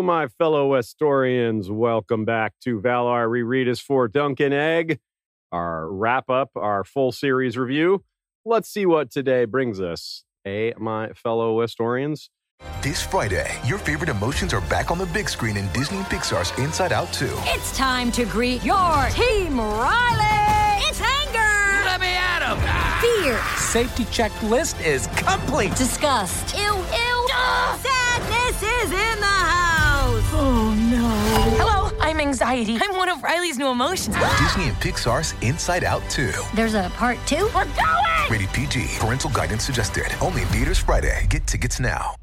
Hello, my fellow Westorians. Welcome back to Valar Reread is for Dunk and Egg, our wrap up, our full series review. Let's see what today brings us. Hey, my fellow Westorians. This Friday, your favorite emotions are back on the big screen in Disney and Pixar's Inside Out 2. It's time to greet your team, Riley! It's anger! Let me at him! Fear! Safety checklist is complete. Disgust! Ew, ew! Sadness is in the house! Oh no. Hello, I'm anxiety. I'm one of Riley's new emotions. Disney and Pixar's Inside Out 2. There's a part two? We're going! Rated PG. Parental guidance suggested. Only in theaters Friday. Get tickets now.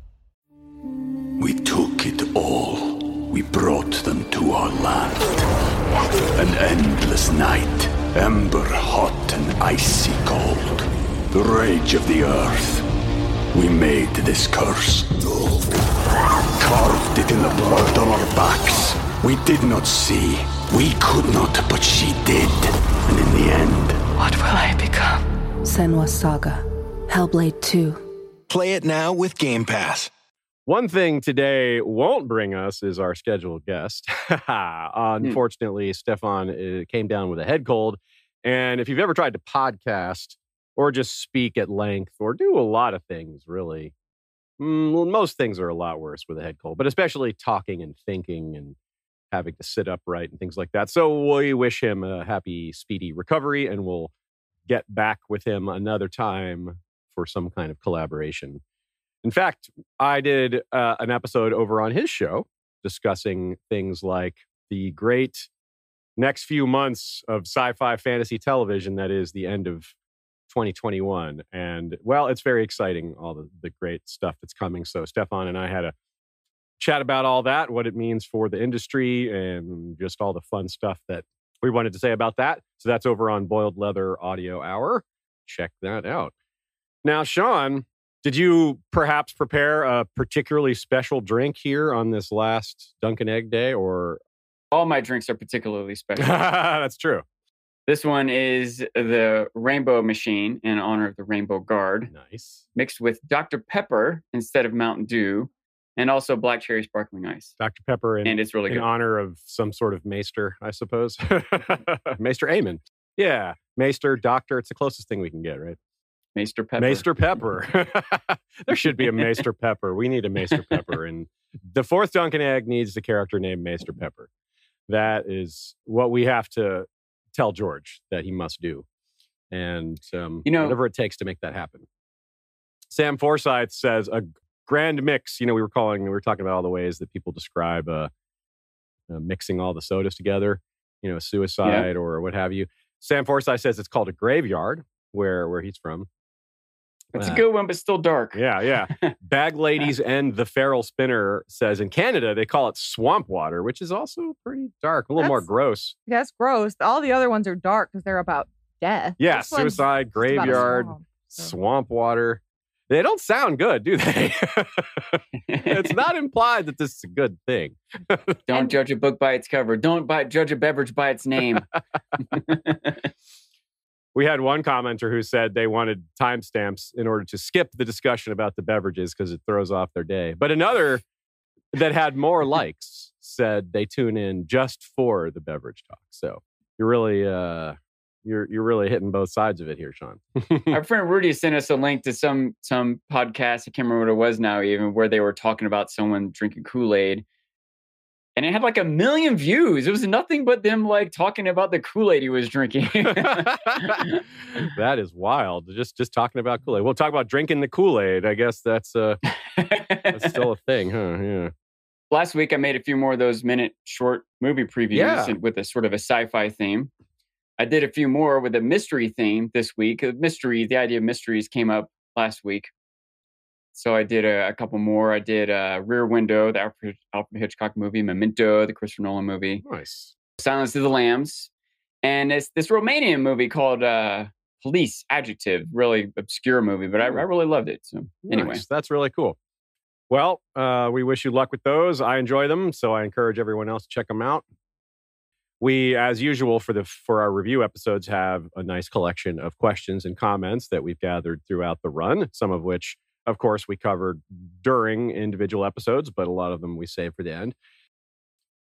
We took it all. We brought them to our land. An endless night, ember hot and icy cold. The rage of the earth. We made this curse. Carved it in the blood on our backs. We did not see. We could not, but she did. And in the end, What will I become? Senua's Saga. Hellblade 2. Play it now with Game Pass. One thing today won't bring us is our scheduled guest. Unfortunately, Stefan uh, came down with a head cold. And if you've ever tried to podcast or just speak at length or do a lot of things, really, mm, most things are a lot worse with a head cold, but especially talking and thinking and having to sit upright and things like that. So we wish him a happy, speedy recovery, and we'll get back with him another time for some kind of collaboration. In fact, I did uh, an episode over on his show discussing things like the great next few months of sci fi fantasy television that is the end of 2021. And well, it's very exciting, all the, the great stuff that's coming. So, Stefan and I had a chat about all that, what it means for the industry, and just all the fun stuff that we wanted to say about that. So, that's over on Boiled Leather Audio Hour. Check that out. Now, Sean, did you perhaps prepare a particularly special drink here on this last Dunk and Egg Day, or All my drinks are particularly special. that's true? This one is the Rainbow Machine in honor of the Rainbow Guard, Nice, mixed with Dr. Pepper instead of Mountain Dew, and also black cherry sparkling ice. Dr. Pepper, in, And it's really in good. honor of some sort of maester, I suppose. maester Amen. Yeah, maester, doctor. It's the closest thing we can get, right? Maester Pepper. Maester Pepper. there should be a Maester Pepper. We need a Maester Pepper, and the fourth Dunk and Egg needs a character named Maester Pepper. That is what we have to tell George that he must do, and um, You know- whatever it takes to make that happen. Sam Forsyth says a grand mix. You know, we were calling, we were talking about all the ways that people describe uh, uh, mixing all the sodas together. You know, suicide or what have you. Sam Forsyth says it's called a graveyard, where where he's from. That's Uh, a good one, but still dark. Yeah, yeah. Bag Ladies and the Feral Spinner says in Canada they call it swamp water, which is also pretty dark, a little more gross. Yeah, it's gross. All the other ones are dark because they're about death. Yeah, This suicide, just about a graveyard, swamp, so. swamp water. They don't sound good, do they? it's not implied that this is a good thing. Don't judge a book by its cover. Don't buy, judge a beverage by its name. We had one commenter who said they wanted timestamps in order to skip the discussion about the beverages because it throws off their day. But another that had more likes said they tune in just for the beverage talk. So you're really uh you're you're really hitting both sides of it here, Sean. Our friend Rudy sent us a link to some some podcast. I can't remember what it was now, even where they were talking about someone drinking Kool Aid, and it had like a million views. It was nothing but them like talking about the Kool Aid he was drinking. that is wild. Just just talking about Kool-Aid. We'll talk about drinking the Kool-Aid. I guess that's uh that's still a thing, huh? Yeah. Last week, I made a few more of those minute short movie previews Yeah. with a sort of a sci-fi theme. I did a few more with a mystery theme this week. Uh, Mystery, the idea of mysteries came up last week. So I did a, a couple more. I did uh, Rear Window, the Alfred, Alfred Hitchcock movie, Memento, the Christopher Nolan movie, Nice. Silence of the Lambs, and it's this Romanian movie called uh, Police Adjective, really obscure movie, but I, I really loved it. So anyway, Nice. That's really cool. Well, uh, we wish you luck with those. I enjoy them, so I encourage everyone else to check them out. We, as usual, for the for our review episodes, have a nice collection of questions and comments that we've gathered throughout the run. Some of which of course, we covered during individual episodes, but a lot of them we save for the end.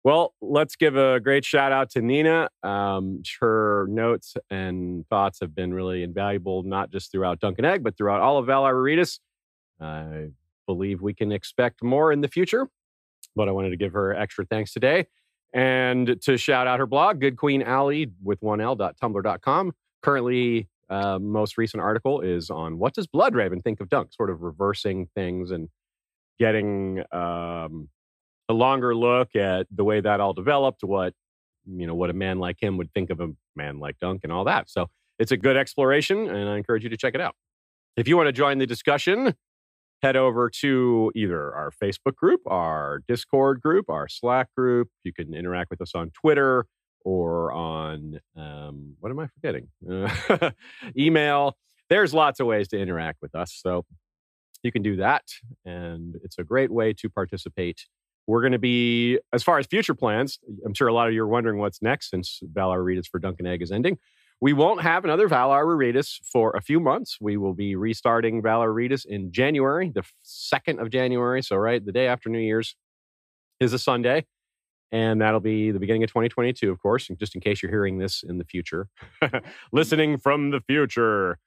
Well, let's give a great shout out to Nina. Um, her notes and thoughts have been really invaluable, not just throughout Dunk and Egg, but throughout all of Valar Reridus. I believe we can expect more in the future, but I wanted to give her extra thanks today. And to shout out her blog, Good Queen Aly with one L.tumblr.com. Currently, uh, most recent article is on what does Bloodraven think of Dunk, sort of reversing things and getting um, a longer look at the way that all developed, what you know, what a man like him would think of a man like Dunk and all that. So it's a good exploration, and I encourage you to check it out. If you want to join the discussion, head over to either our Facebook group, our Discord group, our Slack group. You can interact with us on Twitter or on um, what am I forgetting? Email. There's lots of ways to interact with us. So you can do that. And it's a great way to participate we're going to be, as far as future plans, I'm sure a lot of you are wondering what's next since Valar Reridus for Dunk and Egg is ending. We won't have another Valar Reridus for a few months. We will be restarting Valar Reridus in January, the 2nd of January. So, right, the day after New Year's is a Sunday. And that'll be the beginning of 2022, of course, just in case you're hearing this in the future. Listening from the future.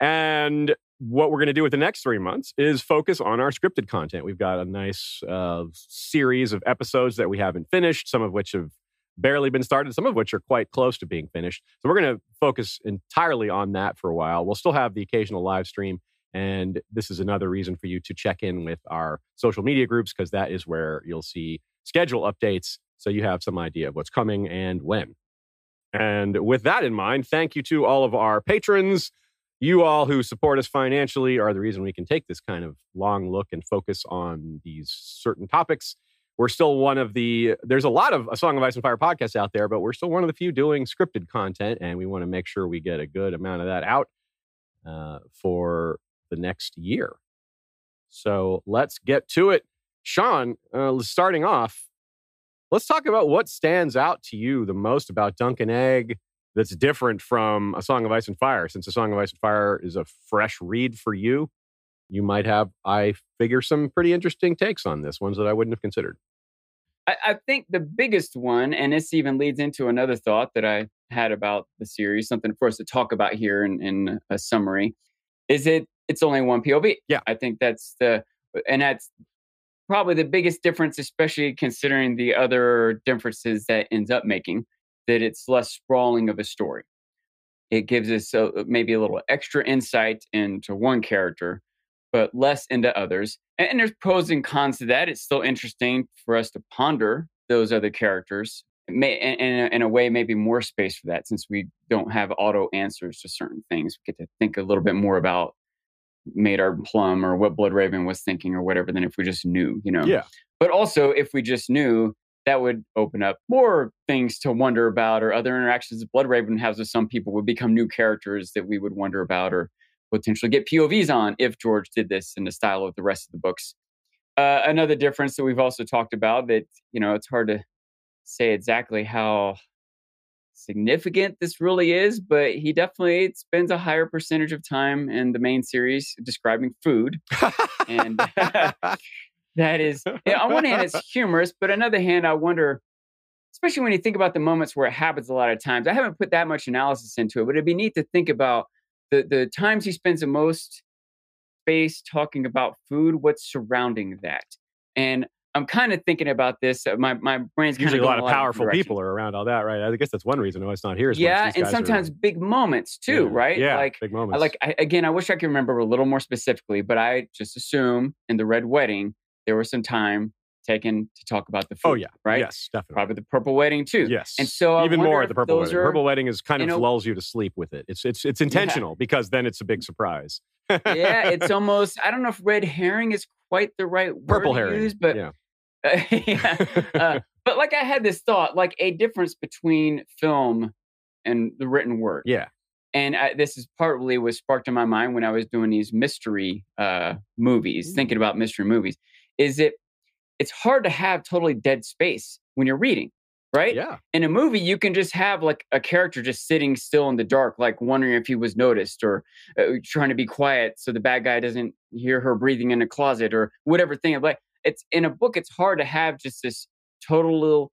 And what we're going to do with the next three months is focus on our scripted content. We've got a nice uh, series of episodes that we haven't finished, some of which have barely been started, some of which are quite close to being finished. So we're going to focus entirely on that for a while. We'll still have the occasional live stream. And this is another reason for you to check in with our social media groups because that is where you'll see schedule updates so you have some idea of what's coming and when. And with that in mind, thank you to all of our patrons you all who support us financially are the reason we can take this kind of long look and focus on these certain topics. We're still one of the, there's a lot of A Song of Ice and Fire podcasts out there, but we're still one of the few doing scripted content, and we want to make sure we get a good amount of that out uh, for the next year. So let's get to it. Sean, uh, starting off, let's talk about what stands out to you the most about Dunk and Egg that's different from A Song of Ice and Fire. Since A Song of Ice and Fire is a fresh read for you, you might have, I figure, some pretty interesting takes on this, ones that I wouldn't have considered. I, I think the biggest one, and this even leads into another thought that I had about the series, something for us to talk about here in, in a summary, is it it's only one POV. Yeah. I think that's the, and that's probably the biggest difference, especially considering the other differences that ends up making that it's less sprawling of a story. It gives us a, uh, maybe a little extra insight into one character, but less into others. And, and there's pros and cons to that. It's still interesting for us to ponder those other characters. May, in, in, a, in a way, maybe more space for that since we don't have auto answers to certain things. We get to think a little bit more about Maynard Plumm or what Bloodraven was thinking or whatever than if we just knew, you know? Yeah. But also, if we just knew, that would open up more things to wonder about or other interactions that Bloodraven has with some people would become new characters that we would wonder about or potentially get POVs on if George did this in the style of the rest of the books. Uh, another difference that we've also talked about that, you know, it's hard to say exactly how significant this really is, but he definitely spends a higher percentage of time in the main series describing food. and that is on one hand it's humorous but on the other hand i wonder especially when you think about the moments where it happens a lot of times i haven't put that much analysis into it but it'd be neat to think about the the times he spends the most space talking about food what's surrounding that and i'm kind of thinking about this uh, my my brain's usually a lot of powerful people are around all that right i guess that's one reason why it's not here yeah and sometimes big moments too yeah, right yeah like big moments like I, again i wish i could remember a little more specifically but i just assume in the red wedding there was some time taken to talk about the oh, food. Oh yeah, right. Yes, definitely. Probably the purple wedding too. Yes, and so even more at the purple wedding. Purple wedding is kind of know, lulls you to sleep with it. It's it's it's intentional yeah. because then it's a big surprise. yeah, it's almost. I don't know if red herring is quite the right word purple herring, use, but yeah. Uh, yeah. Uh, but like I had this thought, like a difference between film and the written word. Yeah. And I, this is partly was sparked in my mind when I was doing these mystery uh, movies, mm-hmm. thinking about mystery movies. Is it it's hard to have totally dead space when you're reading. right? Yeah. In a movie, you can just have like a character just sitting still in the dark, like wondering if he was noticed or uh, trying to be quiet so the bad guy doesn't hear her breathing in a closet or whatever thing. Like it's in a book, it's hard to have just this total little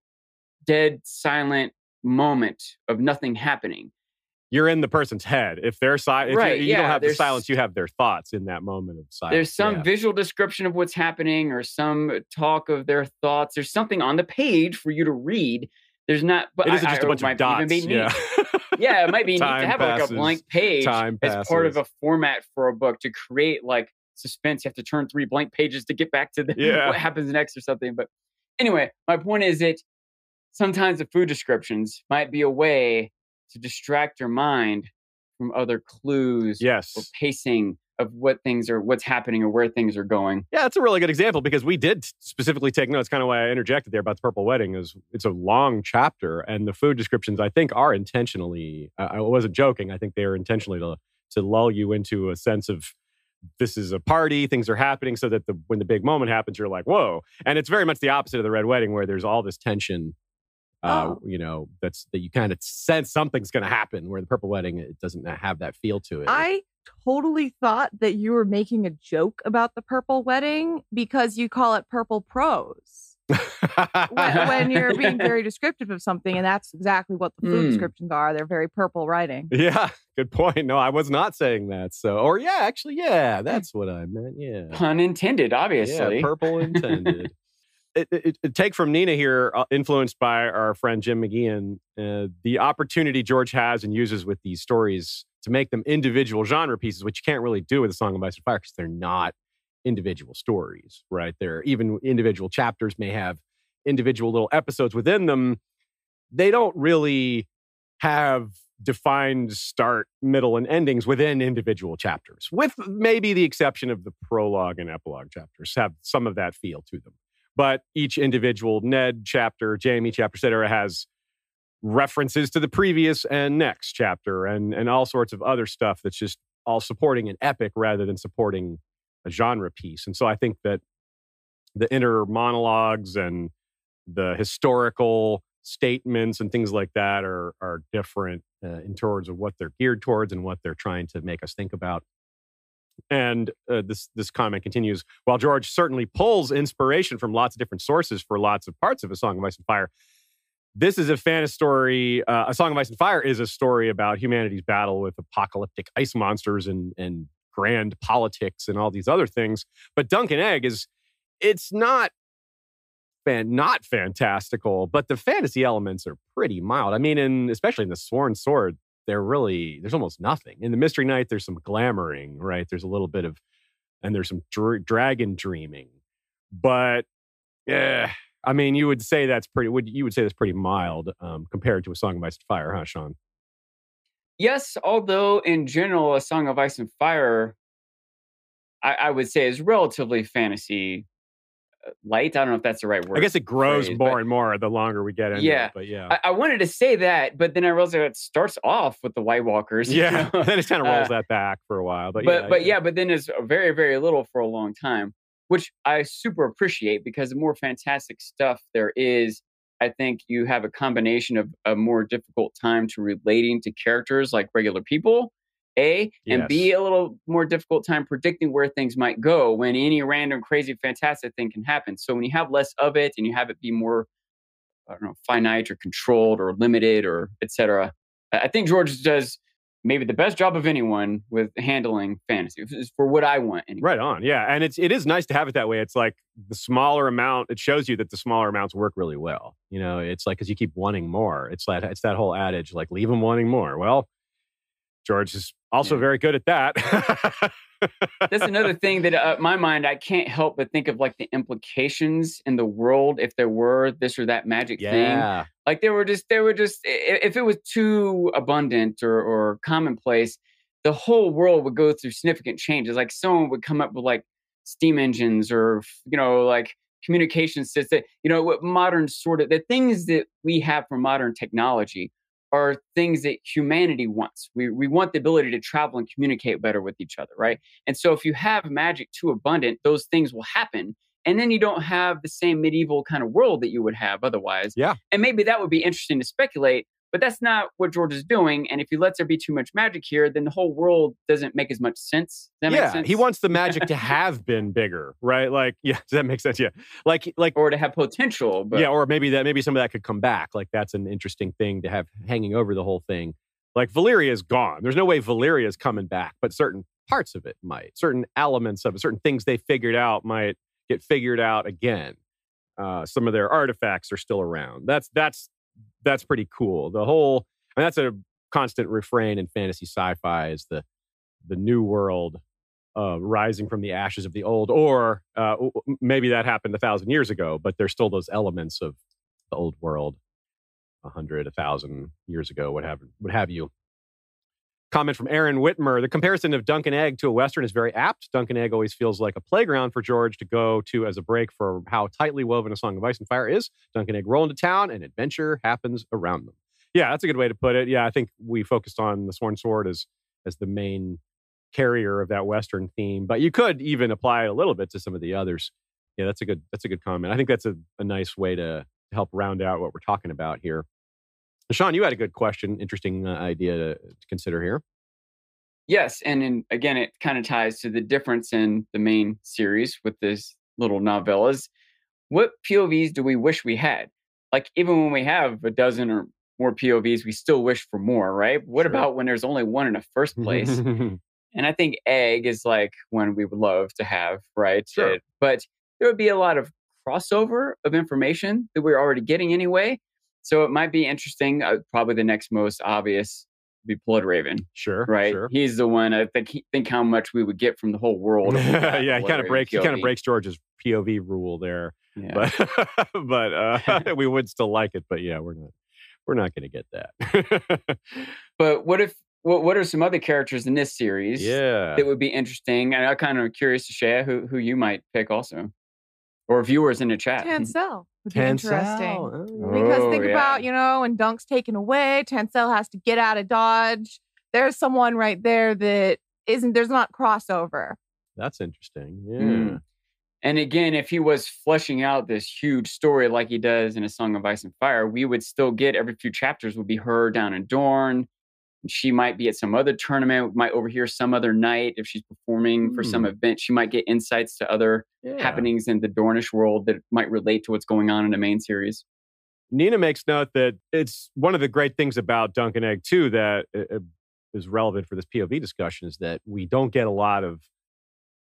dead, silent moment of nothing happening. You're in the person's head. If they're silent, Right, you, you don't have the silence, you have their thoughts in that moment of silence. There's some Yeah. visual description of what's happening or some talk of their thoughts. There's something on the page for you to read. There's not, but It isn't I- just I- a bunch of dots. be neat. Yeah. yeah, it might be neat to have like a blank page as part of a format for a book to create like suspense. You have to turn three blank pages to get back to the Yeah. what happens next or something. But anyway, my point is that sometimes the food descriptions might be a way to distract your mind from other clues yes. or pacing of what things are, what's happening or where things are going. Yeah, that's a really good example because we did specifically take notes. Kind of why I interjected there about the purple wedding is it's a long chapter, and the food descriptions I think are intentionally. I I wasn't joking. I think they are intentionally to to lull you into a sense of this is a party, things are happening, so that the when the big moment happens, you're like, whoa! And it's very much the opposite of the red wedding, where there's all this tension. Uh, Oh. You know, that's that you kind of sense something's going to happen. Where the purple wedding, it doesn't have that feel to it. I totally thought that you were making a joke about the purple wedding because you call it purple prose when, when you're being very descriptive of something, and that's exactly what the food Mm. descriptions are. They're very purple writing. Yeah, good point. No, I was not saying that. So, or yeah, actually, yeah, that's what I meant. Yeah, Pun intended, obviously. yeah, purple intended. it, it, it- take from Nina here, uh, influenced by our friend Jim McGeehan, uh, the opportunity George has and uses with these stories to make them individual genre pieces, which you can't really do with a Song of Ice and Fire because they're not individual stories, right? There even individual chapters may have individual little episodes within them. They don't really have defined start, middle, and endings within individual chapters, with maybe the exception of the prologue and epilogue chapters, have some of that feel to them. But each individual Ned chapter, Jaime chapter, etc., has references to the previous and next chapter and, and all sorts of other stuff that's just all supporting an epic rather than supporting a genre piece. And so I think that the inner monologues and the historical statements and things like that are are different uh, in terms of what they're geared towards and what they're trying to make us think about. And uh, this this comment continues. While George certainly pulls inspiration from lots of different sources for lots of parts of A Song of Ice and Fire, this is a fantasy story. Uh, a Song of Ice and Fire is a story about humanity's battle with apocalyptic ice monsters and and grand politics and all these other things. But Dunk and Egg is it's not fan not fantastical, but the fantasy elements are pretty mild. I mean, in especially in the Sworn Sword, they're really there's almost nothing. In the Mystery Knight, there's some glamoring, right? There's a little bit of and there's some dr- dragon dreaming, but yeah, I mean, you would say that's pretty. Would you would say that's pretty mild um, compared to a Song of Ice and Fire, huh, Sean? Yes, although in general, A Song of Ice and Fire, I, I would say is relatively fantasy uh, light. I don't know if that's the right word. I guess it grows phrase, more and more the longer we get into Yeah. it. But yeah, I, I wanted to say that, but then I realized that it starts off with the White Walkers. you yeah. know? then it kind of rolls Uh, that back for a while. But, but yeah, but yeah, but then it's very very little for a long time, which I super appreciate because the more fantastic stuff there is, I think you have a combination of a more difficult time to relating to characters like regular people, a and b Yes. a little more difficult time predicting where things might go when any random crazy fantastic thing can happen. So when you have less of it and you have it be more I don't know finite or controlled or limited or etc. I think George does maybe the best job of anyone with handling fantasy for what I want. Anyway. Right on. Yeah. And it's it is nice to have it that way. It's like the smaller amount, it shows you that the smaller amounts work really well. You know, it's like because you keep wanting more. It's like it's that whole adage, like leave them wanting more. Well, George is also Yeah. very good at that. That's another thing that, uh, my mind, I can't help but think of like the implications in the world if there were this or that magic thing. Like they were just, they were just, if it was too abundant or, or commonplace, the whole world would go through significant changes. Like someone would come up with like steam engines or, you know, like communication system, you know, what modern sort of the things that we have for modern technology are things that humanity wants. We, we want the ability to travel and communicate better with each other, right? And so if you have magic too abundant, those things will happen And then you don't have the same medieval kind of world that you would have otherwise. Yeah. And maybe that would be interesting to speculate, but that's not what George is doing. And if he lets there be too much magic here, then the whole world doesn't make as much sense. Does that yeah, make sense? he wants the magic to have been bigger, right? Like, yeah, does that make sense? Yeah, like, like, or to have potential. But yeah, or maybe that, maybe some of that could come back. Like, that's an interesting thing to have hanging over the whole thing. Like, Valyria is gone. There's no way Valyria is coming back, but certain parts of it might. Certain elements of it, certain things they figured out might get figured out again. Uh, some of their artifacts are still around. That's that's that's pretty cool. The whole and that's a constant refrain in fantasy sci-fi is the the new world uh, rising from the ashes of the old, or uh, maybe that happened a thousand years ago, but there's still those elements of the old world, a hundred, a thousand years ago, what have what have you. Comment from Aaron Whitmer. The comparison of Dunk and Egg to a Western is very apt. Dunk and Egg always feels like a playground for George to go to as a break for how tightly woven A Song of Ice and Fire is. Dunk and Egg roll into town and adventure happens around them. Yeah, that's a good way to put it. Yeah, I think we focused on the Sworn Sword as, as the main carrier of that Western theme, but you could even apply a little bit to some of the others. Yeah, that's a good that's a good comment. I think that's a, a nice way to help round out what we're talking about here. Sean, you had a good question, interesting uh, idea to, to, consider here. Yes, and in, again, it kind of ties to the difference in the main series with this little novellas. What POVs do we wish we had? Like even when we have a dozen or more POVs, we still wish for more, right? What sure. about when there's only one in the first place? and I think egg is like one we would love to have, right? Sure. It, but there would be a lot of crossover of information that we're already getting anyway. So it might be interesting. Uh, probably the next most obvious would be Bloodraven. Sure, right. Sure. He's the one. I think think how much we would get from the whole world. yeah, he kind of breaks. He kind of breaks George's POV rule there. Yeah. But but uh, we would still like it. But yeah, we're not we're not going to get that. but what if? What, what are some other characters in this series? Yeah, that would be interesting. And I'm kind of curious to share who who you might pick also, or viewers in the chat. Tanselle would be Tanselle. interesting. Oh. Because Oh, think yeah. about, you know, when Dunk's taken away, Tanselle has to get out of Dodge. There's someone right there that isn't, there's not crossover. That's interesting. Yeah. Mm. And again, if he was fleshing out this huge story like he does in A Song of Ice and Fire, we would still get every few chapters would be her down in Dorne. She might be at some other tournament, might overhear some other night if she's performing for some Hmm. event. She might get insights to other Yeah. happenings in the Dornish world that might relate to what's going on in the main series. Nina makes note that it's one of the great things about Dunk and Egg too that uh, uh, is relevant for this POV discussion is that we don't get a lot of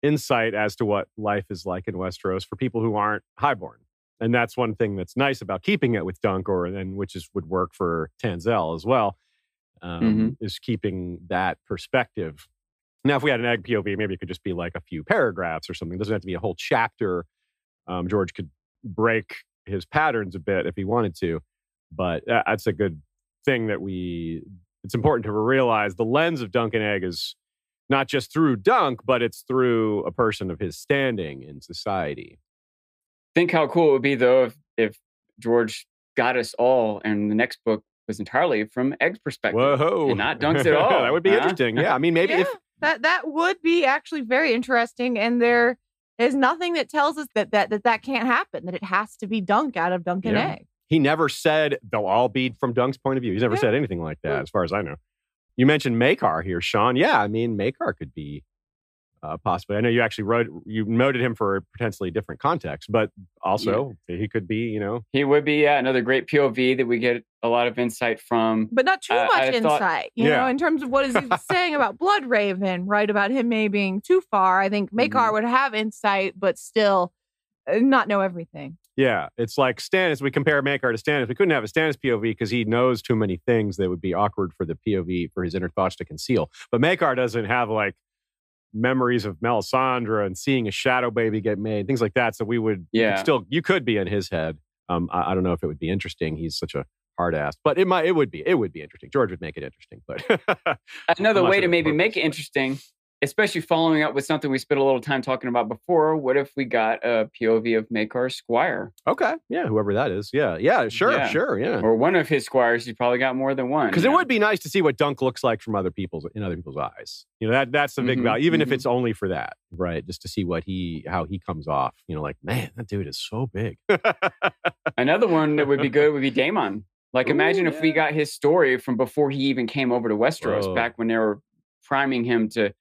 insight as to what life is like in Westeros for people who aren't highborn. And that's one thing that's nice about keeping it with Dunk, or and which is would work for Tanselle as well, um, is keeping that perspective. Now, if we had an egg POV, maybe it could just be like a few paragraphs or something. It doesn't have to be a whole chapter. Um, George could break his patterns a bit if he wanted to, but that's a good thing that we. It's important to realize the lens of Dunk and Egg is not just through Dunk, but it's through a person of his standing in society. Think how cool it would be though if, if George got us all and the next book was entirely from Egg's perspective. Whoa, And not Dunk's at all. that would be huh? interesting. Yeah, I mean, maybe yeah, if that that would be actually very interesting. And there is nothing that tells us that that that, that can't happen. That it has to be Dunk out of Dunk and Yeah. Egg. he never said they'll all be from Dunk's point of view. He's never Yeah. said anything like that, mm. as far as I know. You mentioned Maekar here, Sean. Yeah, I mean, Maekar could be uh, possibly. I know you actually wrote, you noted him for a potentially different context, but also he could be, you know, He would be yeah, another great POV that we get a lot of insight from. But not too Uh, much I thought- insight, you Yeah. know, in terms of what is he saying about Blood Raven, right? About him maybe being too far. I think Maekar Mm-hmm. would have insight, but still uh, not know everything. yeah, it's like Stannis. We compare Maekar to Stannis. We couldn't have a Stannis POV because he knows too many things that would be awkward for the POV for his inner thoughts to conceal. But Maekar doesn't have like memories of Melisandre and seeing a shadow baby get made, things like that. So we would Yeah. still you could be in his head. Um, I, I don't know if it would be interesting. He's such a hard ass, but it might it would be it would be interesting. George would make it interesting, but Another way sure to maybe purpose, make it interesting especially following up with something we spent a little time talking about before. What if we got a POV of Maekar Squire? Okay. Yeah, whoever that is. Yeah. Yeah, sure, Yeah. sure, yeah. Or one of his squires. He's probably got more than one. Because you it know? would be nice to see what Dunk looks like from other people's in other people's eyes. You know, that that's the big Mhm, value, even if mhm. it's only for that, right? Just to see what he how he comes off. You know, like, man, that dude is so big. Another one that would be good would be Daemon. Like, imagine Ooh, if we got his story from before he even came over to Westeros, Whoa. back when they were priming him to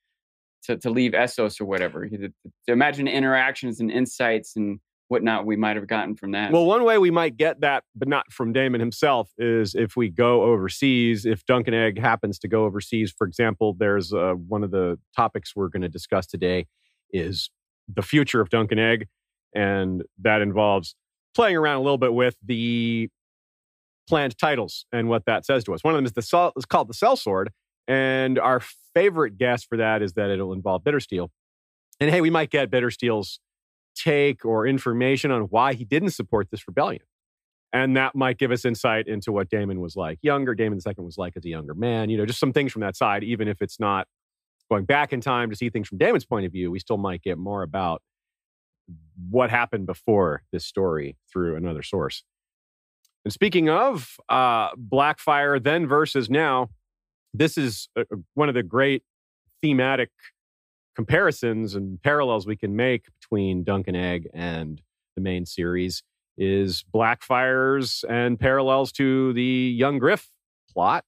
to, to leave Essos or whatever. To- imagine interactions and insights and whatnot we might have gotten from that. Well, one way we might get that, but not from Daemon himself, is if we go overseas. If Dunk and Egg happens to go overseas, for example, there's uh, one of the topics we're going to discuss today is the future of Dunk and Egg, and that involves playing around a little bit with the planned titles and what that says to us. One of them is the is called the Sellsword, and our favorite guess for that is that it'll involve Bittersteel. And hey, we might get Bittersteel's take or information on why he didn't support this rebellion. And that might give us insight into what Daemon was like younger, Daemon II was like as a younger man, you know, just some things from that side, even if it's not going back in time to see things from Daemon's point of view, we still might get more about what happened before this story through another source. And speaking of uh, Blackfire then versus now, this is uh, one of the great thematic comparisons and parallels we can make between Dunk and Egg and the main series is Blackfire's and parallels to the Young Griff plot.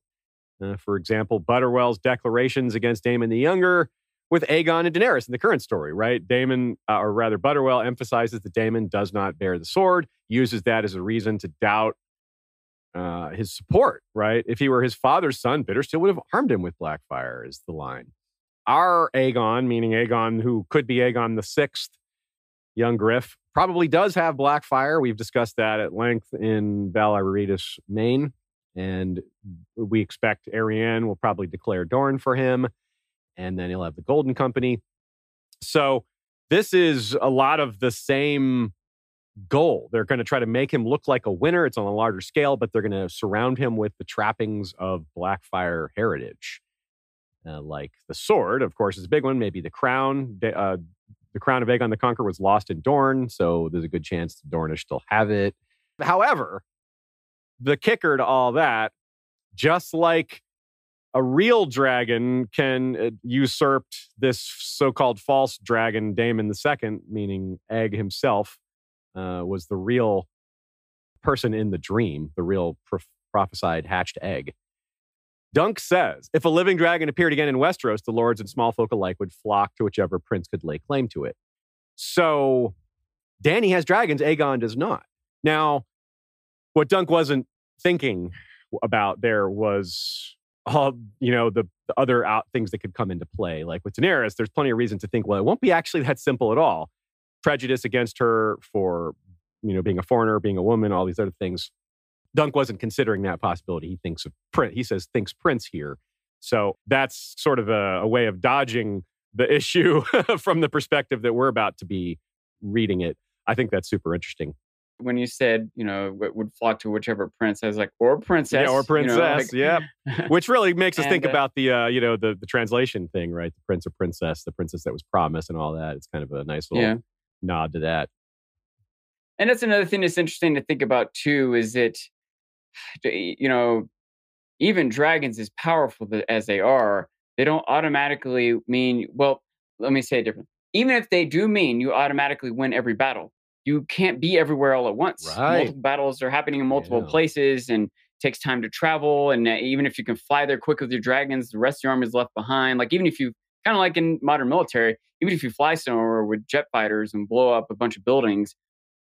Uh, for example, Butterwell's declarations against Daemon the Younger with Aegon and Daenerys in the current story, right? Daemon, uh, or rather, Butterwell emphasizes that Daemon does not bear the sword, uses that as a reason to doubt uh, his support, right? If he were his father's son, Bittersteel would have armed him with Blackfire, is the line. Our Aegon, meaning Aegon, who could be Aegon the Sixth, young Griff, probably does have Blackfire. We've discussed that at length in Valar Aretas, Maine. And we expect Arianne will probably declare Dorne for him. And then he'll have the Golden Company. So this is a lot of the same goal. They're going to try to make him look like a winner. It's on a larger scale, but they're going to surround him with the trappings of Blackfire heritage. Uh, like the sword, of course, is a big one. Maybe the crown. Uh, the crown of Aegon the Conqueror was lost in Dorne, so there's a good chance the Dornish still have it. However, the kicker to all that, just like a real dragon can uh, usurp this so-called false dragon, Daemon II, meaning Egg himself, uh, was the real person in the dream, the real prophesied hatched egg. Dunk says, if a living dragon appeared again in Westeros, the lords and small folk alike would flock to whichever prince could lay claim to it. So Dany has dragons, Aegon does not. Now, what Dunk wasn't thinking about there was all, you know, the, the other out things that could come into play. Like with Daenerys, there's plenty of reason to think, well, it won't be actually that simple at all. Prejudice against her for, you know, being a foreigner, being a woman, all these other things. Dunk wasn't considering that possibility. He thinks of Prince. He says thinks Prince here. So that's sort of a, a way of dodging the issue from the perspective that we're about to be reading it. I think that's super interesting. when you said, you know, would flock to whichever prince, I was like, or princess. yeah, or you know, princess. like- yeah, which really makes us And, think uh, about the uh, you know the the translation thing, right? The prince or princess, the princess that was promised, and all that. It's kind of a nice little Yeah. Nod to that. And that's another thing that's interesting to think about too is that, you know, even dragons, as powerful as they are, they don't automatically mean, well, let me say it different. Even if they do mean you automatically win every battle, you can't be everywhere all at once. Right. Multiple battles are happening in multiple Yeah. places and takes time to travel. And uh, even if you can fly there quick with your dragons, the rest of your army is left behind. Like, even if you, kind of like in modern military, even if you fly somewhere with jet fighters and blow up a bunch of buildings,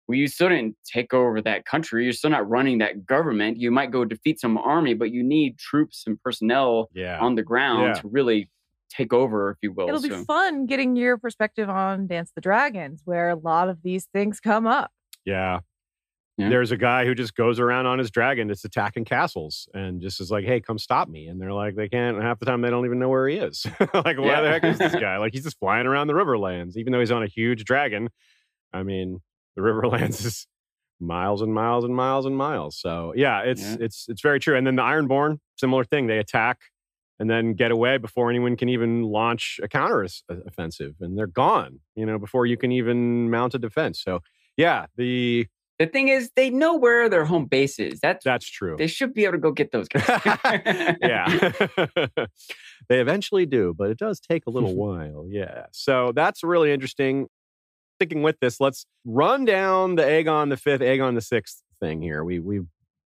well, you still didn't take over that country. You're still not running that government. You might go defeat some army, but you need troops and personnel Yeah, on the ground Yeah. to really take over, if you will. It'll be fun getting your perspective on Dance the Dragons, where a lot of these things come up. yeah. Yeah. There's a guy who just goes around on his dragon that's attacking castles and just is like, "Hey, come stop me!" And they're like, they can't. Half the time, they don't even know where he is. like, why Yeah. the heck is this guy? Like, he's just flying around the Riverlands, even though he's on a huge dragon. I mean, the Riverlands is miles and miles and miles and miles. So yeah, it's Yeah. it's it's very true. And then the Ironborn, similar thing. They attack and then get away before anyone can even launch a counter uh, offensive, and they're gone. You know, before you can even mount a defense. So yeah, the the thing is, they know where their home base is. That's that's true. They should be able to go get those guys. yeah, they eventually do, but it does take a little while. Yeah, so that's really interesting. Sticking with this, let's run down the Aegon the Fifth, Aegon the Sixth thing here. We we've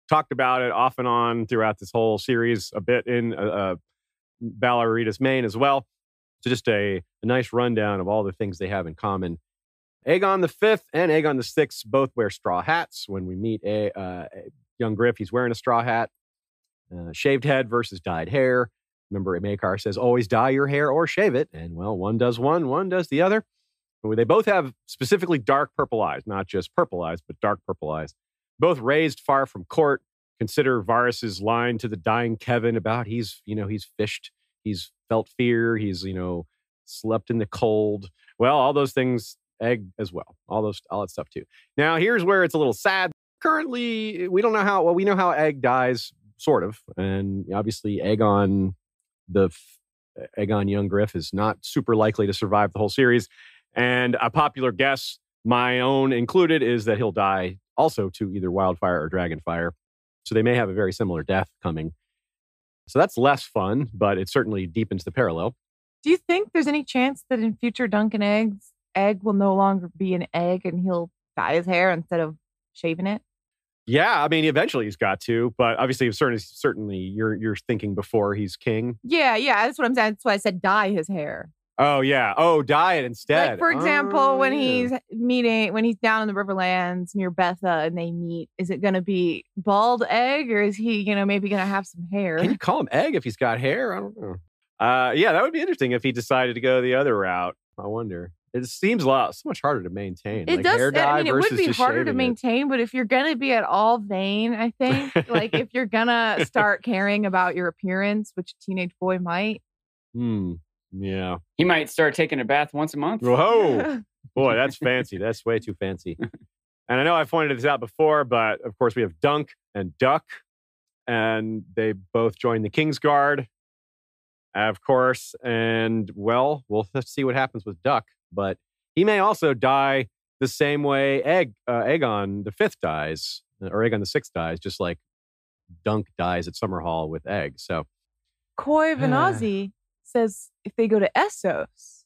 talked about it off and on throughout this whole series a bit in uh, uh Valar Aretas Main as well. So just a, a nice rundown of all the things they have in common. Aegon the Fifth and Aegon the Sixth both wear straw hats. When we meet a, uh, young Griff, he's wearing a straw hat. Uh, shaved head versus dyed hair. Remember, Maekar says always dye your hair or shave it, and well, one does one, one does the other. They both have specifically dark purple eyes, not just purple eyes, but dark purple eyes. Both raised far from court. Consider Varys's line to the dying Kevan about he's, you know, he's fished, he's felt fear, he's, you know, slept in the cold. Well, all those things egg as well. All those, all that stuff too. Now, here's where it's a little sad. Currently, we don't know how. Well, we know how egg dies, sort of, and obviously, egg on the Aegon Young Griff, is not super likely to survive the whole series. And a popular guess, my own included, is that he'll die also to either wildfire or dragonfire. So they may have a very similar death coming. So that's less fun, but it certainly deepens the parallel. Do you think there's any chance that in future Dunk and Eggs, egg will no longer be an egg and he'll dye his hair instead of shaving it? Yeah, I mean, eventually he's got to, but obviously, certainly, certainly, you're you're thinking before he's king. Yeah, yeah, that's what I'm saying. That's why I said dye his hair. Oh yeah. Oh, dye it instead. Like for example, oh, when yeah. he's meeting, when he's down in the Riverlands near Betha, and they meet, is it going to be bald egg, or is he, you know, maybe going to have some hair? Can you call him egg if he's got hair? I don't know. Uh, yeah, that would be interesting if he decided to go the other route. I wonder. It seems a lot so much harder to maintain. It like does. Hair dye I mean, it would be harder to shaving it. maintain, but if you're going to be at all vain, I think, like if you're going to start caring about your appearance, which a teenage boy might. Hmm. Yeah. He might start taking a bath once a month. Whoa. Boy, that's fancy. That's way too fancy. And I know I've pointed this out before, but of course we have Dunk and Duck, and they both join the King's Guard, of course. And well, we'll see what happens with Duck, but he may also die the same way Egg uh, Aegon the Fifth dies, or Aegon the Sixth dies, just like Dunk dies at Summerhall with Egg. So Koi Vanazi says if they go to Essos,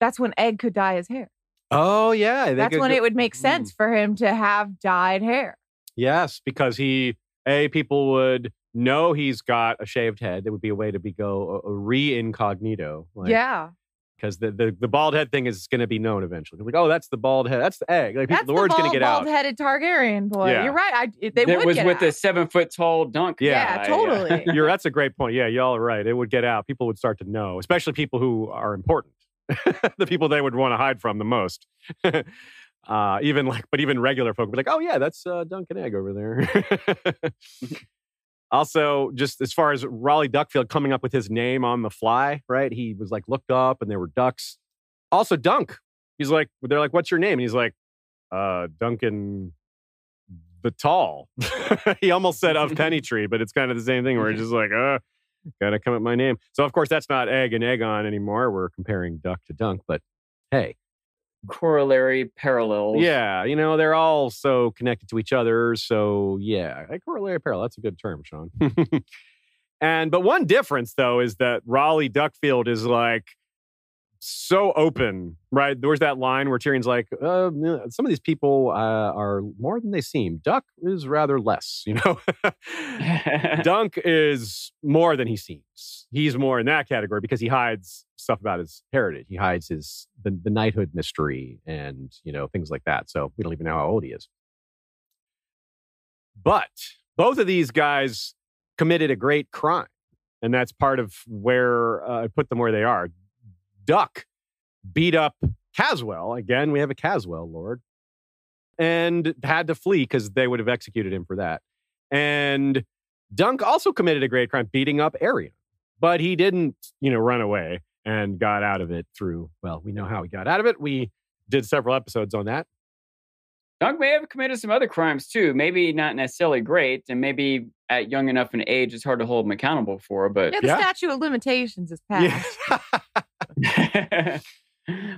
that's when Egg could dye his hair. Oh yeah, they That's could when go- it would make sense for him to have dyed hair. Yes, because he a people would know he's got a shaved head. There would be a way to be go a, a re incognito. Like, yeah. Because the, the the bald head thing is going to be known eventually. Like, oh, that's the bald head. That's the egg. Like, people, That's the word's going to get out. Bald headed Targaryen boy. Yeah. You're right. I, they that would was get with out. the seven foot tall dunk. Yeah. Yeah, totally. You're that's a great point. Yeah, y'all are right. It would get out. People would start to know, especially people who are important. the people they would want to hide from the most. uh, even like, but even regular folk would be like, oh yeah, that's uh, Dunk and Egg over there. Also, just as far as Rolly Duckfield coming up with his name on the fly, right? He was like looked up and there were ducks. Also, Dunk. He's like, they're like, what's your name? And he's like, uh, Duncan the Tall. he almost said of Pennytree, but it's kind of the same thing where he's just like, uh, gotta come up with my name. So of course that's not egg and Aegon anymore. We're comparing duck to dunk, but hey, Corollary parallels. yeah, you know, they're all so connected to each other. So yeah, like corollary parallel. That's a good term, Sean. and but one difference though is that Rolly Duckfield is like so open, right? There's that line where Tyrion's like, uh, some of these people uh, are more than they seem. Duck is rather less, you know. Dunk is more than he seems. He's more in that category because he hides stuff about his heritage. He hides his the, the knighthood mystery and you know things like that. So we don't even know how old he is. But both of these guys committed a great crime, and that's part of where uh, I put them where they are. Duck beat up Caswell again. We have a Caswell lord, and had to flee because they would have executed him for that. And Dunk also committed a great crime, beating up Aerion, but he didn't, you know, run away and got out of it through. Well, we know how he got out of it. We did several episodes on that. Dunk may have committed some other crimes too. Maybe not necessarily great, and maybe at young enough an age, it's hard to hold them accountable for. But Yeah, the statute of limitations is passed.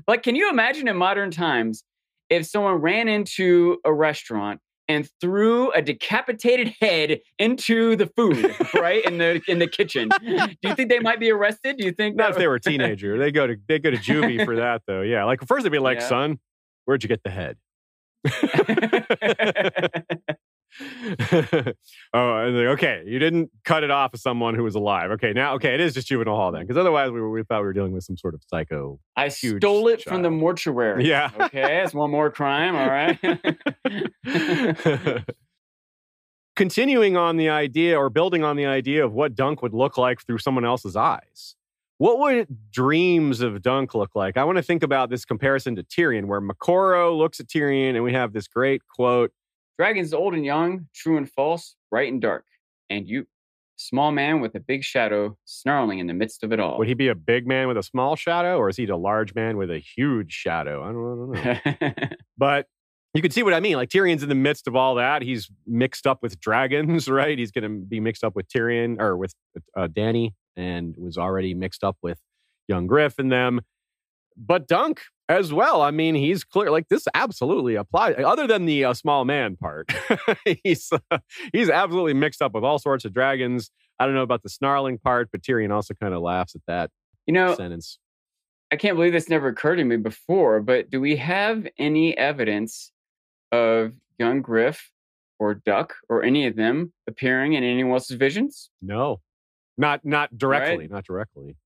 but can you imagine in modern times if someone ran into a restaurant and threw a decapitated head into the food, right in the in the kitchen? Do you think they might be arrested? Do you think Not if they were a teenager. They go to they go to juvie for that though. Yeah, like first they'd be like, Yeah. "Son, where'd you get the head?" oh, and like, okay, you didn't cut it off of someone who was alive. Okay, now okay, it is just juvenile hall then, because otherwise we, we thought we were dealing with some sort of psycho. I stole it from the mortuary. Yeah. Okay, that's one more crime. All right. Continuing on the idea or building on the idea of what Dunk would look like through someone else's eyes. What would dreams of Dunk look like? I want to think about this comparison to Tyrion, where Moqorro looks at Tyrion and we have this great quote Dragons old and young, true and false, bright and dark. And you, small man with a big shadow, snarling in the midst of it all. Would he be a big man with a small shadow, or is he a large man with a huge shadow? I don't, I don't know. but you can see what I mean. Like Tyrion's in the midst of all that. He's mixed up with dragons, right? He's going to be mixed up with Tyrion or with uh, Dany, and was already mixed up with young Griff and them. But Dunk as well. I mean, he's clear. Like this absolutely applies. Other than the uh, small man part, he's uh, he's absolutely mixed up with all sorts of dragons. I don't know about the snarling part, but Tyrion also kind of laughs at that you know, sentence. I can't believe this never occurred to me before, but do we have any evidence of young Griff or Duck or any of them appearing in anyone else's visions? No, not not directly, Right. not directly.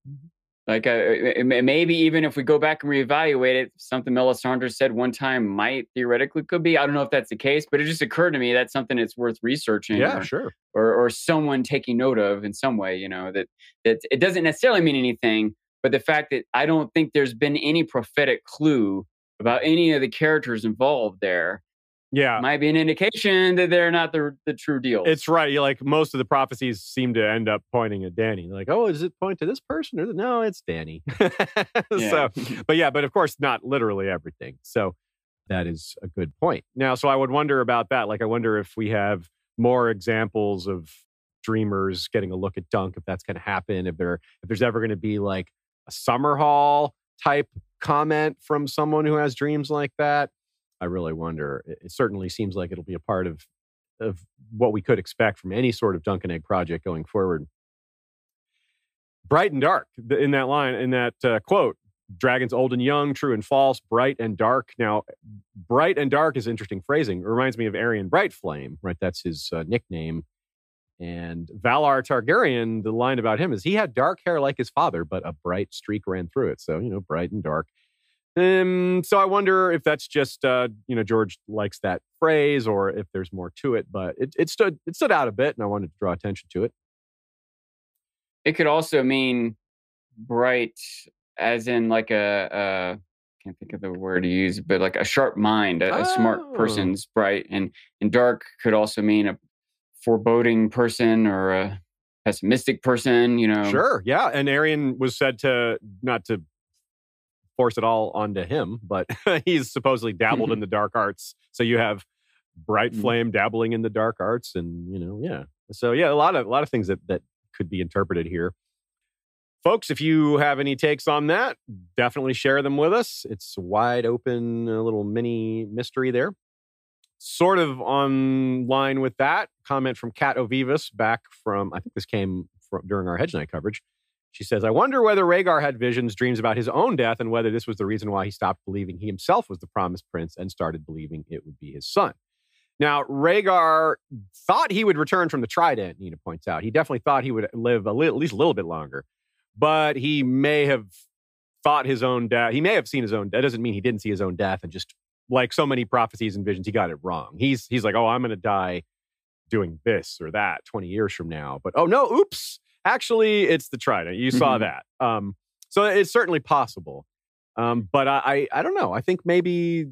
Like, uh, maybe even if we go back and reevaluate it, something Melisandre said one time might theoretically could be. I don't know if that's the case, but it just occurred to me that's something that's worth researching. Yeah, or, sure. or or someone taking note of in some way. You know that that it doesn't necessarily mean anything, but the fact that I don't think there's been any prophetic clue about any of the characters involved there Yeah, might be an indication that they're not the the true deal. it's right. You like most of the prophecies seem to end up pointing at Dany. Like, oh, does it point to this person or no? It's Dany. so, but yeah, but of course, not literally everything. So that is a good point. Now, so I would wonder about that. Like, I wonder if we have more examples of dreamers getting a look at Dunk, if that's going to happen. If there, if there's ever going to be like a Summerhall type comment from someone who has dreams like that. I really wonder. It, certainly seems like it'll be a part of of what we could expect from any sort of Dunk and Egg project going forward. Bright and dark in that line, in that uh, quote, dragons old and young, true and false, bright and dark. Now, bright and dark is interesting phrasing. It reminds me of Aerion Bright Flame, right? That's his uh, nickname. And Valarr Targaryen, the line about him is he had dark hair like his father, but a bright streak ran through it. So, you know, bright and dark. Um, so I wonder if that's just uh, you know George likes that phrase, or if there's more to it. But it, it stood it stood out a bit, and I wanted to draw attention to it. it could also mean bright, as in like a. a can't think of the word to use, but like a sharp mind, a, a smart Oh. person's bright, and and dark could also mean a foreboding person or a pessimistic person. You know, Sure, yeah. And Aerion was said to not to force it all onto him, but he's supposedly dabbled in the dark arts. So you have bright Mm. flame dabbling in the dark arts, and you know, yeah. So yeah, a lot of a lot of things that that could be interpreted here. Folks, if you have any takes on that, definitely share them with us. It's wide open, a little mini mystery there. Sort of on line with that comment from Kat Ovivas back from, I think this came from during our Hedge Knight coverage. She says, I wonder whether Rhaegar had visions, dreams about his own death, and whether this was the reason why he stopped believing he himself was the promised prince and started believing it would be his son. Now, Rhaegar thought he would return from the Trident, Nina points out. He definitely thought he would live li- at least a little bit longer, but he may have thought his own death. He may have seen his own death. That doesn't mean he didn't see his own death and just like so many prophecies and visions, he got it wrong. He's he's like, oh, I'm going to die doing this or that 20 years from now. But oh no, oops, actually, it's the Trident. You saw Mhm. that. Um, so it's certainly possible. Um, but I, I I don't know. I think maybe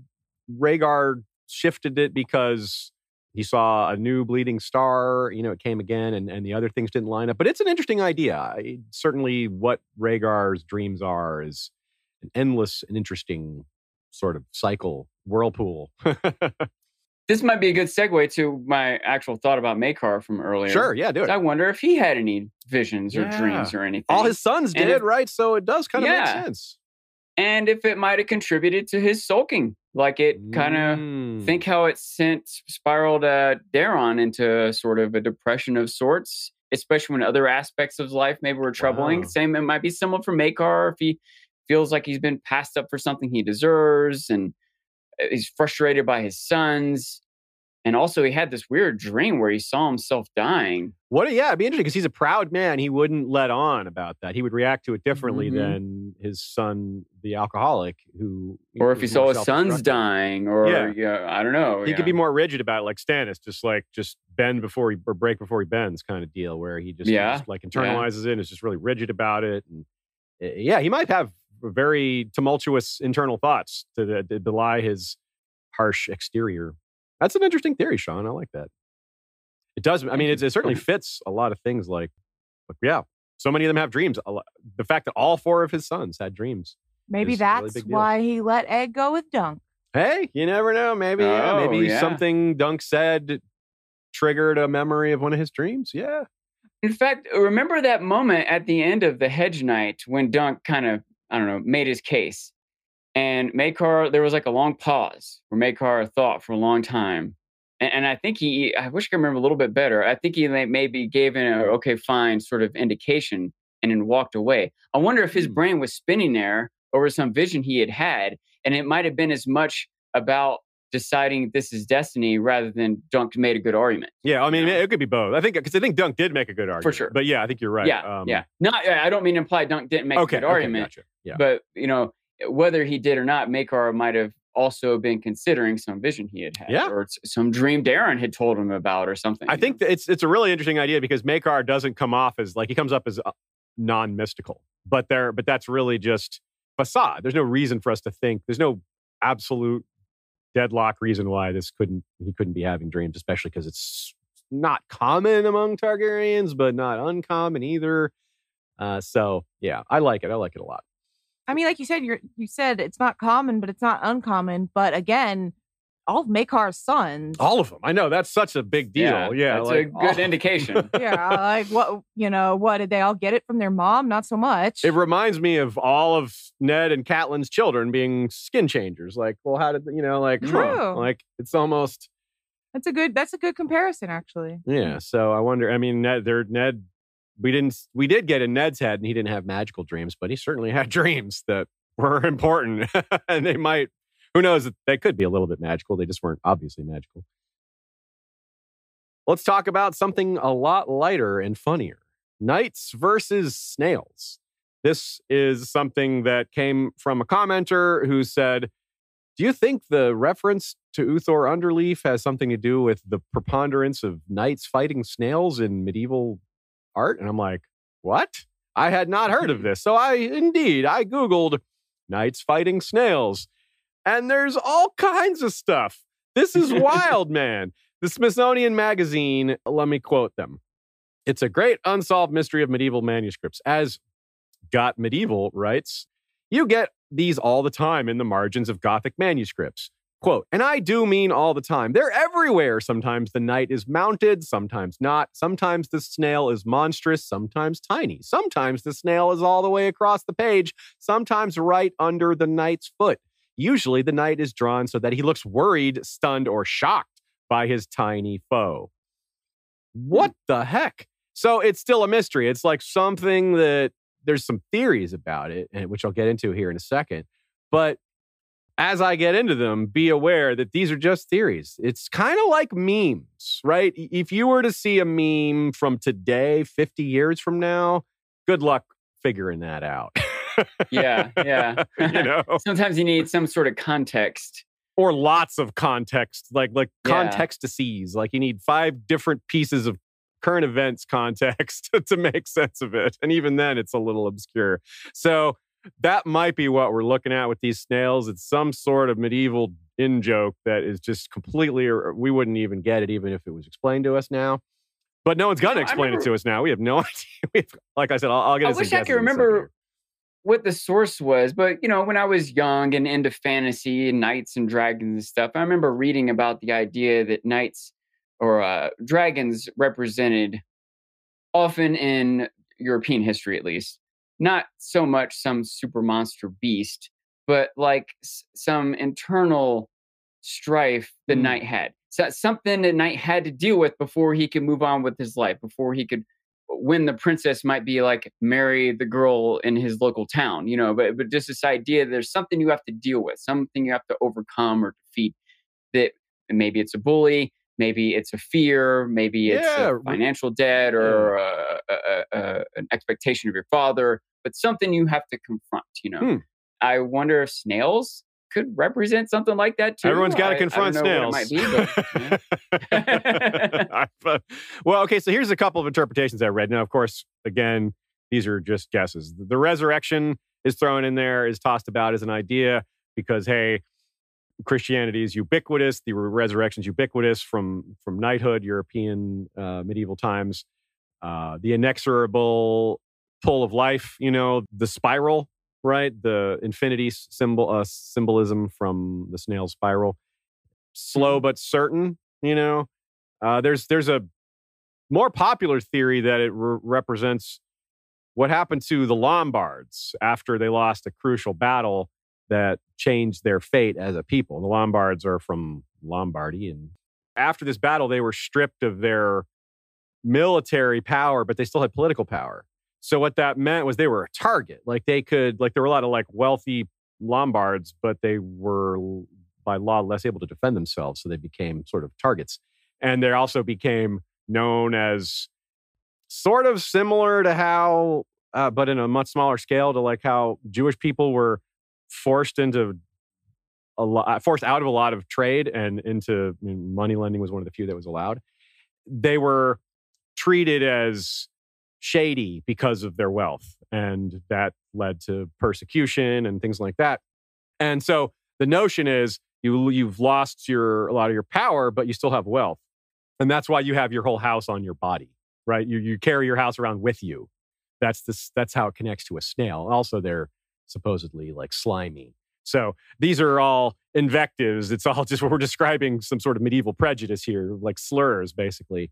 Rhaegar shifted it because he saw a new bleeding star. You know, it came again, and, and the other things didn't line up. But it's an interesting idea. I, certainly, what Rhaegar's dreams are is an endless and interesting sort of cycle whirlpool. this might be a good segue to my actual thought about Maekar from earlier. Sure, yeah, do it. I wonder if he had any visions or Yeah. dreams or anything. All his sons And did, if- right? So it does kind of Yeah. make sense. and if it might have contributed to his sulking, like it kind of Mm. think how it sent spiraled uh, Daeron into sort of a depression of sorts, especially when other aspects of his life maybe were troubling. Wow. Same, it might be similar for Maekar if he feels like he's been passed up for something he deserves, and he's frustrated by his sons. And also, he had this weird dream where he saw himself dying. What? Yeah, it'd be interesting because he's a proud man. He wouldn't let on about that. He would react to it differently Mhm. than his son, the alcoholic, who. Or if he saw his son's dying, or Yeah. yeah, I don't know. He yeah. could be more rigid about it, like Stannis, just like just bend before he or break before he bends, kind of deal, where he just, Yeah, just, like internalizes it and is just really rigid about it. And uh, yeah, he might have very tumultuous internal thoughts to, uh, to belie his harsh exterior. That's an interesting theory, Sean. I like that. It does. I mean, it, it certainly fits a lot of things. Like, like, yeah, so many of them have dreams. The fact that all four of his sons had dreams. Maybe is a really that's why he let Egg go with Dunk. Hey, you never know. Maybe, yeah, Oh, maybe yeah. something Dunk said triggered a memory of one of his dreams. Yeah. In fact, remember that moment at the end of the hedge knight when Dunk kind of, I don't know, made his case. And Maekar, there was like a long pause where Maekar thought for a long time. And, and I think he, I wish I could remember a little bit better. I think he maybe gave an okay, fine sort of indication and then walked away. I wonder if his Hmm. brain was spinning there over some vision he had had. And it might have been as much about deciding this is destiny rather than Dunk made a good argument. Yeah. I mean, Yeah. it could be both. I think, because I think Dunk did make a good argument. For sure. But yeah, I think you're right. Yeah, Um, yeah. Not, I don't mean to imply Dunk didn't make Okay. a good okay, argument, gotcha. Yeah. but you know whether he did or not, Maekar might have also been considering some vision he had had, Yeah. or some dream Daeron had told him about, or something. I think that it's it's a really interesting idea because Maekar doesn't come off as like he comes up as uh, non-mystical, but there but that's really just facade. There's no reason for us to think. There's no absolute deadlock reason why this couldn't he couldn't be having dreams, especially because it's not common among Targaryens, but not uncommon either. Uh, so yeah, I like it. I like it a lot. I mean, like you said, you're you said it's not common, but it's not uncommon. But again, all of Maekar's sons. All of them. I know that's such a big deal. Yeah, that's like, a good all- indication. yeah, like what you know, what did they all get it from their mom? Not so much. It reminds me of all of Ned and Catelyn's children being skin changers. Like, well, how did you know? Like, huh, True. like it's almost That's a good. That's a good comparison, actually. yeah. So I wonder. I mean, Ned, they're Ned. We didn't. We did get in Ned's head, and he didn't have magical dreams, but he certainly had dreams that were important, and they might. Who knows? They could be a little bit magical. They just weren't obviously magical. Let's talk about something a lot lighter and funnier. Knights versus snails. This is something that came from a commenter who said, Do you think the reference to Uthor Underleaf has something to do with the preponderance of knights fighting snails in medieval art? And I'm like, What? I had not heard of this. So I indeed, I Googled knights fighting snails, and there's all kinds of stuff. This is wild, man. The Smithsonian Magazine, let me quote them. It's a great unsolved mystery of medieval manuscripts. As Got Medieval writes, you get these all the time in the margins of Gothic manuscripts. Quote, and I do mean all the time. They're everywhere. Sometimes the knight is mounted, sometimes not. Sometimes the snail is monstrous, sometimes tiny. Sometimes the snail is all the way across the page, sometimes right under the knight's foot. Usually the knight is drawn so that he looks worried, stunned, or shocked by his tiny foe. What hmm. the heck? So it's still a mystery. It's like something that there's some theories about it, and which I'll get into here in a second. But as I get into them, be aware that these are just theories. It's kind of like memes, right? If you were to see a meme from today, 50 years from now, good luck figuring that out. yeah, yeah. you know, Sometimes you need some sort of context. or lots of context, like like Yeah. contextices. Like you need five different pieces of current events context to make sense of it, and even then, it's a little obscure. So that might be what we're looking at with these snails. It's some sort of medieval in joke that is just completely. We wouldn't even get it even if it was explained to us now. But no one's going to know, explain it to us now. We have no idea. We have, like I said, I'll, I'll get. I wish I could in a second remember what the source was, but you know, when I was young and into fantasy and knights and dragons and stuff, I remember reading about the idea that knights or uh, dragons represented often in European history, at least, not so much some super monster beast, but like s- some internal strife the Mm. knight had. So something the knight had to deal with before he could move on with his life, before he could when the princess might be like marry the girl in his local town, you know, but but just this idea there's something you have to deal with, something you have to overcome or defeat that maybe it's a bully, maybe it's a fear, maybe it's Yeah, a financial debt or a, a, a, a- an expectation of your father, but something you have to confront, you know. Hmm. I wonder if snails could represent something like that too. Everyone's got to confront don't know what snails. be. But- well, okay, so here's a couple of interpretations I read. Now, of course, again, these are just guesses. The resurrection is thrown in there, is tossed about as an idea because, hey, Christianity is ubiquitous. The resurrection is ubiquitous from from knighthood, European uh, medieval times. Uh, the inexorable pull of life, you know, the spiral, right? The infinity symbol uh, symbolism from the snail spiral. Slow but certain, you know. Uh, there's there's a more popular theory that it re- represents what happened to the Lombards after they lost a crucial battle that changed their fate as a people. The Lombards are from Lombardy, and after this battle, they were stripped of their military power, but they still had political power. So what that meant was they were a target. Like they could, like there were a lot of like wealthy Lombards, but they were by law less able to defend themselves, so they became sort of targets. And they also became known as sort of similar to how, uh, but in a much smaller scale, to like how Jewish people were forced into a lot, forced out of a lot of trade and into I mean, money lending was one of the few that was allowed. They were treated as shady because of their wealth, and that led to persecution and things like that. And so the notion is you you've lost your a lot of your power, but you still have wealth, and that's why you have your whole house on your body, right? You you carry your house around with you. That's this. That's how it connects to a snail. Also, they're supposedly like slimy. So these are all invectives. It's all just we're describing some sort of medieval prejudice here, like slurs, basically.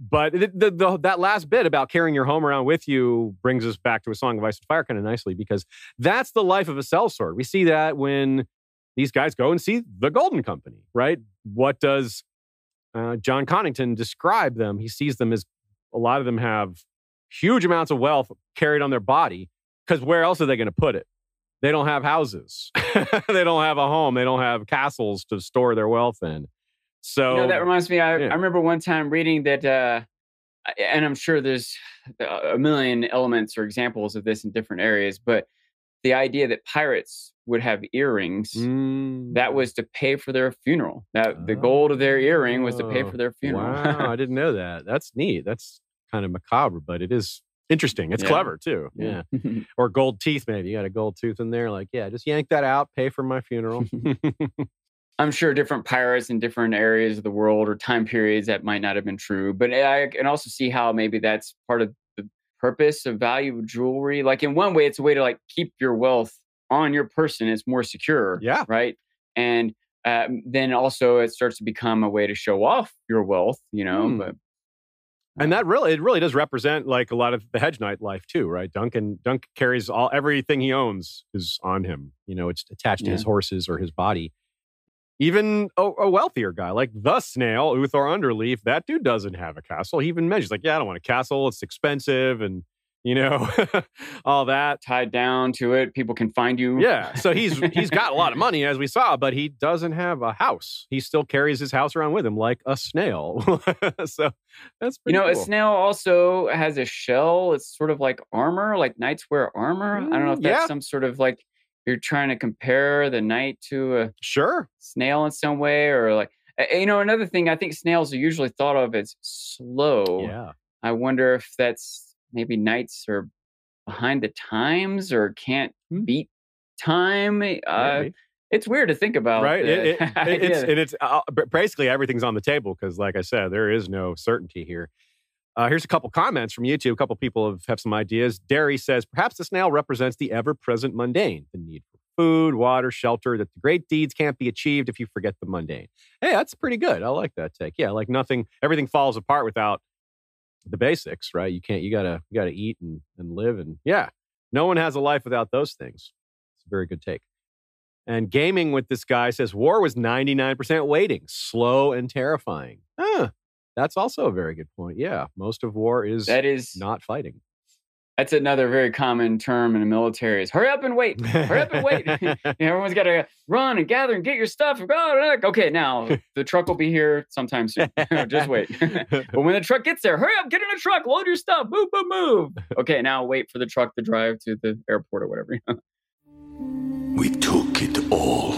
But the, the, the, that last bit about carrying your home around with you brings us back to a Song of Ice and Fire kind of nicely because that's the life of a sellsword. We see that when these guys go and see the Golden Company, right? What does uh, Jon Connington describe them? He sees them as a lot of them have huge amounts of wealth carried on their body because where else are they going to put it? They don't have houses. they don't have a home. They don't have castles to store their wealth in. So you know, that reminds me. I, yeah. I remember one time reading that, uh, and I'm sure there's a million elements or examples of this in different areas, but the idea that pirates would have earrings Mm. that was to pay for their funeral. That the gold of their earring was to pay Oh, for their funeral. Wow, I didn't know that. That's neat. That's kind of macabre, but it is interesting. It's Yeah. clever too. Yeah. Or gold teeth, maybe. You got a gold tooth in there. Like, yeah, just yank that out, pay for my funeral. I'm sure different pirates in different areas of the world or time periods that might not have been true. But I can also see how maybe that's part of the purpose of value of jewelry. Like in one way, it's a way to like keep your wealth on your person. It's more secure. Yeah. Right. And um, then also it starts to become a way to show off your wealth, you know. Hmm. But and that really it really does represent like a lot of the hedge knight life too, right? Duncan Dunk carries all everything he owns is on him. You know, it's attached to his horses or his body. Even a, a wealthier guy like the snail, Uthor Underleaf, that dude doesn't have a castle. He even mentions like, yeah, I don't want a castle. It's expensive, and you know, all that. tied down to it, people can find you. Yeah. So he's he's got a lot of money, as we saw, but he doesn't have a house. He still carries his house around with him like a snail. so that's pretty You know, a snail also has a shell. It's sort of like armor, like knights wear armor. I don't know if Mm, that's yeah. some sort of like you're trying to compare the knight to a Sure. snail in some way, or like you know, another thing. I think snails are usually thought of as slow. Yeah. I wonder if that's maybe knights are behind the times or can't Hmm. beat time. Uh, it's weird to think about. right? it, it- it's and it's uh, basically everything's on the table because, like I said, there is no certainty here. Uh, here's a couple comments from YouTube. A couple people have, have some ideas. Derry says, perhaps the snail represents the ever present mundane, the need for food, water, shelter, that the great deeds can't be achieved if you forget the mundane. Hey, that's pretty good. I like that take. Yeah, like nothing, everything falls apart without the basics, right? You can't, you gotta, you gotta eat and, and live. And yeah, no one has a life without those things. It's a very good take. And gaming with this guy says war was 99% waiting, slow and terrifying. Huh. That's also a very good point. Yeah, most of war is that is not fighting. That's another very common term in the military is hurry up and wait. Hurry up and wait. you know, everyone's got to run and gather and get your stuff. Okay, now the truck will be here sometime soon. Just wait. but when the truck gets there, hurry up, get in the truck, load your stuff, move, move, move. Okay, now wait for the truck to drive to the airport or whatever. we took it all.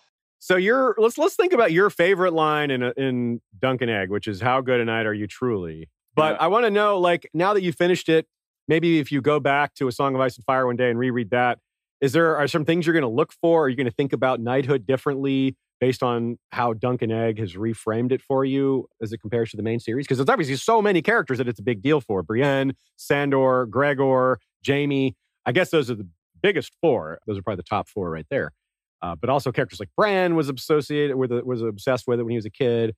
So your let's let's think about your favorite line in in Dunk and Egg, which is "How good a knight are you truly?" But yeah. I want to know, like, now that you finished it, maybe if you go back to a Song of Ice and Fire one day and reread that, is there are some things you're going to look for? Are you going to think about knighthood differently based on how Dunk and Egg has reframed it for you as it compares to the main series? Because it's obviously so many characters that it's a big deal for. Brienne, Sandor, Gregor, Jaime. I guess those are the biggest four. Those are probably the top four right there. Uh, but also characters like Bran was associated with it, was obsessed with it when he was a kid.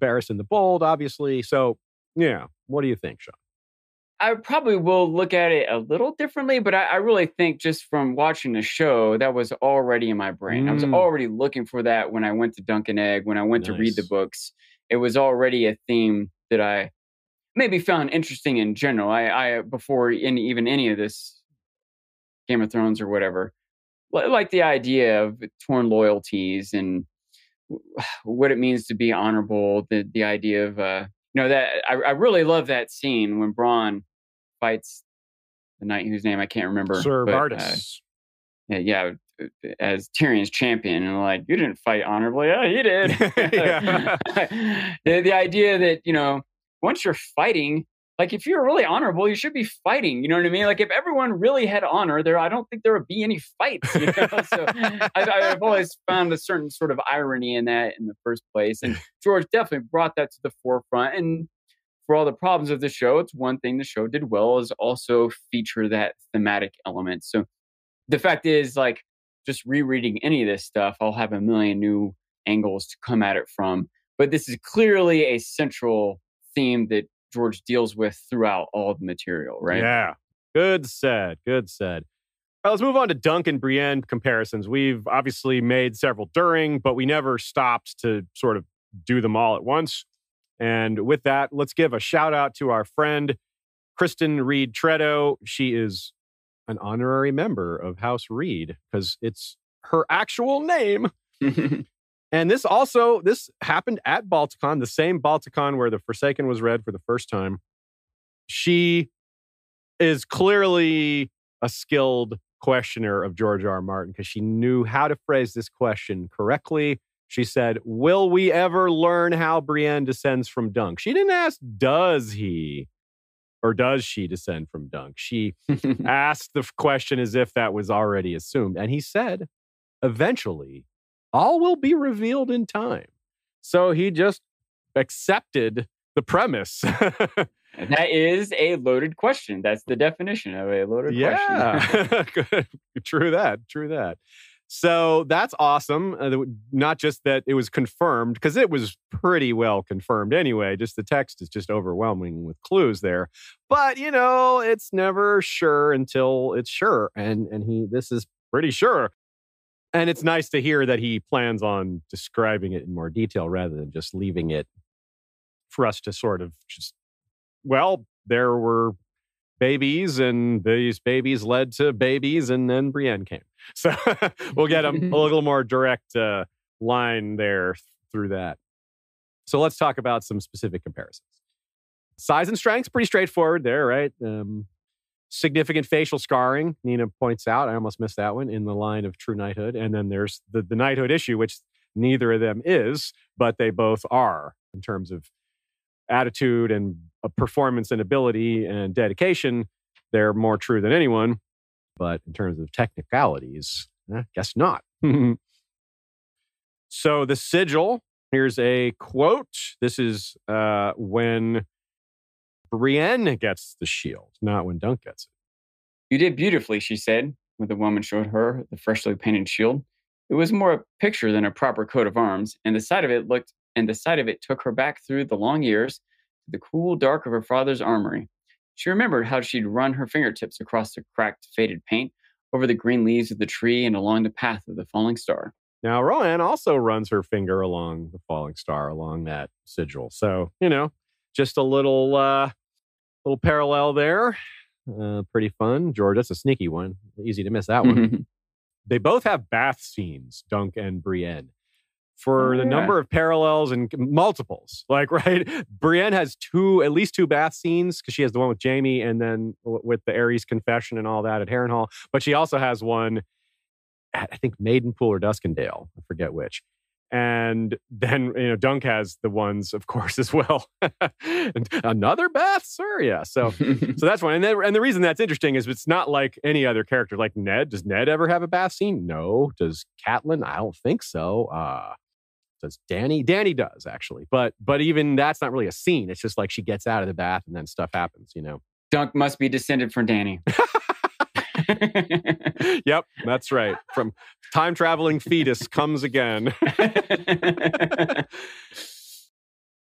Barris Barristan the Bold, obviously. So yeah. What do you think, Sean? I probably will look at it a little differently, but I, I, really think just from watching the show, that was already in my brain. Mm. I was mm. already looking for that when I went to Dunk and Egg, when I went nice. to read the books. It was already a theme that I maybe found interesting in general. I, I before any, even any of this Game of Thrones or whatever, like the idea of torn loyalties and what it means to be honorable. The the idea of uh, you know that I, I really love that scene when Bronn fights the knight whose name I can't remember. Sir but, Uh, yeah, yeah, uh, as Tyrion's champion, and like you didn't fight honorably. Yeah, he did. the, the idea that you know once you're fighting, like if you're really honorable, you should be fighting. You know what I mean? Like if everyone really had honor, there I don't think there would be any fights. You know? so I, have always found a certain sort of irony in that in the first place, and George definitely brought that to the forefront. And for all the problems of the show, it's one thing the show did well is also feature that thematic element. So the fact is, like just rereading any of this stuff, I'll have a million new angles to come at it from. But this is clearly a central theme that George deals with throughout all the material, right? Yeah. Good said. Good said. All right, let's move on to Dunk and Brienne comparisons. We've obviously made several during, but we never stopped to sort of do them all at once. And with that, let's give a shout out to our friend, Kristen Reed Tredo. She is an honorary member of House Reed because it's her actual name. And this also this happened at Balticon, the same Balticon where the Forsaken was read for the first time. She is clearly a skilled questioner of George R. R. Martin because she knew how to phrase this question correctly. She said, Will we ever learn how Brienne descends from Dunk? She didn't ask, Does he or does she descend from Dunk? She asked the question as if that was already assumed. And he said, Eventually, all will be revealed in time. So he just accepted the premise. that is a loaded question. That's the definition of a loaded yeah. question. true that. True that. So that's awesome. Uh, not just that it was confirmed, because it was pretty well confirmed anyway. Just the text is just overwhelming with clues there. But you know, it's never sure until it's sure. And and he this is pretty sure. And it's nice to hear that he plans on describing it in more detail rather than just leaving it for us to sort of just, well, there were babies and these babies led to babies and then Brienne came. So we'll get a, a little more direct uh, line there through that. So let's talk about some specific comparisons. Size and strength's pretty straightforward there, right? Um, significant facial scarring. Nina points out. I almost missed that one in the line of true knighthood. And then there's the, the knighthood issue, which neither of them is, but they both are in terms of attitude and performance and ability and dedication. They're more true than anyone. But in terms of technicalities, eh, guess not. so the sigil, here's a quote. This is uh, when Brienne gets the shield, not when Dunk gets it. You did beautifully, she said, when the woman showed her the freshly painted shield. It was more a picture than a proper coat of arms, and the sight of it looked and the sight of it took her back through the long years to the cool dark of her father's armory. She remembered how she'd run her fingertips across the cracked, faded paint, over the green leaves of the tree, and along the path of the falling star. Now, Rohanne also runs her finger along the falling star, along that sigil. So, you know, just a little uh little parallel there. Uh, pretty fun. George, that's a sneaky one. Easy to miss that one. they both have bath scenes, Dunk and Brienne for Oh, the yeah. number of parallels and multiples. Like, right? Brienne has two, at least two bath scenes because she has the one with Jaime and then w- with the Aerys confession and all that at Harrenhal. But she also has one at, I think, Maidenpool or Duskendale. I forget which. And then, you know, Dunk has the ones, of course, as well. And Another bath, sir? Yeah. So, so that's one. And then, and the reason that's interesting is it's not like any other character. Like Ned, does Ned ever have a bath scene? No. Does Catelyn? I don't think so. Uh, does Dany? Dany does actually, but but even that's not really a scene. It's just like she gets out of the bath and then stuff happens. You know. Dunk must be descended from Dany. yep, that's right. From time traveling fetus comes again.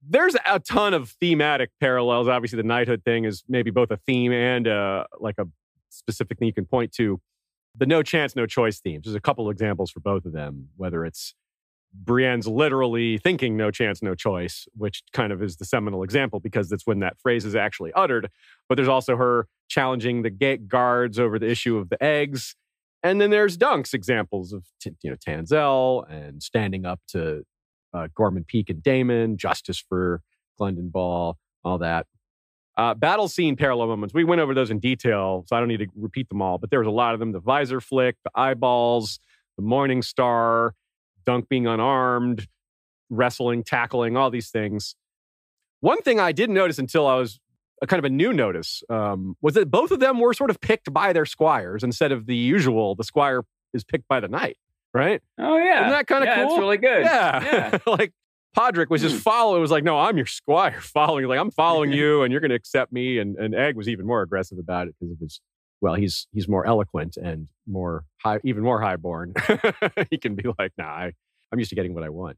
There's a ton of thematic parallels. Obviously, the knighthood thing is maybe both a theme and uh, like a specific thing you can point to. The no chance, no choice themes. There's a couple examples for both of them, whether it's Brienne's literally thinking no chance, no choice, which kind of is the seminal example because that's when that phrase is actually uttered. But there's also her challenging the gate guards over the issue of the eggs. And then there's Dunk's examples of you know Tanselle and standing up to uh, Gorman Peake and Daemon, justice for Glendon Ball, all that. Uh, battle scene parallel moments. We went over those in detail, so I don't need to repeat them all. But there was a lot of them: the visor flick, the eyeballs, the Morning Star, Dunk being unarmed, wrestling, tackling, all these things. One thing I didn't notice until I was a kind of a new notice um, was that both of them were sort of picked by their squires instead of the usual. The squire is picked by the knight, right? Oh yeah, Isn't that kind of yeah, cool? That's really good. Yeah, yeah. like Podrick was just Hmm. following. It was like, no, I'm your squire, following. Like I'm following you, and you're going to accept me. And and Egg was even more aggressive about it because of his. Well, he's he's more eloquent and more high, even more highborn. he can be like, nah, I, I'm used to getting what I want.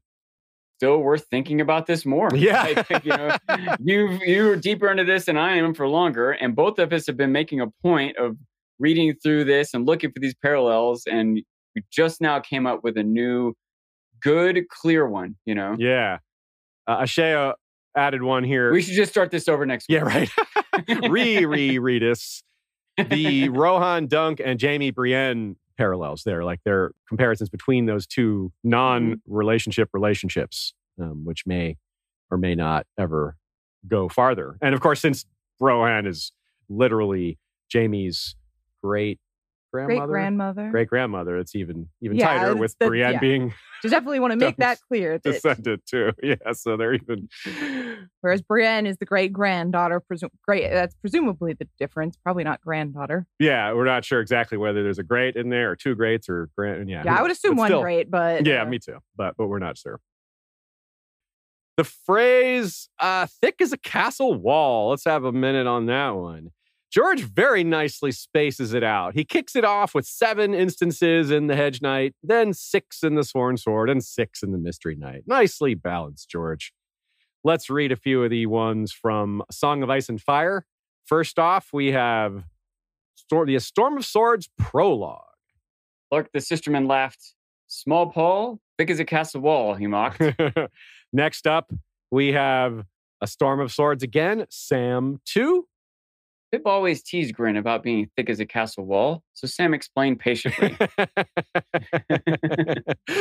Still worth thinking about this more. Yeah. Like, you know, you you're deeper into this than I am for longer, and both of us have been making a point of reading through this and looking for these parallels, and we just now came up with a new, good, clear one. You know, Yeah, uh, Ashea added one here. we should just start this over next week. yeah, right. re re read us the Rohanne Dunk and Jaime Brienne parallels there, like their comparisons between those two non-relationship relationships, um, which may or may not ever go farther. And of course, since Rohanne is literally Jaime's great Great grandmother, grandmother. great grandmother, it's even even Yeah, tighter with the- Brienne yeah. being Just definitely want to make that clear. that- descended too. Yeah, so they're even whereas Brienne is the great granddaughter. Presu- great. That's presumably the difference. Probably not granddaughter. Yeah, we're not sure exactly whether there's a great in there or two greats or grand. Yeah, Yeah, I would assume one still- great, but Yeah, uh, me too. But but we're not sure. The phrase uh, "thick as a castle wall." Let's have a minute on that one. George very nicely spaces it out. He kicks it off with seven instances in the Hedge Knight, then six in the Sworn Sword, and six in the Mystery Knight. Nicely balanced, George. Let's read a few of the ones from Song of Ice and Fire. First off, we have the Storm of Swords prologue. Look, the sisterman laughed. Small Paul, thick as a castle wall, he mocked. Next up, we have A Storm of Swords again, Sam 2. Pip always teased Grenn about being thick as a castle wall, so Sam explained patiently.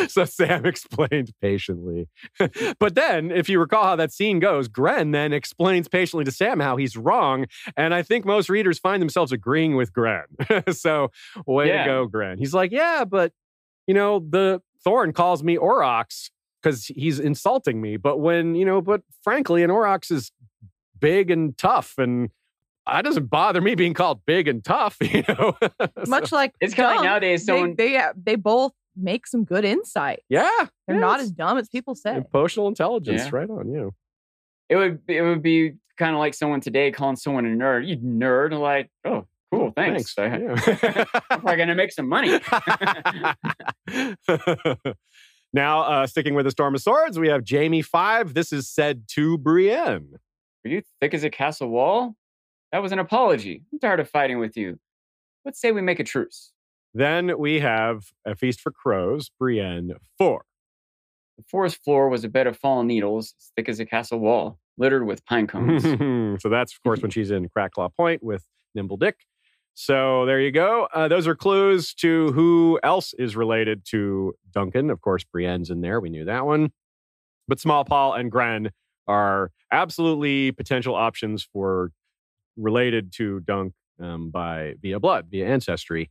so Sam explained patiently. but then, if you recall how that scene goes, Grenn then explains patiently to Sam how he's wrong. And I think most readers find themselves agreeing with Grenn. so, way Yeah. to go, Grenn. He's like, yeah, but, you know, the Thorn calls me Aurochs because he's insulting me. But when, you know, but frankly, an Aurochs is big and tough and that doesn't bother me being called big and tough, you know. Much like It's kinda like nowadays they- someone- they uh, they both make some good insight. yeah, They're yeah, not as dumb as people say. emotional intelligence, Yeah. right on you. it would be, it would be kind of like someone today calling someone a nerd. You nerd, and like, oh, cool, thanks. I, Yeah. I'm probably gonna make some money. now, uh, sticking with the Storm of Swords, we have Jaime Five. This is said to Brienne. Are you thick as a castle wall? That was an apology. I'm tired of fighting with you. Let's say we make a truce. Then we have A Feast for Crows, Brienne Four. The forest floor was a bed of fallen needles, as thick as a castle wall, littered with pine cones. so that's, of course, when she's in Cracklaw Point with Nimble Dick. So there you go. Uh, those are clues to who else is related to Duncan. Of course, Brienne's in there. We knew that one. But Small Paul and Grenn are absolutely potential options for related to Dunk um, by via blood, via ancestry,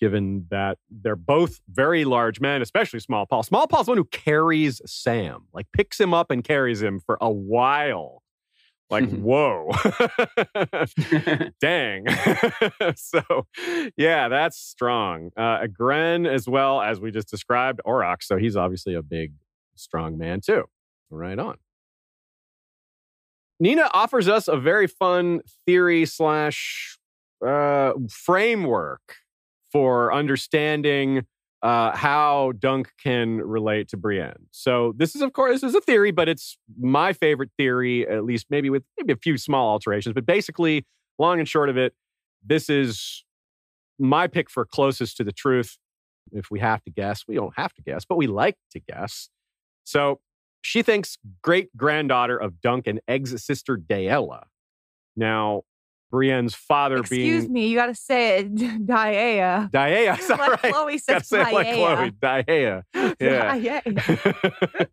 given that they're both very large men, especially Small Paul. Small Paul's the one who carries Sam, like picks him up and carries him for a while. Like, whoa. Dang. so, yeah, that's strong. Uh, Grenn, as well as we just described, Auroch. So he's obviously a big, strong man, too. Right on. Nina offers us a very fun theory slash uh, framework for understanding uh, how Dunk can relate to Brienne. So this is, of course, is a theory, but it's my favorite theory, at least maybe with maybe a few small alterations. But basically, long and short of it, this is my pick for closest to the truth. If we have to guess, we don't have to guess, but we like to guess. So she thinks great granddaughter of Dunk and Egg's sister Daella. Now, Brienne's father Excuse being me, you got to say it. Daea. Is Like right? Chloe says say it like Chloe. Daea. Yeah.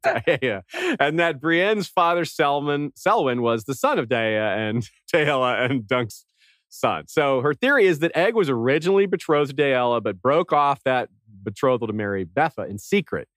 Daea. And that Brienne's father, Selman, Selwyn, was the son of Daea and Daella and Dunk's son. So her theory is that Egg was originally betrothed to Daella, but broke off that betrothal to marry Betha in secret.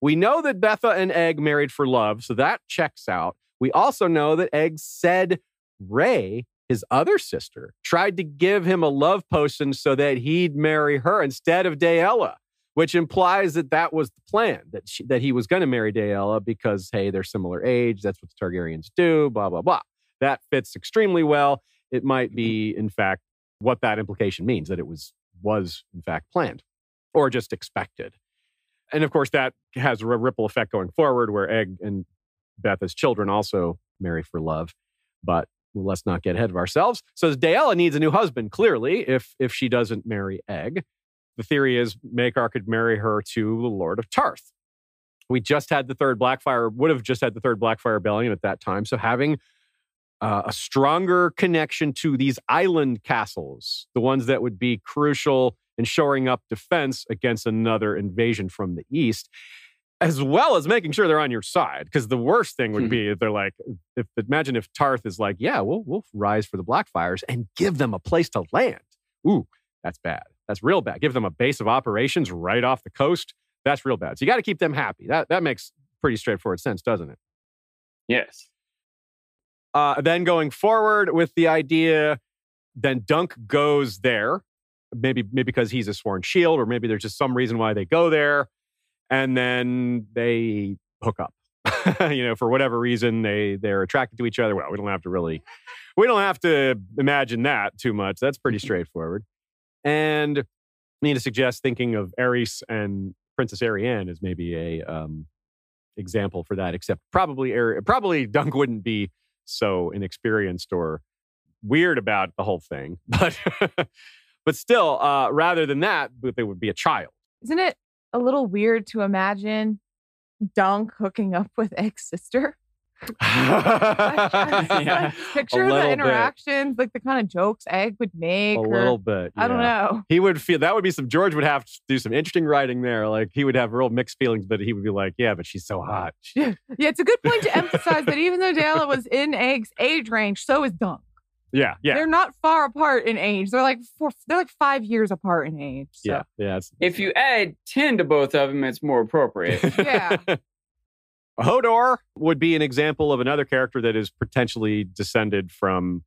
We know that Betha and Egg married for love, so that checks out. We also know that Egg said Rhae, his other sister, tried to give him a love potion so that he'd marry her instead of Daella, which implies that that was the plan, that, she, that he was going to marry Daella because, hey, they're similar age. That's what the Targaryens do, blah, blah, blah. That fits extremely well. It might be, in fact, what that implication means, that it was, was in fact, planned or just expected. And of course, that has a ripple effect going forward where Egg and Beth as children also marry for love. But let's not get ahead of ourselves. So Daella needs a new husband, clearly, if if she doesn't marry Egg. The theory is Maekar could marry her to the Lord of Tarth. We just had the third Blackfire, would have just had the third Blackfire Rebellion at that time. So having uh, a stronger connection to these island castles, the ones that would be crucial in shoring up defense against another invasion from the east, as well as making sure they're on your side. Because the worst thing would be if they're like, if imagine if Tarth is like, yeah, we'll we'll rise for the Blackfires and give them a place to land. Ooh, that's bad. That's real bad. Give them a base of operations right off the coast. That's real bad. So you got to keep them happy. That that makes pretty straightforward sense, doesn't it? Yes. Uh, then going forward with the idea, then Dunk goes there, maybe maybe because he's a sworn shield, or maybe there's just some reason why they go there, and then they hook up. you know, for whatever reason, they they're attracted to each other. Well, we don't have to really, we don't have to imagine that too much. That's pretty straightforward. And I need to suggest thinking of Arys and Princess Arianne as maybe a um, example for that. Except probably Ari- probably Dunk wouldn't be so inexperienced or weird about the whole thing, but but still, uh, rather than that, they would be a child. Isn't it a little weird to imagine Dunk hooking up with Egg's sister? Yeah. Picture the little bit. interactions, like the kind of jokes Egg would make. A or- little bit. I don't know. He would feel that would be some George would have to do some interesting writing there. Like he would have real mixed feelings, but he would be like, "Yeah, but she's so hot." Yeah, yeah it's a good point to emphasize that even though Daella was in Egg's age range, so is Dunk. Yeah, yeah, They're not far apart in age. They're like four, they're like five years apart in age. So. yeah, yeah. It's, If you add 10 to both of them, it's more appropriate. Yeah. Hodor would be an example of another character that is potentially descended from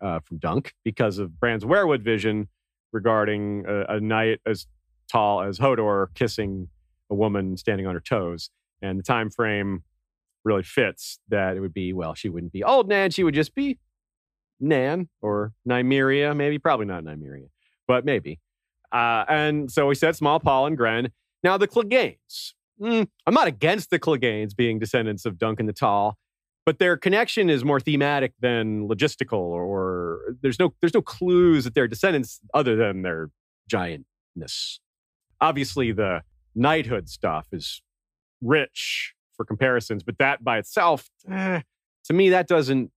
uh, from Dunk because of Bran's weirwood vision regarding a, a knight as tall as Hodor kissing a woman standing on her toes, and the time frame really fits that it would be well, she wouldn't be old Nan, she would just be Nan or Nymeria, maybe probably not Nymeria, but maybe. Uh, and so we said Small Paul and Grenn. Now the Cleganes. Mm, I'm not against the Cleganes being descendants of Duncan the Tall, but their connection is more thematic than logistical, or there's no there's no clues that they're descendants other than their giantness. Obviously, the knighthood stuff is rich for comparisons, but that by itself, eh, to me, that doesn't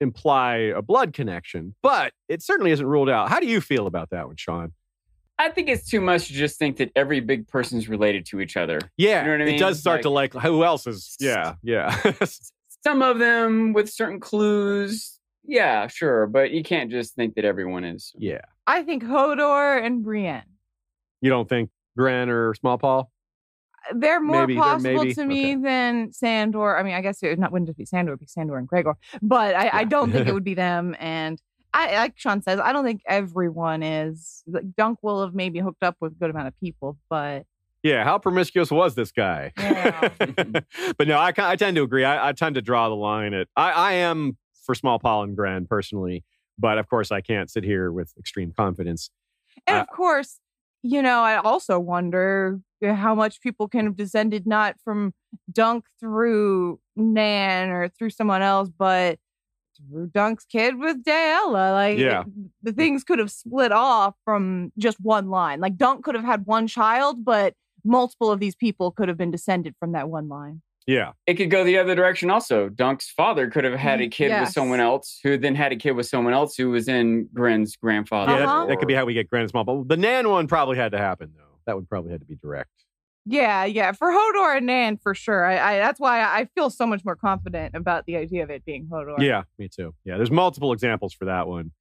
imply a blood connection. But it certainly isn't ruled out. How do you feel about that one, Sean? I think it's too much to just think that every big person's related to each other. Yeah, You know what I it does start to like who else is. Yeah, yeah. Some of them with certain clues. Yeah, sure. But you can't just think that everyone is. yeah. I think Hodor and Brienne. You don't think Grenn or Small Paul? Uh, they're more Maybe, they're possible to me than Sandor. I mean, I guess it not wouldn't just be Sandor, it'd be Sandor and Gregor. But I, I don't think it would be them. And I, like Sean says, I don't think everyone is. Like Dunk will have maybe hooked up with a good amount of people, but Yeah, how promiscuous was this guy? Yeah. but no, I, I tend to agree. I, I tend to draw the line at I, I am for Small Paul and Grenn personally, but of course I can't sit here with extreme confidence. and Uh, of course, you know, I also wonder how much people can have descended not from Dunk through Nan or through someone else, but Dunk's kid with Daella. Like, Yeah. it- the things could have split off from just one line. Like, Dunk could have had one child, but multiple of these people could have been descended from that one line. Yeah, It could go the other direction also. Dunk's father could have had a kid with someone else who then had a kid with someone else who was in Grenn's grandfather. yeah, Uh-huh. that, that could be how we get Grenn mom. Small Paul. The Nan one probably had to happen though. That would probably had to be direct. Yeah, yeah. For Hodor and Nan, for sure. I, I that's why I feel so much more confident about the idea of it being Hodor. Yeah, me too. Yeah, there's multiple examples for that one.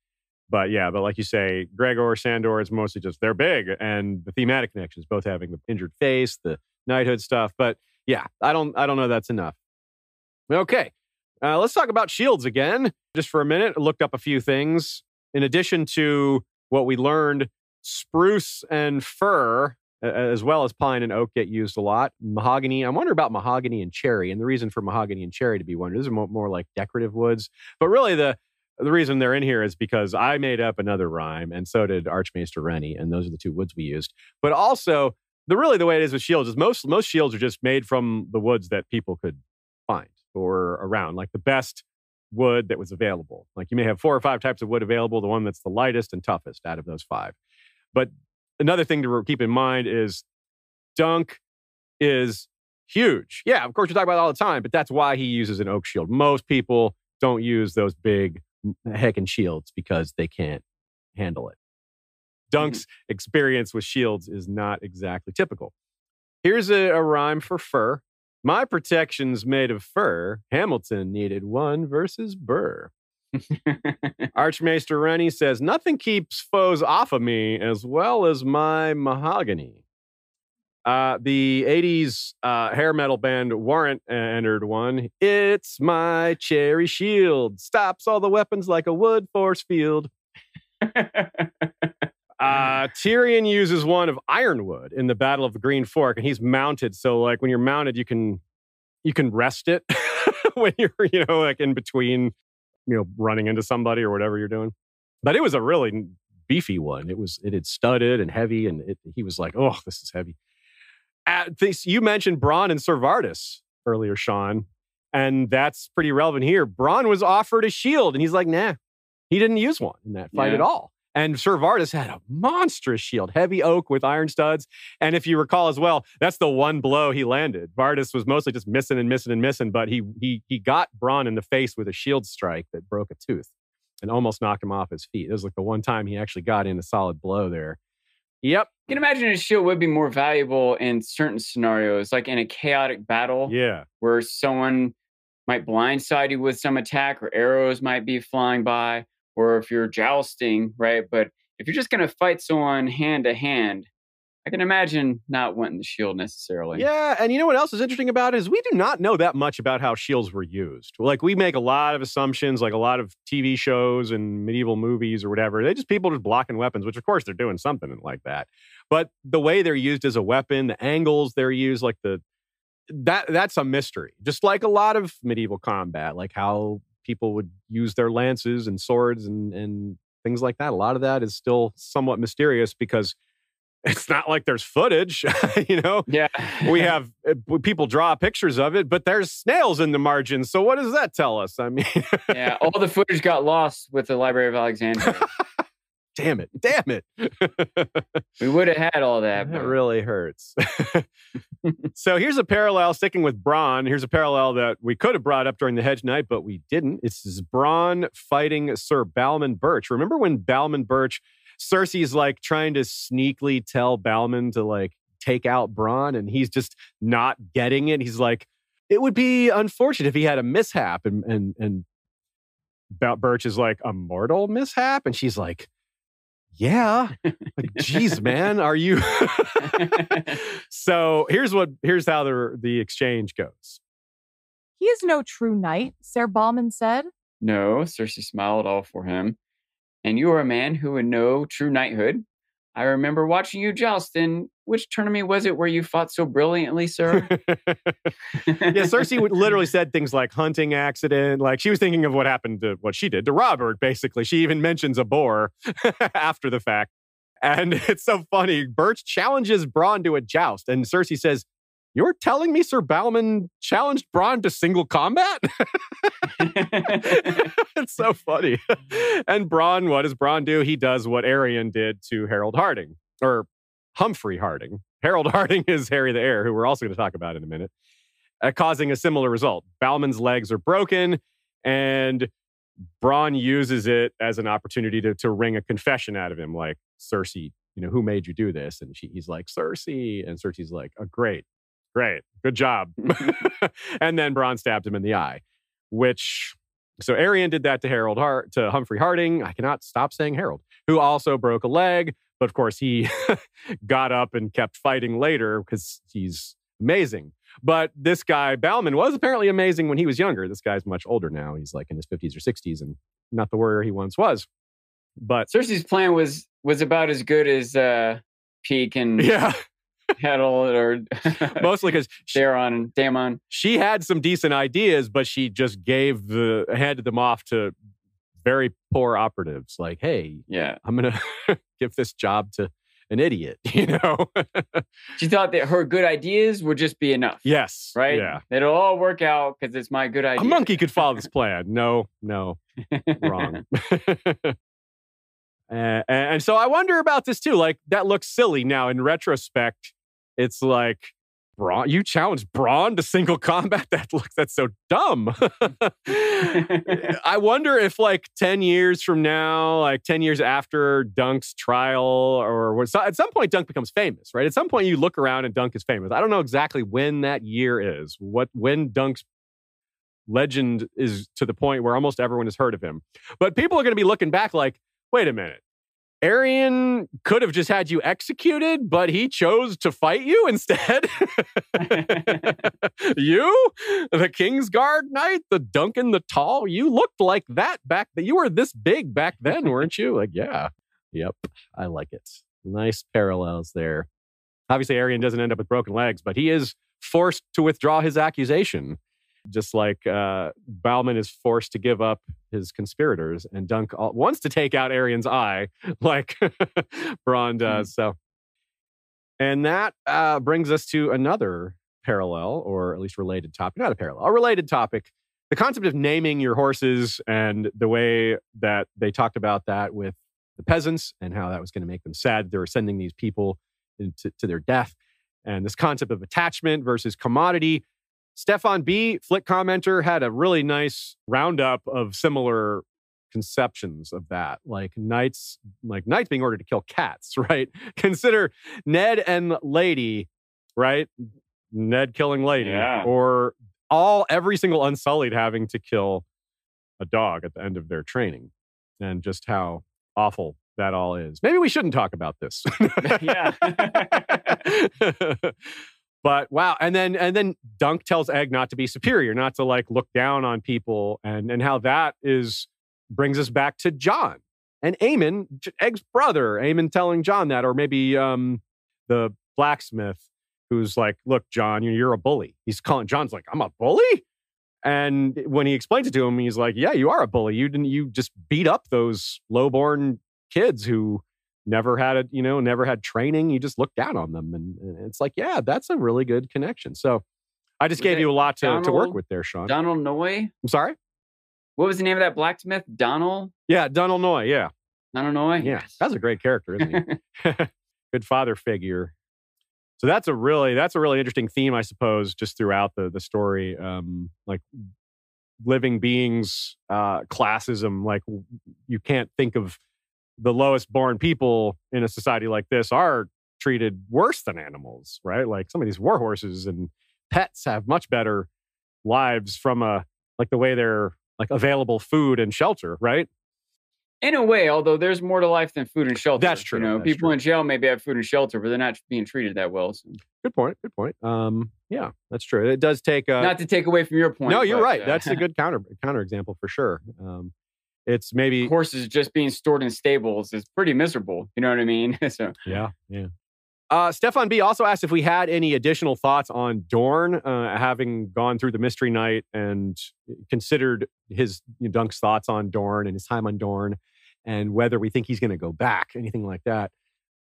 But yeah, but like you say, Gregor, Sandor is mostly just they're big and the thematic connections, both having the injured face, the knighthood stuff. But yeah, I don't I don't know that's enough. Okay. Uh, let's talk about shields again, just for a minute. Looked up a few things. In addition to what we learned, spruce and fir, as well as pine and oak, get used a lot. Mahogany, I wonder about mahogany and cherry, and the reason for mahogany and cherry to be wondered. These are more, more like decorative woods, but really the the reason they're in here is because I made up another rhyme, and so did Archmaester Rennie, and those are the two woods we used. But also, the really the way it is with shields is most most shields are just made from the woods that people could find or around, like the best wood that was available. Like you may have four or five types of wood available, the one that's the lightest and toughest out of those five. But another thing to keep in mind is Dunk is huge. Yeah, of course you talk about it all the time, but that's why he uses an oak shield. Most people don't use those big heckin' shields because they can't handle it. Dunk's mm-hmm. experience with shields is not exactly typical. Here's a, a rhyme for fir. My protection's made of fir. Hamilton needed one versus Burr. Archmaester Rennie says, Nothing keeps foes off of me as well as my mahogany. Uh, the 80s uh, hair metal band Warrant entered one. It's my cherry shield. Stops all the weapons like a wood force field. Uh, Tyrion uses one of ironwood in the Battle of the Green Fork, and he's mounted. So, like when you're mounted, you can you can rest it when you're you know like in between you know running into somebody or whatever you're doing. But it was a really beefy one. It was it had studded and heavy, and it, he was like, "Oh, this is heavy." Uh, this, you mentioned Bronn and Ser Vardis earlier, Sean, and that's pretty relevant here. Bronn was offered a shield, and he's like, "Nah." He didn't use one in that fight Yeah. at all. And Sir Vardis had a monstrous shield, heavy oak with iron studs. And if you recall as well, that's the one blow he landed. Vardis was mostly just missing and missing and missing, but he he he got Bronn in the face with a shield strike that broke a tooth and almost knocked him off his feet. It was like the one time he actually got in a solid blow there. Yep. You can imagine a shield would be more valuable in certain scenarios, like in a chaotic battle. Yeah. Where someone might blindside you with some attack or arrows might be flying by, or if you're jousting, right? But if you're just going to fight someone hand to hand, I can imagine not wanting the shield necessarily. Yeah, and you know what else is interesting about it is we do not know that much about how shields were used. Like we make a lot of assumptions, like a lot of TV shows and medieval movies or whatever. They just people just blocking weapons, which of course they're doing something like that. But the way they're used as a weapon, the angles they're used, like the that that's a mystery. Just like a lot of medieval combat, like how people would use their lances and swords and and things like that. A lot of that is still somewhat mysterious because it's not like there's footage, you know. Yeah, we have uh, people draw pictures of it, but there's snails in the margins. So what does that tell us? I mean, yeah, all the footage got lost with the Library of Alexandria. Damn it! Damn it! we would have had all that. That really hurts. so here's a parallel. Sticking with Bronn, here's a parallel that we could have brought up during the Hedge Knight, but we didn't. It's Bronn fighting Sir Balman Byrch. Remember when Balman Byrch? Cersei's like trying to sneakily tell Balman to like take out Bronn, and he's just not getting it. He's like, it would be unfortunate if he had a mishap, and and and Byrch is like a mortal mishap, and she's like, yeah, like, geez, man, are you? so here's what here's how the the exchange goes. He is no true knight, Sir Balman said. No, Cersei smiled all for him and you are a man who would know true knighthood. I remember watching you joust in which tournament was it where you fought so brilliantly, sir? yeah, Cersei literally said things like hunting accident. Like she was thinking of what happened to what she did to Robert, basically. She even mentions a boar after the fact. And it's so funny. Byrch challenges Bronn to a joust, and Cersei says, you're telling me Sir Balman challenged Bronn to single combat? it's so funny. and Bronn, what does Bronn do? He does what Aerion did to Harold Hardyng, or Humfrey Hardyng. Harold Hardyng is Harry the Heir, who we're also going to talk about in a minute, uh, causing a similar result. Balman's legs are broken, and Bronn uses it as an opportunity to, to wring a confession out of him, like, Cersei, you know, who made you do this? And she, he's like, Cersei. And Cersei's like, oh, great. Great. Good job. and then Bronn stabbed him in the eye, which so Aerion did that to Harold Hart to Humfrey Hardyng. I cannot stop saying Harold, who also broke a leg, but of course he got up and kept fighting later because he's amazing. But this guy Balman was apparently amazing when he was younger. This guy's much older now. He's like in his 50s or 60s and not the warrior he once was. But Cersei's plan was was about as good as uh Peake and yeah Kettle or mostly because Daeron and Daemon. She had some decent ideas, but she just gave the handed them off to very poor operatives. Like, hey, yeah, I'm gonna give this job to an idiot. You know, she thought that her good ideas would just be enough. Yes, right. Yeah, it'll all work out because it's my good idea. A monkey could follow this plan. No, no, wrong. Uh, and so I wonder about this too. Like that looks silly now in retrospect. It's like Bronn, you challenge Bronn to single combat. That looks that's so dumb. I wonder if like 10 years from now, like 10 years after Dunk's trial, or at some point Dunk becomes famous, right? At some point you look around and Dunk is famous. I don't know exactly when that year is, what when Dunk's legend is to the point where almost everyone has heard of him. But people are going to be looking back like, wait a minute. Aerion could have just had you executed, but he chose to fight you instead. you, the Kingsguard Knight, the Duncan the Tall, you looked like that back then. You were this big back then, weren't you? Like, yeah. Yep. I like it. Nice parallels there. Obviously, Aerion doesn't end up with broken legs, but he is forced to withdraw his accusation just like uh, Balman is forced to give up his conspirators, and Dunk wants to take out Aerion's eye, like Bronn does. Mm. So, and that uh, brings us to another parallel, or at least related topic. Not a parallel, a related topic. The concept of naming your horses and the way that they talked about that with the peasants and how that was going to make them sad. They were sending these people into, to their death. And this concept of attachment versus commodity. Stefan B, Flick commenter, had a really nice roundup of similar conceptions of that like knights like knights being ordered to kill cats right consider ned and lady right ned killing lady Yeah. or all every single unsullied having to kill a dog at the end of their training and just how awful that all is maybe we shouldn't talk about this yeah. but wow and then and then dunk tells egg not to be superior not to like look down on people and and how that is brings us back to john and Aemon, J- Egg's brother, Aemon telling Jon that, or maybe um, the blacksmith who's like, "Look, Jon, you're a bully." He's calling Jon's like, "I'm a bully," and when he explains it to him, he's like, "Yeah, you are a bully. You didn't. You just beat up those lowborn kids who never had a, you know, never had training. You just look down on them." And, and it's like, yeah, that's a really good connection. So I just Was gave you a lot to, to work with there, Sean. Donald Noye. I'm sorry. What was the name of that blacksmith? Donald. Yeah, Donald Noye. Yeah, Donald Noye. yeah, that's a great character, isn't he? good father figure. So that's a really that's a really interesting theme, I suppose, just throughout the the story. Um, like living beings, uh, classism. Like you can't think of the lowest born people in a society like this are treated worse than animals, right? Like some of these war horses and pets have much better lives from a like the way they're like available food and shelter, right? In a way, although there's more to life than food and shelter. That's true, You know, people true. in jail maybe have food and shelter, but they're not being treated that well. So. Good point. Good point. Um, yeah, that's true. It does take uh, not to take away from your point. no, you're but, right. uh, That's a good counter counter example for sure. Um, it's maybe horses just being stored in stables is pretty miserable. You know what I mean? so yeah, yeah. Uh, Stefan B also asked if we had any additional thoughts on Dorne, uh, having gone through the Mystery Knight and considered his you know, Dunk's thoughts on Dorne and his time on Dorne, and whether we think he's going to go back, anything like that.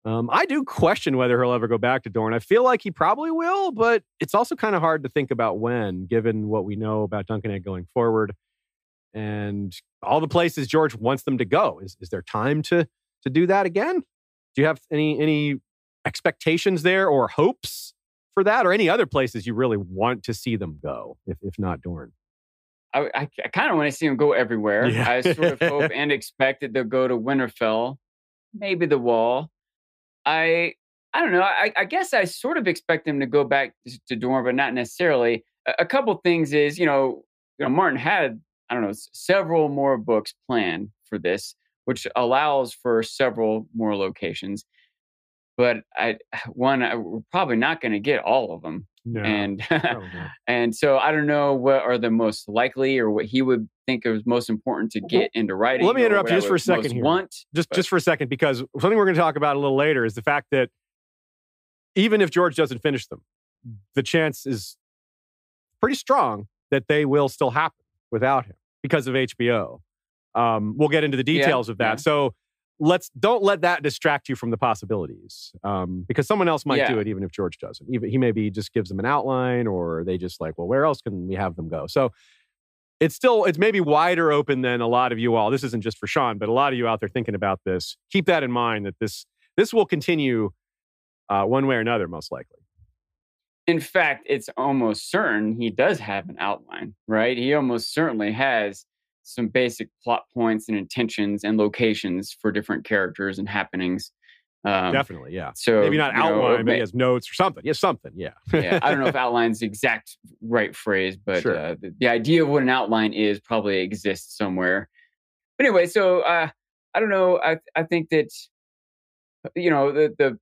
Um, I do question whether he'll ever go back to Dorne. I feel like he probably will, but it's also kind of hard to think about when, given what we know about Dunk and Egg going forward and all the places George wants them to go. Is is there time to to do that again? Do you have any any expectations there or hopes for that, or any other places you really want to see them go, if if not Dorne? I, I, I kind of want to see them go everywhere. Yeah. I sort of hope and expect that they'll go to Winterfell, maybe the Wall. I I don't know. I, I guess I sort of expect them to go back to, to Dorne, but not necessarily. A, a couple things is, you know, you know, Martin had I don't know several more books planned for this, which allows for several more locations. But I one I, we're probably not going to get all of them, No, and and so I don't know what are the most likely or what he would think is most important to get into writing. let me interrupt you just for a second here. Want just but- just for a second because something we're going to talk about a little later is the fact that even if George doesn't finish them, the chance is pretty strong that they will still happen without him because of HBO. Um, we'll get into the Yeah, details of that. yeah. So let's don't let that distract you from the possibilities um, because someone else might do it even if George doesn't. Even he maybe just gives them an outline or they just like, well, where else can we have them go? So it's still it's maybe wider open than a lot of you all. This isn't just for Sean, but a lot of you out there thinking about this. Keep that in mind that this this will continue uh, one way or another, most likely. In fact, it's almost certain he does have an outline, right? He almost certainly has some basic plot points and intentions and locations for different characters and happenings. Um, Definitely, yeah. So maybe not you know, outline, but he has notes or something. Yeah, something. Yeah. yeah, I don't know if outline's the exact right phrase, but Sure. uh, the, the idea of what an outline is probably exists somewhere. But anyway, so uh, I don't know. I I think that you know the the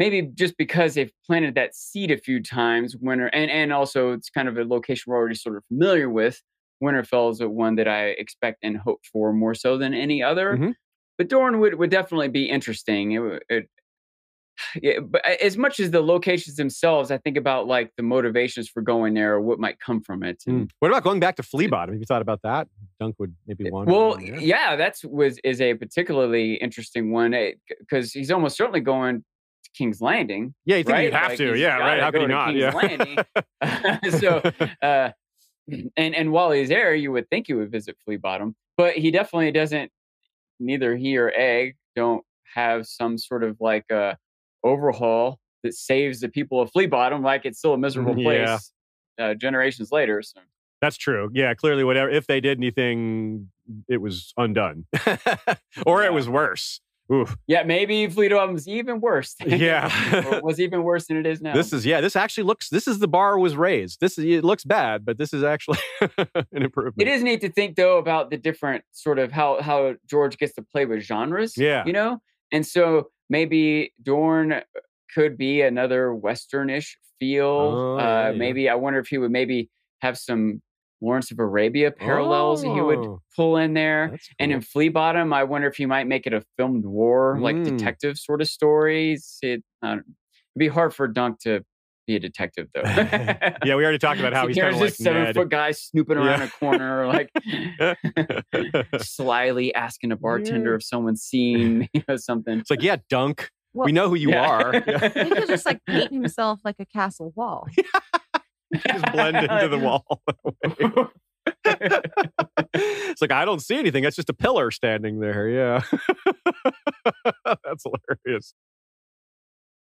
maybe just because they've planted that seed a few times, winter and and also it's kind of a location we're already sort of familiar with. Winterfell is one that I expect and hope for more so than any other. Mhm. But Dorne would, would definitely be interesting. It, it, yeah, but as much as the locations themselves, I think about like the motivations for going there or what might come from it. And, Mm. What about going back to Flea Bottom? Have you thought about that? Dunk would maybe want. well, yeah, that's was is a particularly interesting one because he's almost certainly going to King's Landing. Yeah, you think right? you'd have Like, to. Yeah, right. How could he not? Yeah. So, uh, and and while he's there, you would think he would visit Flea Bottom, but he definitely doesn't. Neither he or Egg don't have some sort of like a overhaul that saves the people of Flea Bottom, like it's still a miserable Mm, place yeah. uh, generations later. So That's true. Yeah, clearly, whatever. If they did anything, it was undone, or it was worse. Oof. yeah, maybe Flea Bottom's even worse. Yeah. was even worse than it is now. This is yeah. This actually looks. This is the bar was raised. This is it looks bad, but this is actually an improvement. It is neat to think though about the different sort of how how George gets to play with genres. Yeah. you know, and so maybe Dorne could be another westernish feel. Oh, uh, yeah. maybe I wonder if he would maybe have some Lawrence of Arabia parallels that he would Oh. pull in there. That's And in Flea Bottom, I wonder if he might make it a film noir, like Mm. detective sort of stories. It, uh, it'd be hard for Dunk to be a detective, though. yeah, we already talked about how he's here's kind of like this seven Ned. foot guy snooping around Yeah. a corner, like slyly asking a bartender Yeah. if someone's seen you know, something. It's like, yeah, Dunk. Well, we know who you Yeah. are. Yeah. He could just like paint himself like a castle wall. Just blend into the wall. it's like I don't see anything. That's just a pillar standing there. Yeah, that's hilarious.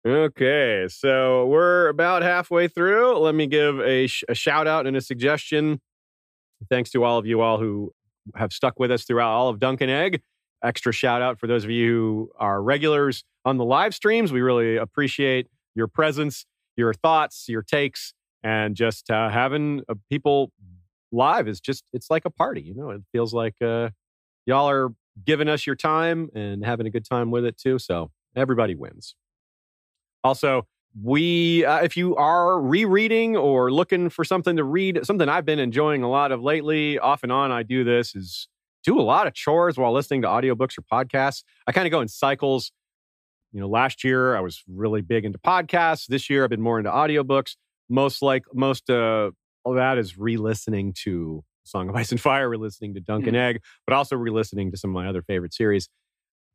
Okay, so we're about halfway through. Let me give a, sh- a shout out and a suggestion. Thanks to all of you all who have stuck with us throughout all of Dunk and Egg. Extra shout out for those of you who are regulars on the live streams. We really appreciate your presence, your thoughts, your takes, and just uh, having uh, people live is just it's like a party. You know, it feels like uh, y'all are giving us your time and having a good time with it too. So everybody wins. Also, we uh, if you are rereading or looking for something to read, something I've been enjoying a lot of lately, off and on, I do this is do a lot of chores while listening to audiobooks or podcasts. I kind of go in cycles. You know, last year I was really big into podcasts. This year I've been more into audiobooks. Most like most uh all that is re-listening to Song of Ice and Fire, re-listening to Dunk and Egg, but also re-listening to some of my other favorite series.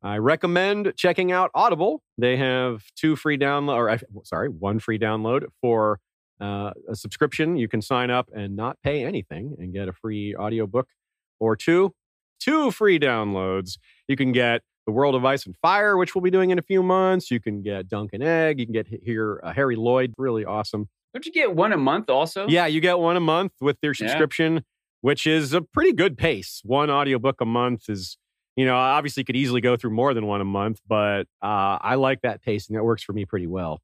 I recommend checking out Audible. They have two free download, or sorry, one free download for uh, a subscription. You can sign up and not pay anything and get a free audiobook or two. Two free downloads. You can get The World of Ice and Fire, which we'll be doing in a few months. You can get Dunk and Egg. You can get he- here uh, Harry Lloyd, really awesome. Don't you get one a month also? Yeah, you get one a month with Yeah. subscription, which is a pretty good pace. One audiobook a month is, you know, obviously you could easily go through more than one a month, but uh, I like that pace and that works for me pretty well.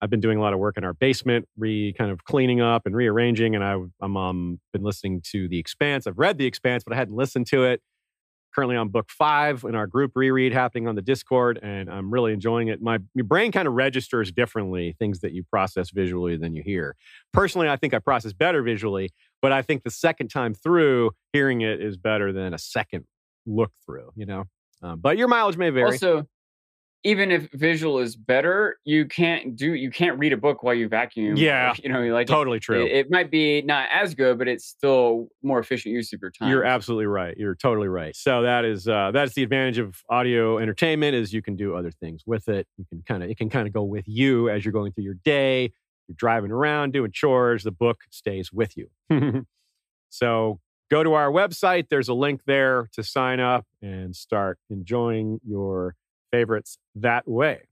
I've been doing a lot of work in our basement, re kind of cleaning up and rearranging, and I, I'm um, been listening to The Expanse. I've read The Expanse, but I hadn't listened to it. Currently on book five in our group reread happening on the Discord, and I'm really enjoying it. My, my brain kind of registers differently things that you process visually than you hear personally, I think I process better visually, but I think the second time through, hearing it is better than a second look through, you know? Um, but your mileage may vary. Also, even if visual is better, you can't do you can't read a book while you vacuum. Yeah, you know, like totally true. It, it might be not as good, but it's still more efficient use of your time. You're absolutely right. You're totally right. So that is uh, that's the advantage of audio entertainment is you can do other things with it. You can kind of it can kind of go with you as you're going through your day. You're driving around doing chores. The book stays with you. so go to our website. There's a link there to sign up and start enjoying your favorites that way.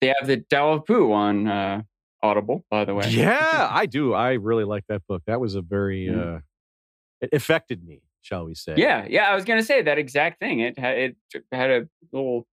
They have the Tao of Pooh on uh, Audible, by the way. Yeah, I do. I really like that book. That was a very Mm. uh, it affected me, shall we say? Yeah, yeah. I was gonna say that exact thing. It had it had a little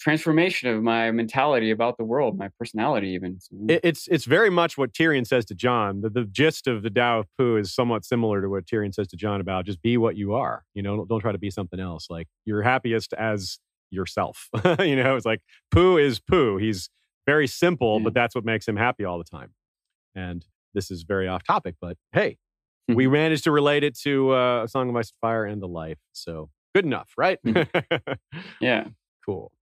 transformation of my mentality about the world, my personality, even. It, it's it's very much what Tyrion says to Jon. The, the gist of the Tao of Pooh is somewhat similar to what Tyrion says to Jon about just be what you are. You know, don't, don't try to be something else. Like you're happiest as yourself. you know, it's like Pooh is Pooh. He's very simple, but that's what makes him happy all the time. And this is very off topic, but hey, we managed to relate it to uh, a Song of Ice and Fire and the life. So good enough, right? yeah. Cool.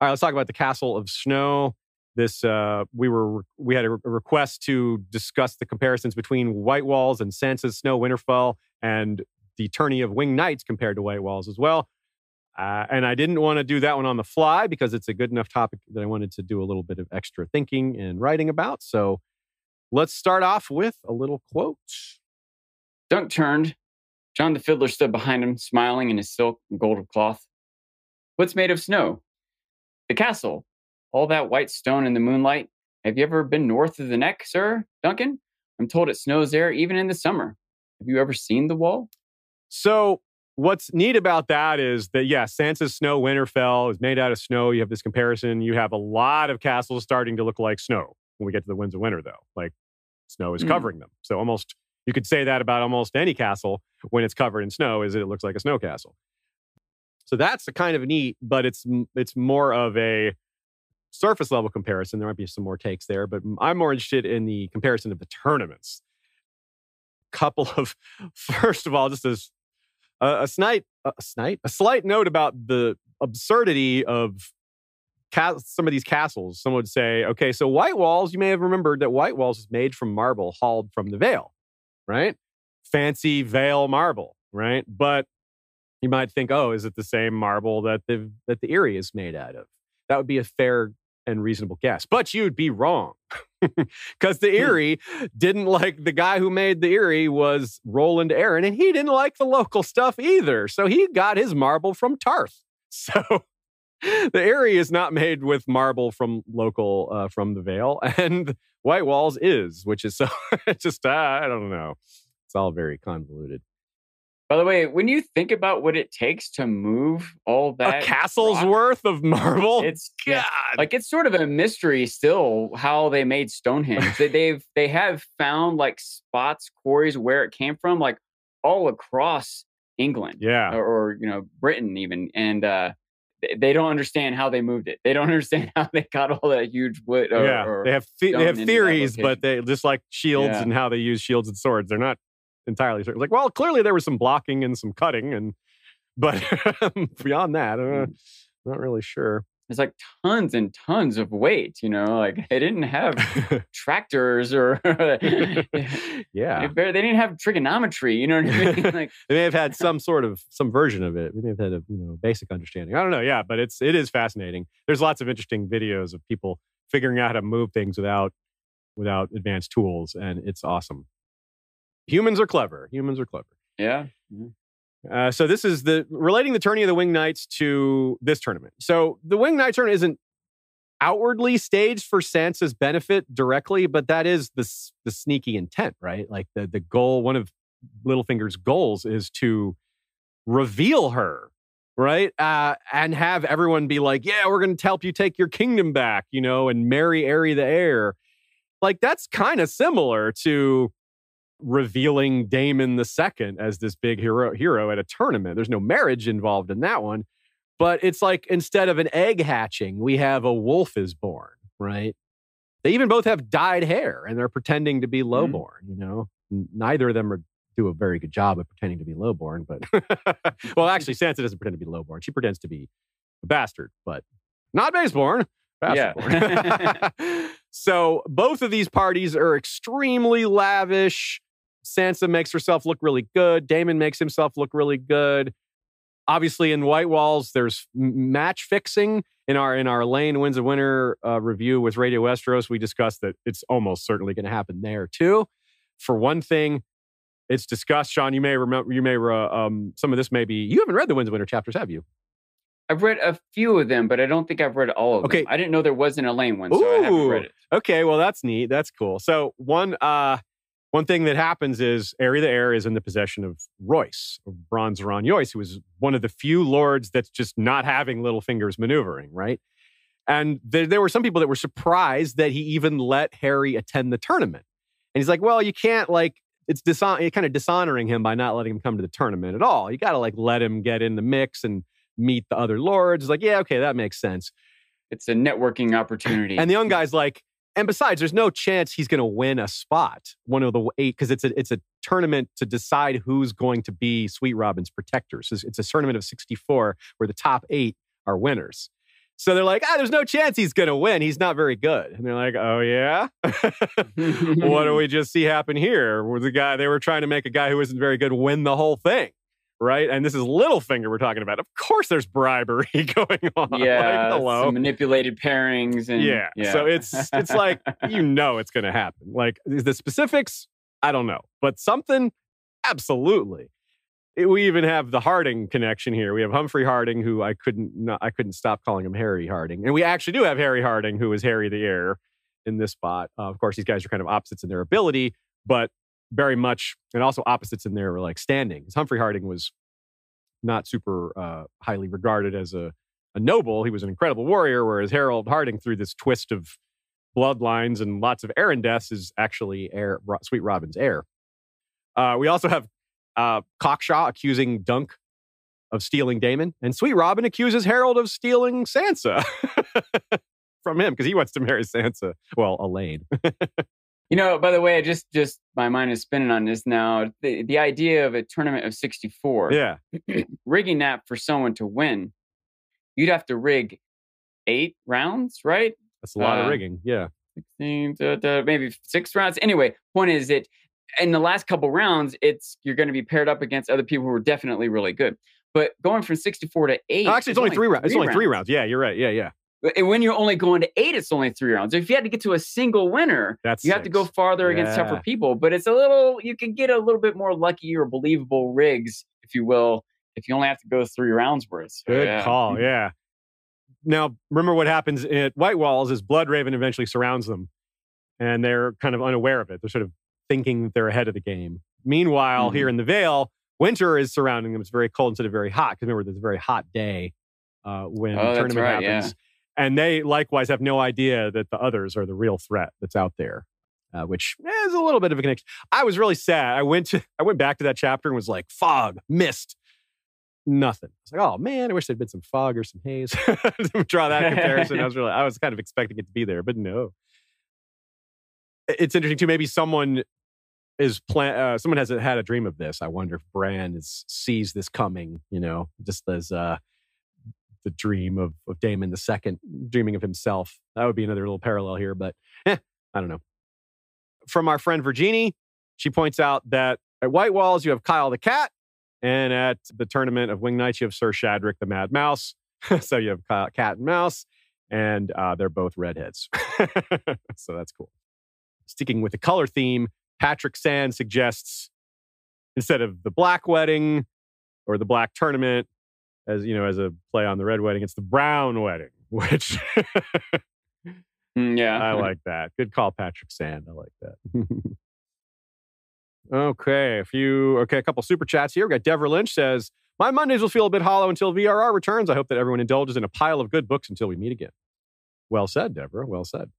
All right, let's talk about the Castle of Snow. This uh, we were we had a request to discuss the comparisons between White Walls and Sansa's Snow Winterfell and the tourney of Winged Knights compared to White Walls as well. Uh, and I didn't want to do that one on the fly because it's a good enough topic that I wanted to do a little bit of extra thinking and writing about. So let's start off with a little quote. Dunk turned. John the Fiddler stood behind him, smiling in his silk and gold cloth. What's made of snow? The castle. All that white stone in the moonlight. Have you ever been north of the neck, sir, Duncan? I'm told it snows there even in the summer. Have you ever seen the wall? So what's neat about that is that yeah, Sansa's snow Winterfell is made out of snow. You have this comparison. You have a lot of castles starting to look like snow when we get to the Winds of Winter, though. Like snow is Mm. covering them. So almost you could say that about almost any castle when it's covered in snow, is that it looks like a snow castle. So that's a kind of neat, but it's it's more of a surface level comparison. There might be some more takes there, but I'm more interested in the comparison of the tournaments. A couple of first of all, just as a, a slight a slight a slight note about the absurdity of ca- some of these castles. Some would say, okay, so White Walls. You may have remembered that White Walls is made from marble hauled from the Vale, right? Fancy Vale marble, right? But you might think, oh, is it the same marble that the that the Eyrie is made out of? That would be a fair and reasonable guess, but you'd be wrong because the Eyrie didn't like the guy who made the Eyrie was Roland Arryn, and he didn't like the local stuff either. So he got his marble from Tarth. So the Eyrie is not made with marble from local uh, from the Vale, and White Walls is, which is so it's just uh, I don't know. It's all very convoluted. By the way, when you think about what it takes to move all that a castle's rock, worth of marble. it's God. yeah, like it's sort of a mystery still how they made Stonehenge. they, they've they have found like spots, quarries where it came from, like all across England, yeah, or, or you know Britain even, and uh, they, they don't understand how they moved it. They don't understand how they got all that huge wood. Or, yeah, or they have stone they have theories, but they just like shields Yeah. and how they use shields and swords. They're not entirely certain. Like, well, clearly there was some blocking and some cutting, and but beyond that, uh, not really sure. There's like tons and tons of weight. You know, like they didn't have tractors or yeah, They, they didn't have trigonometry. You know what I mean? Like, they may have had some sort of some version of it. They may have had a you know basic understanding. I don't know. Yeah, but it's it is fascinating. There's lots of interesting videos of people figuring out how to move things without without advanced tools, and it's awesome. Humans are clever. Humans are clever. yeah. Uh, so this is the relating the tourney of the Wing Knights to this tournament. So the Wing Knight tournament isn't outwardly staged for Sansa's benefit directly, but that is the the sneaky intent, right? Like the the goal, one of Littlefinger's goals is to reveal her, right? Uh, and have everyone be like, "Yeah, we're going to help you take your kingdom back," you know, and marry Harry the heir. Like that's kind of similar to revealing Daemon the second as this big hero hero at a tournament. There's no marriage involved in that one, but it's like instead of an egg hatching, we have a wolf is born, right? They even both have dyed hair and they're pretending to be hmm. lowborn, you know. Neither of them are do a very good job of pretending to be lowborn, but well, actually Sansa doesn't pretend to be lowborn. She pretends to be a bastard, but not baseborn. Yeah. So both of these parties are extremely lavish. Sansa makes herself look really good. Daemon makes himself look really good. Obviously, in White Walls, there's match fixing. In our in our Lane Winds of Winter uh, review with Radio Westeros, we discussed that it's almost certainly going to happen there too. For one thing, it's discussed. Sean, you may remember. You may uh, um, some of this may be. You haven't read the Winds of Winter chapters, have you? I've read a few of them, but I don't think I've read all of Okay. them. I didn't know there wasn't a lane one, so I haven't read it. Okay, well that's neat. That's cool. So one uh one thing that happens is Harry the heir is in the possession of Royce, of Bronze Yohn Royce, who was one of the few lords that's just not having Littlefinger's maneuvering, right? And there, there were some people that were surprised that he even let Harry attend the tournament. And he's like, well, you can't like it's dishon- kind of dishonoring him by not letting him come to the tournament at all. You got to like let him get in the mix and meet the other lords. It's like, yeah, okay, that makes sense. It's a networking opportunity. And the young guy's like, and besides, there's no chance he's going to win a spot, one of the eight, because it's a it's a tournament to decide who's going to be Sweetrobin's protectors. It's, it's a tournament of 64 where the top eight are winners. So they're like, ah, there's no chance he's going to win. He's not very good. And they're like, oh yeah, what do we just see happen here? Where the guy they were trying to make a guy who isn't very good win the whole thing. Right. And this is Littlefinger we're talking about. Of course there's bribery going on. Like, yeah, hello. some manipulated pairings and yeah. So it's it's like you know it's going to happen. Like the specifics, I don't know, but something absolutely. we even have the Hardyng connection here. We have Humfrey Hardyng, who I couldn't not, I couldn't stop calling him Harry Hardyng, and we actually do have Harry Harding, who is Harry the Heir in this spot. Uh, of course, these guys are kind of opposites in their ability, but very much, and also opposites in there their like standing. Humfrey Hardyng was not super uh, highly regarded as a, a noble. He was an incredible warrior, whereas Harrold Hardyng, through this twist of bloodlines and lots of Arryn deaths, is actually heir, Sweetrobin's heir. Uh, we also have uh, Cockshaw accusing Dunk of stealing Daemon, and Sweetrobin accuses Harold of stealing Sansa from him because he wants to marry Sansa. Well, Alayne. you know, by the way, I just just my mind is spinning on this now. The the idea of a tournament of sixty four. Yeah, rigging that for someone to win, you'd have to rig eight rounds, right? That's a lot uh, of rigging. Yeah. 16, maybe six rounds. Anyway, point is that in the last couple rounds, it's you're going to be paired up against other people who are definitely really good. But going from 64 to eight, actually, it's, only three rounds. It's only three rounds. Yeah, you're right. Yeah, yeah. And when you're only going to eight, it's only three rounds. If you had to get to a single winner, That's you six. have to go farther yeah. against tougher people. But it's a little, you can get a little bit more lucky or believable rigs, if you will, if you only have to go three rounds worth. So, Good yeah. call. Yeah. Now, remember what happens at White Walls is Bloodraven eventually surrounds them, and they're kind of unaware of it. They're sort of thinking that they're ahead of the game. Meanwhile, mm-hmm. here in the Vale, winter is surrounding them. It's very cold instead of very hot. Because remember, there's a very hot day uh, when oh, the tournament right, happens. Yeah. And they likewise have no idea that the others are the real threat that's out there, uh, which is a little bit of a connection. I was really sad. I went to I went back to that chapter and was like, fog, mist, nothing. It's like, oh man, I wish there'd been some fog or some haze. Draw that comparison. I was really, I was kind of expecting it to be there, but no. It's interesting too. Maybe someone is plan. Uh, someone has had a dream of this. I wonder if Bran is sees this coming. You know, just as uh, the dream of of Daemon the Second dreaming of himself. That would be another little parallel here, but eh, I don't know. From our friend Virginie, she points out that at White Walls you have Kyle the Cat, and at the tournament of Wing Knights you have Sir Shadrick the Mad Mouse. so you have Kyle, Cat and Mouse, and uh, they're both redheads. so that's cool. Sticking with the color theme, Patrick Sand suggests instead of the black wedding or the black tournament, as you know, as a play on the red wedding, it's the brown wedding, which mm, yeah, I like that. Good call, Patrick Sand. I like that. okay, a few, okay, a couple super chats here. We got Deborah Lynch says, My Mondays will feel a bit hollow until VRR returns. I hope that everyone indulges in a pile of good books until we meet again. Well said, Deborah. Well said.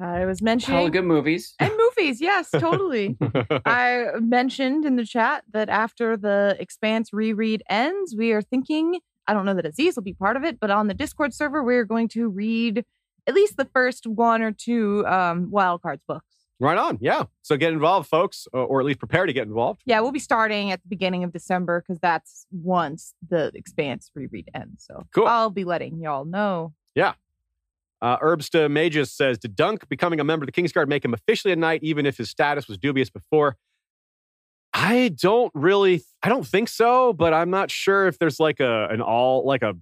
I was mentioning all the good movies and movies. Yes, totally. I mentioned in the chat that after the Expanse reread ends, we are thinking. I don't know that Aziz will be part of it, but on the Discord server, we're going to read at least the first one or two um, Wildcards books. Right on. Yeah. So get involved, folks, or at least prepare to get involved. Yeah, we'll be starting at the beginning of December because that's once the Expanse reread ends. So cool. I'll be letting y'all know. Yeah. Uh, Herbsta Magus says, Did Dunk becoming a member of the Kingsguard make him officially a knight, even if his status was dubious before? I don't really, I don't think so, but I'm not sure if there's like a an all like a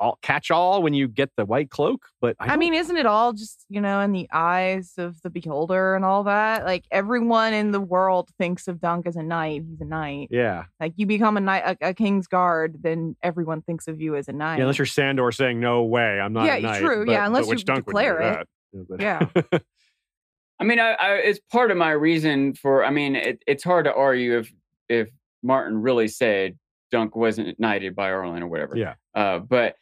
all catch all when you get the white cloak. But I, I mean, isn't it all just you know in the eyes of the beholder and all that? Like everyone in the world thinks of Dunk as a knight. He's a knight. Yeah. Like you become a knight, a, a king's guard, then everyone thinks of you as a knight. Yeah, unless you're Sandor saying no way, I'm not. Yeah, a knight, true. But, yeah, unless you Dunk declare it. Yeah. I mean, I, I, it's part of my reason for. I mean, it, it's hard to argue if if Martin really said Dunk wasn't knighted by Arlan or whatever. Yeah. Uh, but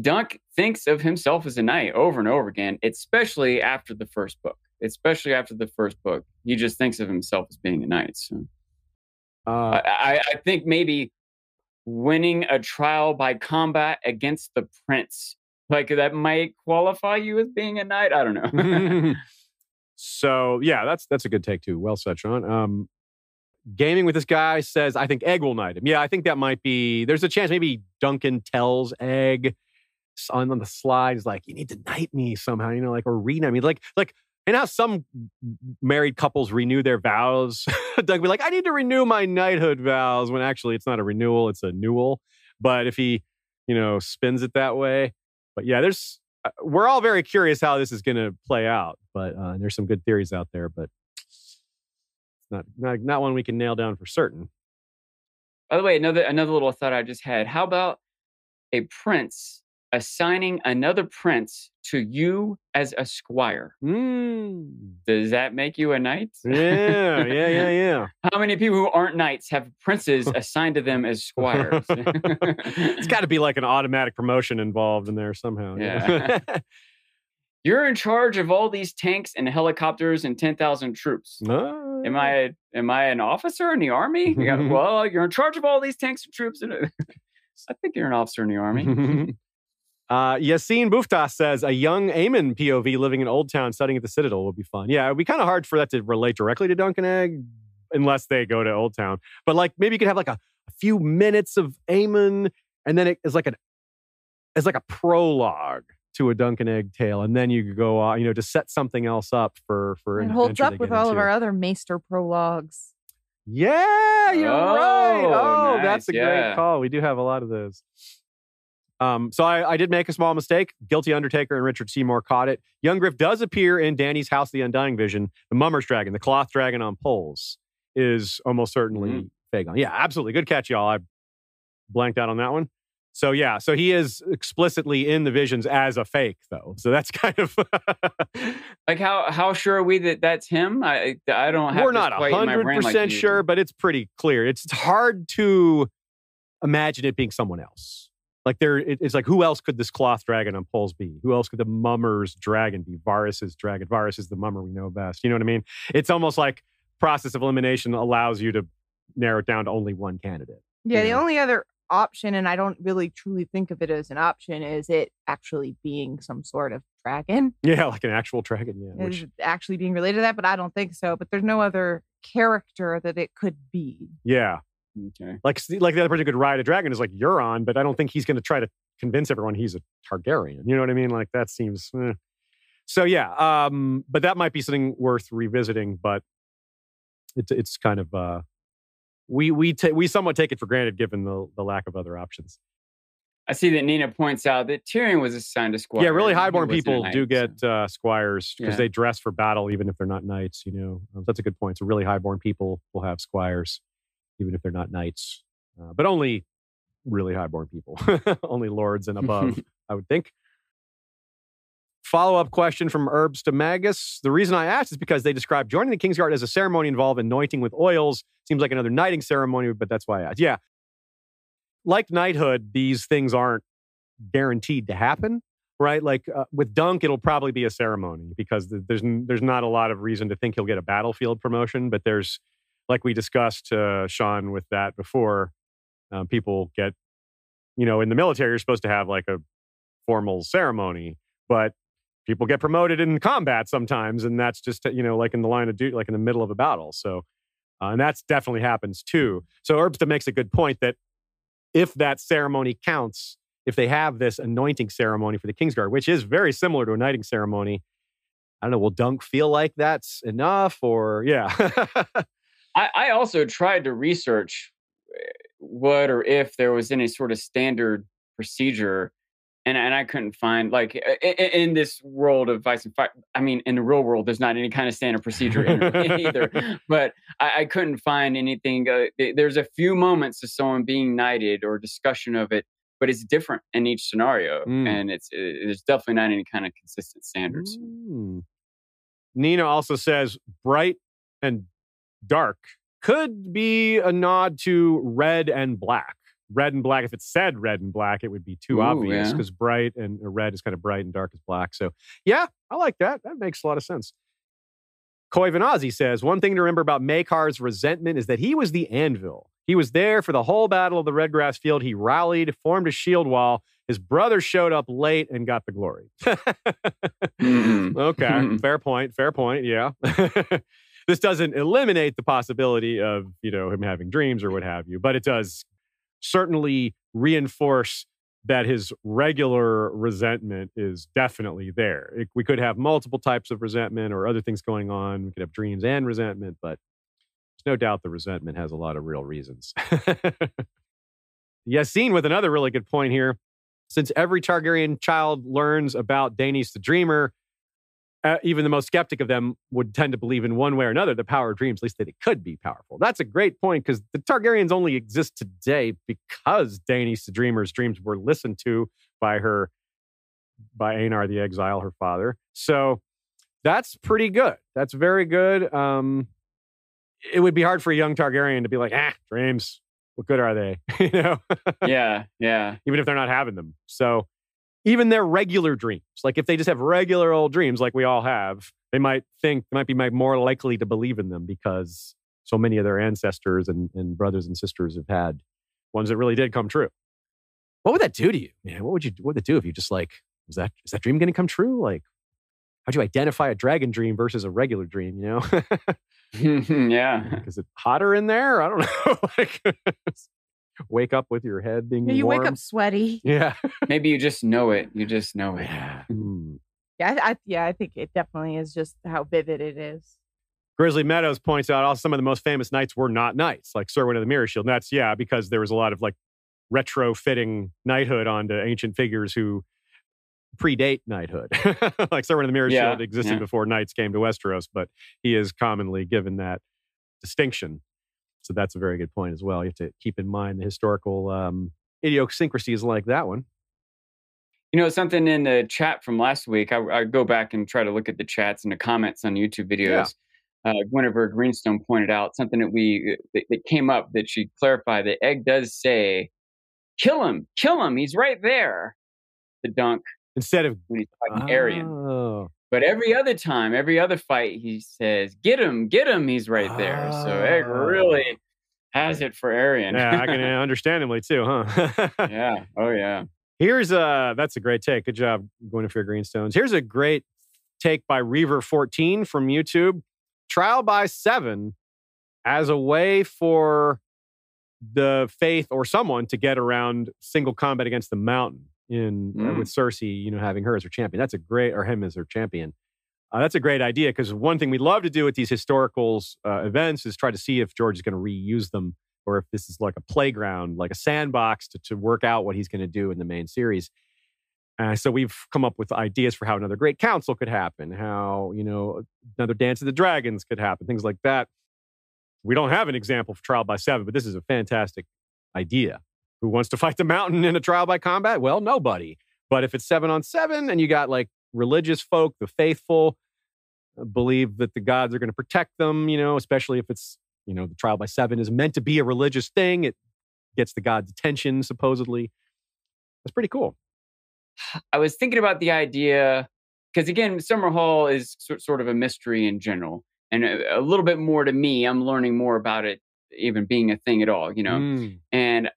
Dunk thinks of himself as a knight over and over again, especially after the first book. Especially after the first book, he just thinks of himself as being a knight. So, uh, I, I think maybe winning a trial by combat against the prince, like that, might qualify you as being a knight. I don't know. so yeah, that's that's a good take too. Well said, Sean. Um, gaming with this guy says, I think Egg will knight him. Yeah, I think that might be. There's a chance maybe Duncan tells Egg on, on the slide like, you need to knight me somehow, you know, like, or rename me. Like, like, and how some married couples renew their vows. Doug be like, I need to renew my knighthood vows when actually it's not a renewal, it's a newel. But if he, you know, spins it that way. But yeah, there's, we're all very curious how this is going to play out. But uh, there's some good theories out there, but it's not, not, not one we can nail down for certain. By the way, another another little thought I just had. How about a prince assigning another prince to you as a squire? Mm. Does that make you a knight? Yeah, yeah, yeah, yeah. How many people who aren't knights have princes assigned to them as squires? it's got to be like an automatic promotion involved in there somehow. Yeah. You're in charge of all these tanks and helicopters and 10,000 troops. No. Am I am I an officer in the army? You got- well, you're in charge of all these tanks and troops. And I think you're an officer in the army. Uh, Yassine Buftas says a young Aemon POV living in Old Town studying at the Citadel would be fun. Yeah, it'd be kind of hard for that to relate directly to Dunk and Egg unless they go to Old Town. But like maybe you could have like a, a few minutes of Aemon and then it is like an it's like a prologue to a Dunk and Egg tale, and then you could go uh, you know to set something else up for for It an holds up with get all of our other Maester prologues. Yeah, you're right. Oh, Oh, that's a nice, great call. We do have a lot of those. Um, so I, I did make a small mistake. Guilty Undertaker and Richard Seymour caught it. Young Griff does appear in Dany's House of the Undying Vision. The Mummer's Dragon, the cloth dragon on poles, is almost certainly Mhm. Fagon. Yeah, absolutely. Good catch, y'all. I blanked out on that one. So yeah, so he is explicitly in the visions as a fake, though. So that's kind of like how how sure are we that that's him? I I don't have we're not hundred brain like percent sure, but it's pretty clear. It's hard to imagine it being someone else. Like there, it- it's like who else could this cloth dragon on poles be? Who else could the mummer's dragon be? Varys's dragon. Varys is the mummer we know best. You know what I mean? It's almost like process of elimination allows you to narrow it down to only one candidate. Yeah, the Yeah. only other option, and I don't really truly think of it as an option, is it actually being some sort of dragon. Yeah, like an actual dragon. Yeah, Is which, actually being related to that, but I don't think so. But there's no other character that it could be. yeah. Okay. Like like the other person could ride a dragon is like Euron, but I don't think he's going to try to convince everyone he's a Targaryen. You know what I mean? Like that seems. eh. So yeah, um, but that might be something worth revisiting. But it's it's kind of uh, we we ta- we somewhat take it for granted given the the lack of other options. I see that Nina points out that Tyrion was assigned a squire. yeah, really highborn people knight, do so- get uh, squires because Yeah. they dress for battle even if they're not knights. You know, Um, that's a good point. So really highborn people will have squires even if they're not knights, uh, but only really highborn people, only lords and above, I would think. Follow up question from Herbs to Magus. The reason I asked is because they describe joining the Kingsguard as a ceremony involving anointing with oils. Seems like another knighting ceremony, but that's why I asked. Yeah. Like knighthood, these things aren't guaranteed to happen, right? Like uh, with Dunk, it'll probably be a ceremony because there's there's not a lot of reason to think he'll get a battlefield promotion. But there's, like we discussed, uh, Sean, with that before, um, people get, you know, in the military, you're supposed to have like a formal ceremony, but people get promoted in combat sometimes, and that's just you know like in the line of duty, like in the middle of a battle. So, uh, and that's definitely happens too. So Herbsta makes a good point that if that ceremony counts, if they have this anointing ceremony for the Kingsguard, which is very similar to a knighting ceremony, I don't know, will Dunk feel like that's enough or yeah? I, I also tried to research eh, what or if there was any sort of standard procedure, and and I couldn't find like i- i- in this world of ice and fire. I mean, in the real world, there's not any kind of standard procedure either. But I, I couldn't find anything. Uh, there's a few moments of someone being knighted or discussion of it, but it's different in each scenario, Mm. and it's it, there's definitely not any kind of consistent standards. Hmm. Nina also says bright and dark could be a nod to red and black. Red and black. If it said red and black, it would be too Ooh, obvious yeah. because bright and uh, red is kind of bright and dark is black. So yeah, I like that. That makes a lot of sense. Koi Vanazi says one thing to remember about Maekar's resentment is that he was the anvil. He was there for the whole battle of the red grass field. He rallied, formed a shield wall. His brother showed up late and got the glory. Mhm. Okay, fair point. Fair point. Yeah. this doesn't eliminate the possibility of, you know, him having dreams or what have you, but it does certainly reinforce that his regular resentment is definitely there. It- we could have multiple types of resentment or other things going on. We could have dreams and resentment, but there's no doubt the resentment has a lot of real reasons. Yassine with another really good point here. Since every Targaryen child learns about Daenerys the Dreamer, uh, even the most skeptic of them would tend to believe in one way or another the power of dreams, at least that it could be powerful. That's a great point because the Targaryens only exist today because Daenerys the Dreamer's dreams were listened to by her, by Aenar the Exile, her father. So that's pretty good. That's very good. Um, it would be hard for a young Targaryen to be like, ah, dreams. What good are they? you know? yeah, yeah. Even if they're not having them. So even their regular dreams, like if they just have regular old dreams, like we all have, they might think they might be more likely to believe in them because so many of their ancestors and, and brothers and sisters have had ones that really did come true. What would that do to you? Man, what would you what would it do if you just like, was that is that dream gonna come true? Like, how'd you identify a dragon dream versus a regular dream, you know? yeah. Is it hotter in there? I don't know. like wake up with your head being you warm. wake up sweaty. Yeah. Maybe you just know it. You just know it. Hmm. Yeah, I, I, yeah, I think it definitely is just how vivid it is. Grizzly Meadows points out also some of the most famous knights were not knights, like Sir Serwyn of the Mirror Shield. And that's yeah, because there was a lot of like retrofitting knighthood onto ancient figures who predate knighthood. like Sir Serwyn of the Mirror Yeah, Shield existed yeah. before knights came to Westeros, but he is commonly given that distinction. So that's a very good point as well. You have to keep in mind the historical um, idiosyncrasies like that one. You know, something in the chat from last week, I, I go back and try to look at the chats and the comments on YouTube videos. Uh, Guinevere Greenstone pointed out something that we that, that came up that she clarified that Egg does say, "Kill him, kill him, he's right there." The dunk Instead of when he's fighting Aerion. Oh. But every other time, every other fight, he says, "Get him, get him, he's right there." So Egg really has it for Aerion. Yeah, I can uh, understandably too, huh? yeah. Oh yeah. Here's a that's a great take. Good job, Guinevere Greenstones. Here's a great take by Reaver14 from YouTube. Trial by seven as a way for the faith or someone to get around single combat against the mountain in uh, Mm. with Cersei, you know, having her as her champion. That's a great or him as her champion. Uh, that's a great idea because one thing we love to do with these historicals uh, events is try to see if George is going to reuse them or if this is like a playground, like a sandbox to, to work out what he's going to do in the main series. Uh, so we've come up with ideas for how another great council could happen, how you know another Dance of the Dragons could happen, things like that. We don't have an example for Trial by Seven, but this is a fantastic idea. Who wants to fight the mountain in a trial by combat? Well, nobody. But if it's seven on seven and you got like religious folk, the faithful, uh, believe that the gods are going to protect them, you know, especially if it's, you know, the trial by seven is meant to be a religious thing. It gets the gods' attention, supposedly. That's pretty cool. I was thinking about the idea because again, Summerhall is sort of a mystery in general, and a, a little bit more to me. I'm learning more about it, even being a thing at all, you know. Mm. And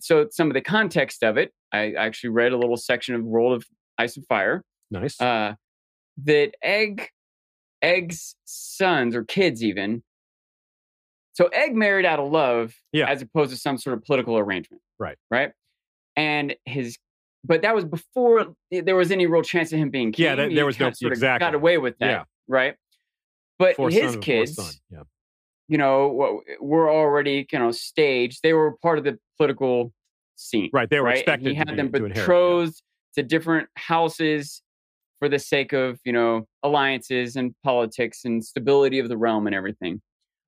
so, some of the context of it, I actually read a little section of World of Ice and Fire. Nice. Uh, that Egg, Egg's sons or kids, even. So Egg married out of love, Yeah. as opposed to some sort of political arrangement Right. right? And his, but that was before there was any real chance of him being king. Yeah, that- there was no- sort of got away with that, Yeah. right? But Fourth his son of a fourth kids. Yeah. You know, were already you know staged. They were part of the political scene, Right. They were right? And he had to, be, them to inherit. yeah. betrothed to different houses for the sake of you know alliances and politics and stability of the realm and everything.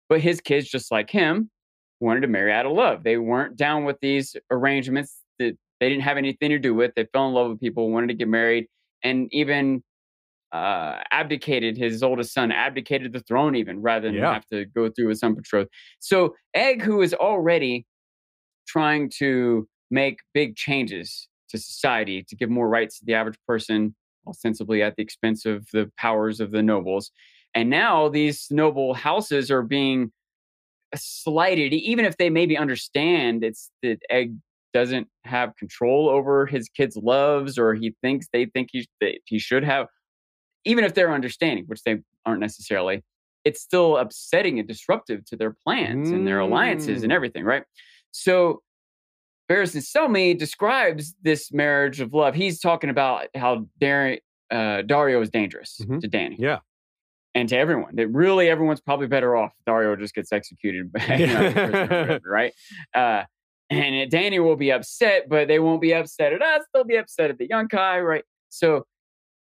But his kids, just like him, wanted to marry out of love. They weren't down with these arrangements that they didn't have anything to do with. They fell in love with people, wanted to get married, and even uh, abdicated. His oldest son abdicated the throne, even rather than Yeah. have to go through his unbetrothed. So Egg, who is already trying to make big changes to society to give more rights to the average person, ostensibly at the expense of the powers of the nobles. And now these noble houses are being slighted, even if they maybe understand it's that Egg doesn't have control over his kids' loves, or he thinks they think he he should have. Even if they're understanding, which they aren't necessarily, it's still upsetting and disruptive to their plans and their alliances and Mm. everything, right? So Barristan Selmy describes this marriage of love. He's talking about how Dar- uh, Daario is dangerous Mhm. to Dany Yeah. and to everyone. That really everyone's probably better off Daario just gets executed, you know, in prison or whatever, right? Uh, and Dany will be upset, but they won't be upset at us. They'll be upset at the young Kai, right? So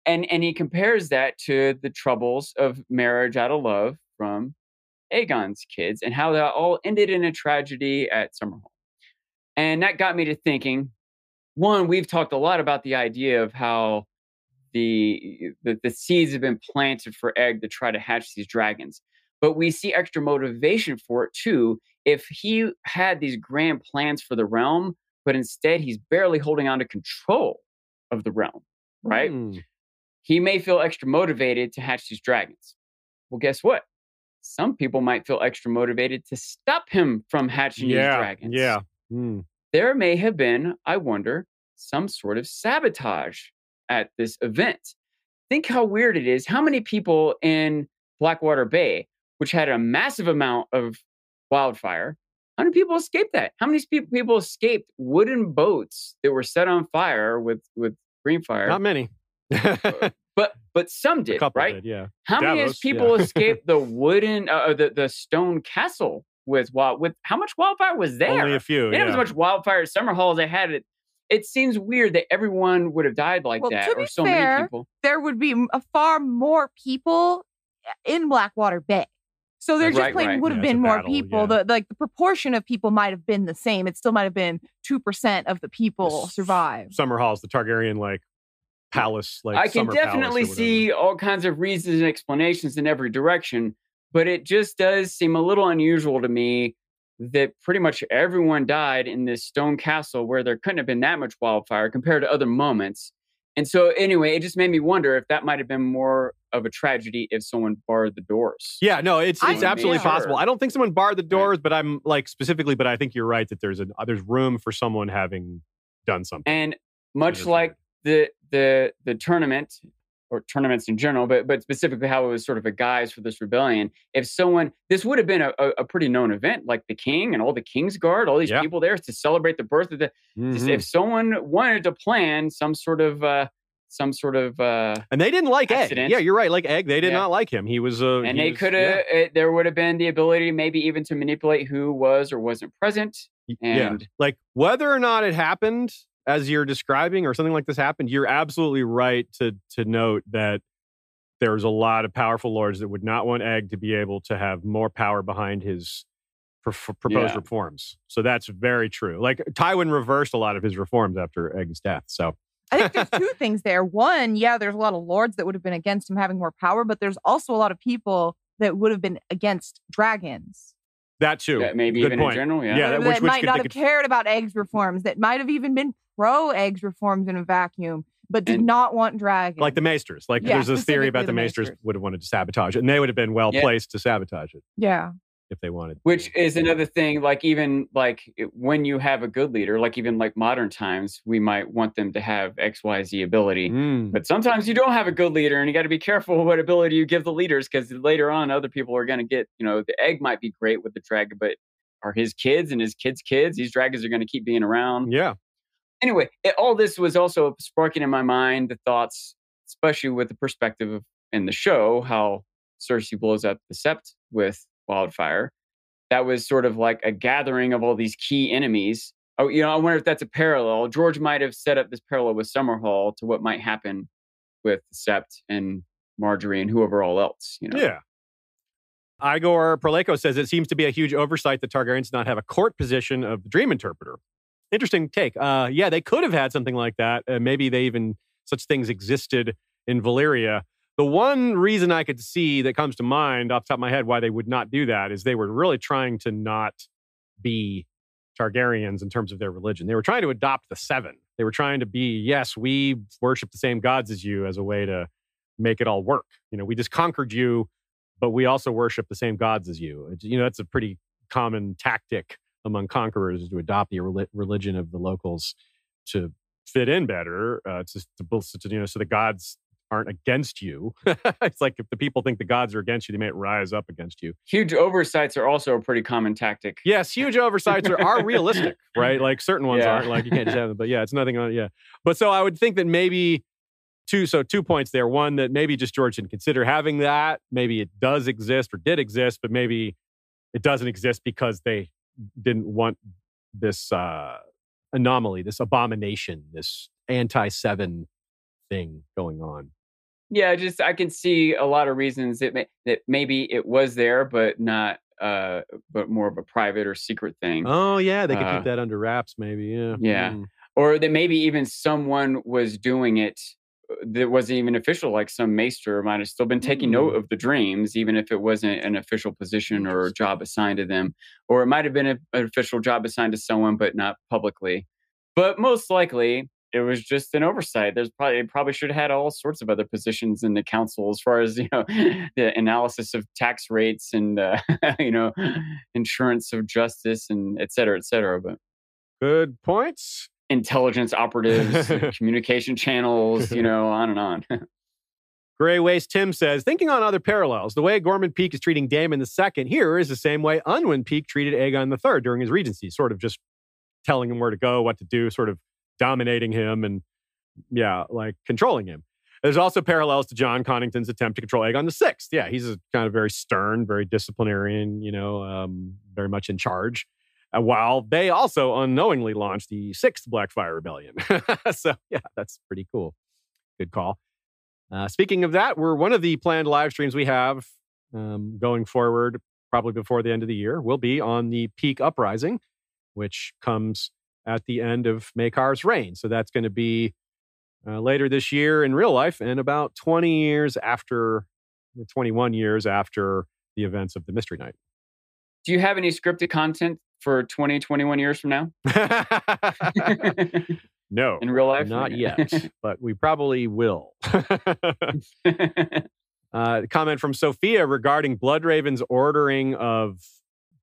and and he compares that to the troubles of marriage out of love from Aegon's kids and how that all ended in a tragedy at Summerhall. And that got me to thinking. One, we've talked a lot about the idea of how the the, the seeds have been planted for Egg to try to hatch these dragons, but we see extra motivation for it too. If he had these grand plans for the realm, but instead he's barely holding on to control of the realm, right? Hmm. He may feel extra motivated to hatch these dragons. Well, guess what? Some people might feel extra motivated to stop him from hatching these Yeah. dragons. Yeah. Hmm. There may have been, I wonder, some sort of sabotage at this event. Think how weird it is. How many people in Blackwater Bay, which had a massive amount of wildfire, how many people escaped that? How many spe- people escaped wooden boats that were set on fire with with green fire? Not many. But but some did, right? did, yeah. How many people yeah. escaped the wooden, uh, the the stone castle with wild? With how much wildfire was there? Only a few. They didn't yeah. as much wildfire at Summerhall as they had it. It seems weird that everyone would have died like Well, that, to or be so fair, many people. there would be m- a far more people in Blackwater Bay. So there Right, just plain right. would have Yeah, been more battle, people. yeah. The like the proportion of people might have been the same. It still might have been two percent of the people Yes. survive. Summerhall's the Targaryen like palace. Like I can summer palace or definitely see all kinds of reasons and explanations in every direction, but it just does seem a little unusual to me that pretty much everyone died in this stone castle where there couldn't have been that much wildfire compared to other moments. And so, anyway, it just made me wonder if that might have been more of a tragedy if someone barred the doors. Yeah, no, it's it's think absolutely possible. I don't think someone barred the doors, but I'm like specifically, but I think you're right that there's a uh, there's room for someone having done something. And much like the the the tournament or tournaments in general, but but specifically how it was sort of a guise for this rebellion. If someone, this would have been a, a, pretty known event, like the king and all the king's guard, all these Yeah. people there to celebrate the birth of the. Mhm. If someone wanted to plan some sort of uh, some sort of uh, And they didn't like Egg. Yeah, you're right. Like Egg, they did Yeah. not like him. He was a. and they could yeah. have, there would have been the ability maybe even to manipulate who was or wasn't present. And yeah. like whether or not it happened as you're describing or something like this happened you're absolutely right to to note that there's a lot of powerful lords that would not want egg to be able to have more power behind his pro- proposed Yeah. reforms so that's very true like tywin reversed a lot of his reforms after egg's death so I think there's two things there. One, yeah, there's a lot of lords that would have been against him having more power, but there's also a lot of people that would have been against dragons. that too that maybe Good even point. in general, yeah. Yeah, that, that- which- which might could- not they have could- cared about eggs reforms, that might have even been pro eggs reforms in a vacuum, but did And- not want dragons. like the maesters like Yeah, there's this theory about the the maesters Maesters. would have wanted to sabotage it and they would have been well Yeah. placed to sabotage it yeah. if they wanted which is another thing like even like when you have a good leader like even like modern times we might want them to have xyz ability Mm. but sometimes you don't have a good leader and you got to be careful what ability you give the leaders because later on other people are going to get you know the egg might be great with the dragon but are his kids and his kids kids these dragons are going to keep being around yeah anyway it, all this was also sparking in my mind the thoughts especially with the perspective of in the show how cersei blows up the sept with wildfire that was sort of like a gathering of all these key enemies oh you know i wonder if that's a parallel george might have set up this parallel with summerhall to what might happen with the sept and margaery and whoever all else you know Yeah. Igor Proleko says it seems to be a huge oversight that Targaryens not have a court position of the dream interpreter. Interesting take. Uh, yeah, they could have had something like that. Uh, maybe they even such things existed in Valyria. The one reason I could see that comes to mind off the top of my head why they would not do that is they were really trying to not be Targaryens in terms of their religion. They were trying to adopt the seven. They were trying to be, yes, we worship the same gods as you as a way to make it all work. You know, we just conquered you, but we also worship the same gods as you. You know, that's a pretty common tactic among conquerors is to adopt the religion of the locals to fit in better. Uh, to, to, to, you know, so the gods aren't against you. it's like if the people think the gods are against you, they might rise up against you. huge oversights are also a pretty common tactic Yes, huge oversights are, are realistic, right? Like certain ones Yeah. aren't. Like you can't just have them. But yeah, it's nothing on. Yeah, but so I would think that maybe two. So two points there. One that maybe just George didn't consider having that. Maybe it does exist or did exist, but maybe it doesn't exist because they didn't want this uh, anomaly, this abomination, this anti seven thing going on. Yeah, just I can see a lot of reasons that may, that maybe it was there, but not, uh, but more of a private or secret thing. Oh yeah, they could Uh, keep that under wraps, maybe. Yeah. Yeah. Mm. or that maybe even someone was doing it that wasn't even official like some maester might have still been taking note Hmm. of the dreams even if it wasn't an official position or job assigned to them or it might have been a, an official job assigned to someone but not publicly but most likely it was just an oversight there's probably it probably should have had all sorts of other positions in the council as far as you know the analysis of tax rates and uh, you know insurance of justice and et cetera et cetera but Good points. Intelligence operatives, communication channels, you know, on and on. Gray Waste Tim says, thinking on other parallels, the way Gorman Peake is treating Daemon II here is the same way Unwin Peake treated Aegon III during his regency, sort of just telling him where to go, what to do, sort of dominating him and, yeah, like controlling him. There's also parallels to Jon Connington's attempt to control Aegon VI. Yeah, he's a kind of very stern, very disciplinarian, you know, um, very much in charge. Uh, while they also unknowingly launched the sixth Blackfyre Rebellion. so, yeah, that's pretty cool. Good call. Uh, speaking of that, we're one of the planned live streams we have um, going forward, probably before the end of the year, will be on the Peake Uprising, which comes at the end of Maekar's reign. So that's going to be uh, later this year in real life and about 20 years after, 21 years after the events of the Mystery Knight. Do you have any scripted content for 20, 21 years from now no, in real life? not yet, but we probably will. uh, comment from Sophia regarding Bloodraven's ordering of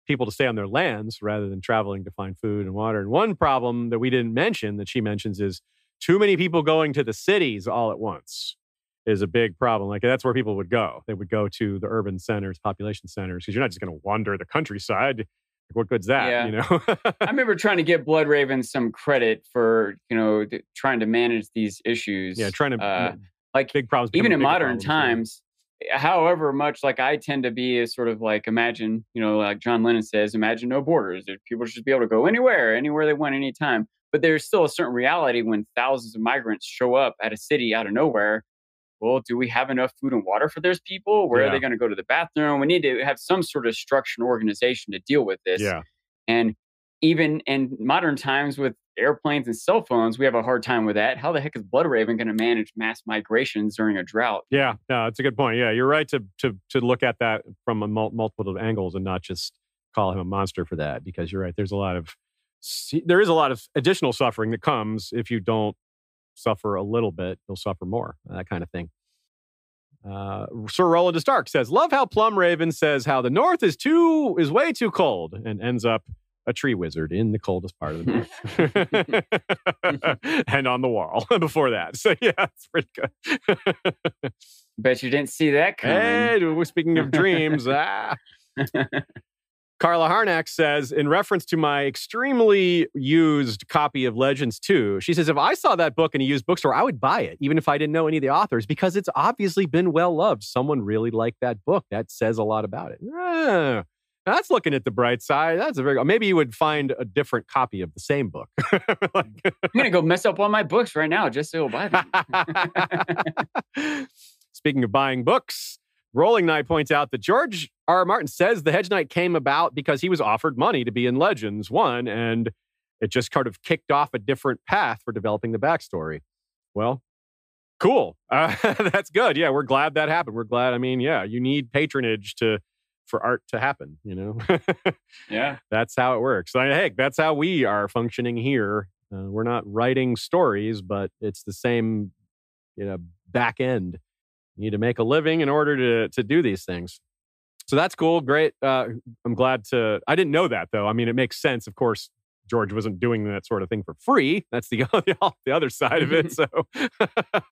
people to stay on their lands rather than traveling to find food and water. And one problem that we didn't mention that she mentions is too many people going to the cities all at once is a big problem. Like that's where people would go. They would go to the urban centers, population centers, because you're not just going to wander the countryside. What good's that? Yeah. You know. I remember trying to get Blood Raven some credit for, you know, th- trying to manage these issues. yeah, trying to uh, like big problems. even in modern problems, yeah. times however much like i tend to be is sort of like imagine you know like john lennon says imagine no borders That people should just be able to go anywhere anywhere they want anytime but there's still a certain reality when thousands of migrants show up at a city out of nowhere well do we have enough food and water for those people where Yeah. are they going to go to the bathroom we need to have some sort of structure and organization to deal with this Yeah. and even in modern times with airplanes and cell phones, we have a hard time with that. How the heck is Blood Raven going to manage mass migrations during a drought? Yeah, no, it's a good point. Yeah, you're right to to to look at that from a mul- multiple angles and not just call him a monster for that because you're right. There's a lot of there is a lot of additional suffering that comes if you don't suffer a little bit, you'll suffer more. That kind of thing. Uh, Sir Roland de Stark says, "Love how Plum Raven says how the North is too is way too cold and ends up a tree wizard in the coldest part of the North and on the wall before that. So yeah, it's pretty good." Bet you didn't see that coming. Hey, we're speaking of dreams. ah. Carla Harnack says, in reference to my extremely used copy of Legends 2, she says, if I saw that book in a used bookstore, I would buy it, even if I didn't know any of the authors, because it's obviously been well loved. Someone really liked that book. That says a lot about it. Ah, that's looking at the bright side. That's a very, maybe you would find a different copy of the same book. Like- I'm going to go mess up all my books right now just so you'll buy them. Speaking of buying books, Rolling Knight points out that George R. R. Martin says the Hedge Knight came about because he was offered money to be in Legends 1, and it just kind of kicked off a different path for developing the backstory. Well, cool. Uh, that's good. Yeah, we're glad that happened. We're glad. I mean, yeah, you need patronage to for art to happen, you know? yeah. that's how it works. I heck, that's how we are functioning here. Uh, we're not writing stories, but it's the same, you know, back end. You need to make a living in order to to do these things. So that's cool. Great. Uh, I'm glad to. I didn't know that though. I mean, it makes sense. Of course, George wasn't doing that sort of thing for free. That's the the other side of it. So.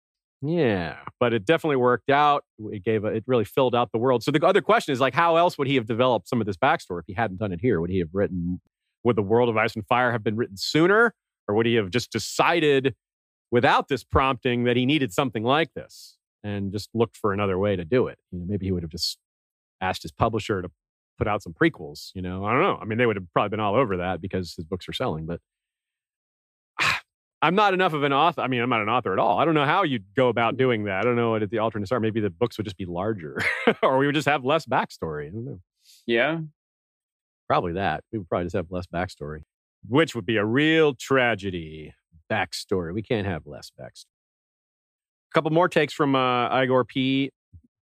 Yeah, but it definitely worked out. It gave a, it really filled out the world. So the other question is like, how else would he have developed some of this backstory if he hadn't done it here? Would he have written? Would the World of Ice and Fire have been written sooner, or would he have just decided without this prompting that he needed something like this and just looked for another way to do it? You know, maybe he would have just asked his publisher to put out some prequels. You know, I don't know. I mean, they would have probably been all over that because his books are selling, but I'm not enough of an author. I mean, I'm not an author at all. I don't know how you'd go about mm-hmm. doing that. I don't know what the alternates are. Maybe the books would just be larger, or we would just have less backstory. I don't know. Yeah, probably that. We would probably just have less backstory, which would be a real tragedy. Backstory. We can't have less backstory. A couple more takes from uh, Igor P.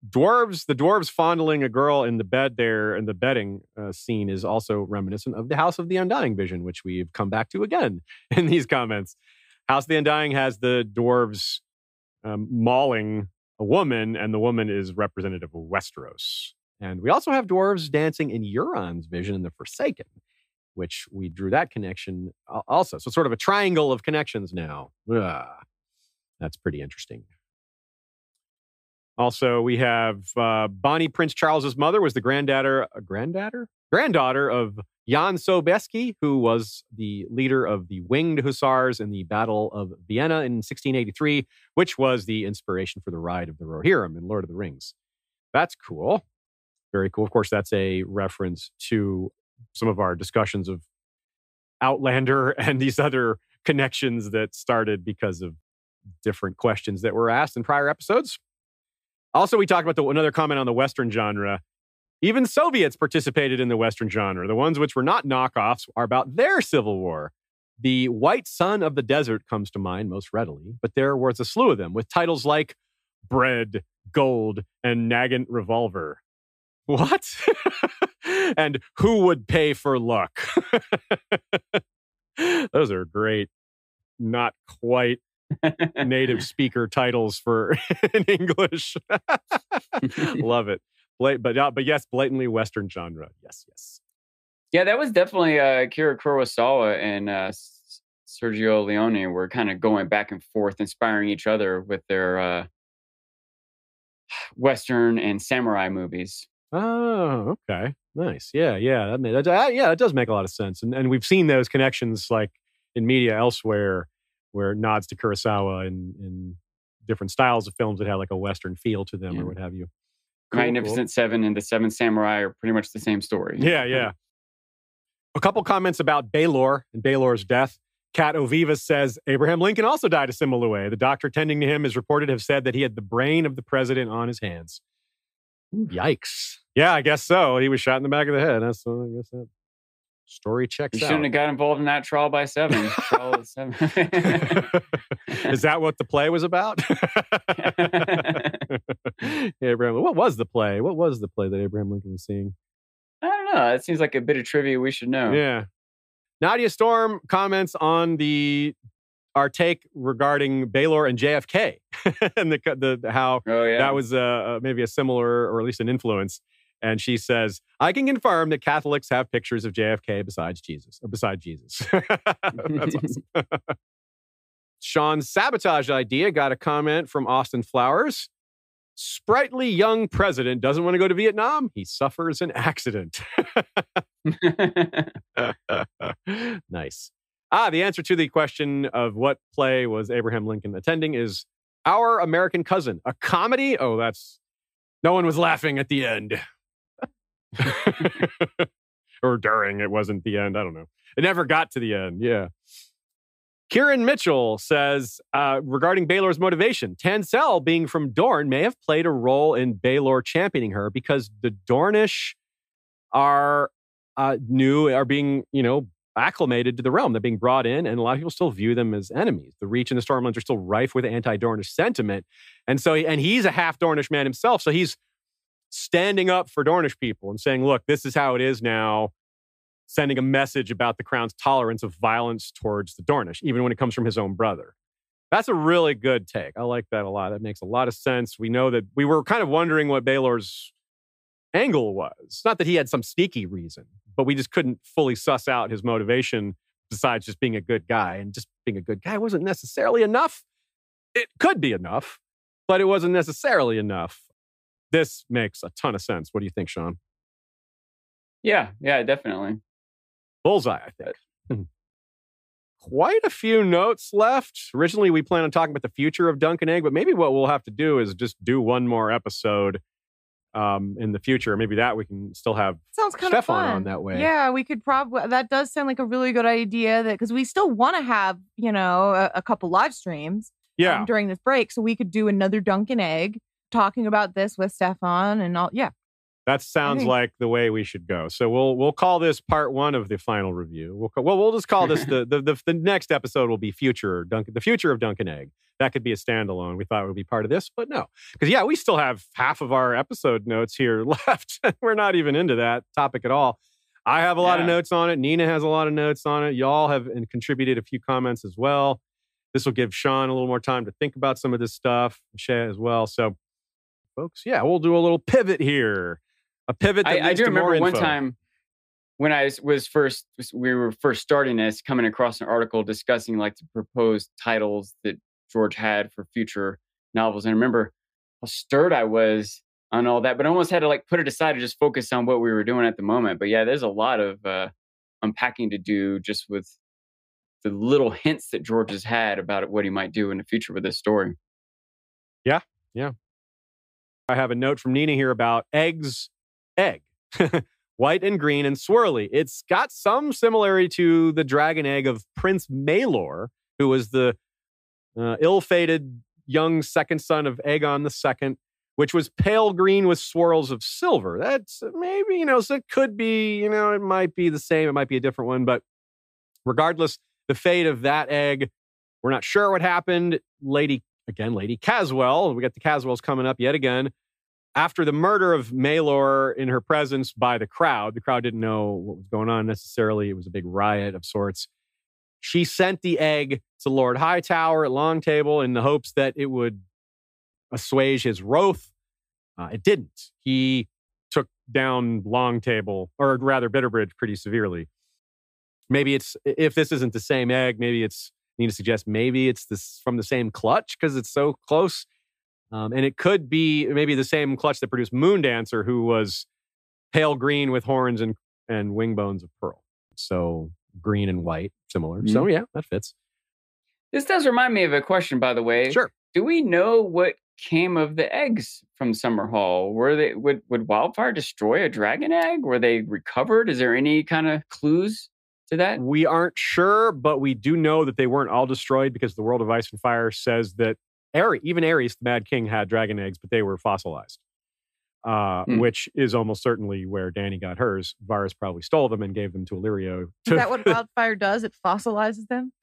Dwarves the dwarves fondling a girl in the bed there in the bedding uh, scene is also reminiscent of the house of the undying vision which we've come back to again in these comments. House of the undying has the dwarves um, mauling a woman and the woman is representative of westeros. And we also have dwarves dancing in euron's vision in the forsaken which we drew that connection also. So sort of a triangle of connections now. Ugh. That's pretty interesting also, we have uh, Bonnie Prince Charles's mother was the granddaughter, uh, granddaughter, granddaughter of Jan Sobieski, who was the leader of the Winged Hussars in the Battle of Vienna in 1683, which was the inspiration for the ride of the Rohirrim in Lord of the Rings. That's cool. Very cool. Of course, that's a reference to some of our discussions of Outlander and these other connections that started because of different questions that were asked in prior episodes. Also, we talked about the, another comment on the Western genre. Even Soviets participated in the Western genre. The ones which were not knockoffs are about their civil war. The White Sun of the Desert comes to mind most readily, but there was a slew of them with titles like Bread, Gold, and Nagant Revolver. What? and Who Would Pay for Luck? Those are great. Not quite native speaker titles for in English. Love it. Blat- but uh, but yes, blatantly Western genre. Yes, yes. Yeah, that was definitely uh, Kira Kurosawa and uh, Sergio Leone were kind of going back and forth, inspiring each other with their uh, Western and samurai movies. Oh, okay, nice. Yeah, yeah, that, made, that yeah, it does make a lot of sense, and and we've seen those connections like in media elsewhere where nods to Kurosawa and in different styles of films that have like a Western feel to them Yeah. or what have you. Cool, Magnificent Seven and the Seven Samurai are pretty much the same story. Yeah, yeah. A couple comments about Baelor and Baelor's death. Kat Ovivas says Abraham Lincoln also died a similar way. The doctor tending to him is reported to have said that he had the brain of the president on his hands. Yikes. Yeah, I guess so. He was shot in the back of the head. That's I guess that story checks You out. shouldn't have got involved in that trial by seven. trial seven. Is that what the play was about? Abraham, what was the play? What was the play that Abraham Lincoln was seeing? I don't know. It seems like a bit of trivia we should know. Yeah. Nadia Storm comments on the our take regarding Baelor and JFK and the, the how Oh yeah. that was uh, maybe a similar or at least an influence. And she says, "I can confirm that Catholics have pictures of JFK besides Jesus, or beside Jesus." That's awesome. Sean's sabotage idea got a comment from Austin Flowers. Sprightly young president doesn't want to go to Vietnam. He suffers an accident. nice. Ah, the answer to the question of what play was Abraham Lincoln attending is Our American Cousin, a comedy. Oh, that's no one was laughing at the end. or during, it wasn't the end. I don't know. It never got to the end. Yeah. Kieran Mitchell says uh, regarding Baelor's motivation, Tanselle being from Dorne may have played a role in Baelor championing her because the Dornish are uh, new, are being, you know, acclimated to the realm. They're being brought in, and a lot of people still view them as enemies. The Reach and the Stormlands are still rife with anti-Dornish sentiment, and so, and he's a half Dornish man himself, so he's standing up for Dornish people and saying, "Look, this is how it is now." Sending a message about the crown's tolerance of violence towards the Dornish, even when it comes from his own brother. That's a really good take. I like that a lot. That makes a lot of sense. We know that we were kind of wondering what Baelor's angle was. Not that he had some sneaky reason, but we just couldn't fully suss out his motivation besides just being a good guy. And just being a good guy wasn't necessarily enough. It could be enough, but it wasn't necessarily enough. This makes a ton of sense. What do you think, Sean? Yeah, yeah, definitely. Bullseye, I think. Quite a few notes left. Originally, we planned on talking about the future of Dunk and Egg, but maybe what we'll have to do is just do one more episode um, in the future. Maybe that we can still have Sounds kind of Stefan fun. on that way. Yeah, we could probably. That does sound like a really good idea. That because we still want to have you know a, a couple live streams. Yeah. um, during this break, so we could do another Dunk and Egg talking about this with Stefan and all. Yeah, That sounds think- like the way we should go. So we'll we'll call this part one of the final review. We'll ca- well we'll just call this the the, the the next episode will be future Dunkin' the future of Dunk and Egg. That could be a standalone. We thought it would be part of this, but no, because yeah, we still have half of our episode notes here left. We're not even into that topic at all. I have a lot of notes on it. Nina has a lot of notes on it. Y'all have contributed a few comments as well. This will give Sean a little more time to think about some of this stuff, Shay as well. So, folks, yeah, we'll do a little pivot here. A pivot that I, I do remember one time when I was- was first we were first starting this, coming across an article discussing like the proposed titles that George had for future novels, and I remember how stirred I was on all that, but I almost had to like put it aside to just focus on what we were doing at the moment. But yeah, there's a lot of uh, unpacking to do just with the little hints that George has had about what he might do in the future with this story. Yeah, yeah. I have a note from Nina here about eggs, egg, white and green and swirly. It's got some similarity to the dragon egg of Prince Maelor, who was the uh, ill-fated young second son of Aegon II, which was pale green with swirls of silver. That's maybe you know, so it could be you know, it might be the same, it might be a different one, but regardless, the fate of that egg, we're not sure what happened. Lady again, Lady Caswell. We got the Caswells coming up yet again. After the murder of Maelor in her presence by the crowd, the crowd didn't know what was going on necessarily. It was a big riot of sorts. She sent the egg to Lord Hightower at Long Table in the hopes that it would assuage his wrath. Uh, it didn't. He took down Long Table, or rather Bitterbridge, pretty severely. Maybe it's if this isn't the same egg, maybe it's need to suggest maybe it's this from the same clutch because it's so close. Um, and it could be maybe the same clutch that produced Moon Dancer, who was pale green with horns and, and wing bones of pearl. So green and white, similar. So Mhm. yeah, that fits. This does remind me of a question, by the way. Sure. Do we know what came of the eggs from Summerhall? Were they would would wildfire destroy a dragon egg? Were they recovered? Is there any kind of clues to that? We aren't sure, but we do know that they weren't all destroyed because the World of Ice and Fire says that Aerys, even Aerys, the Mad King, had dragon eggs, but they were fossilized, uh, Hmm. which is almost certainly where Dany got hers. Varys probably stole them and gave them to Illyrio. is that what wildfire does? It fossilizes them.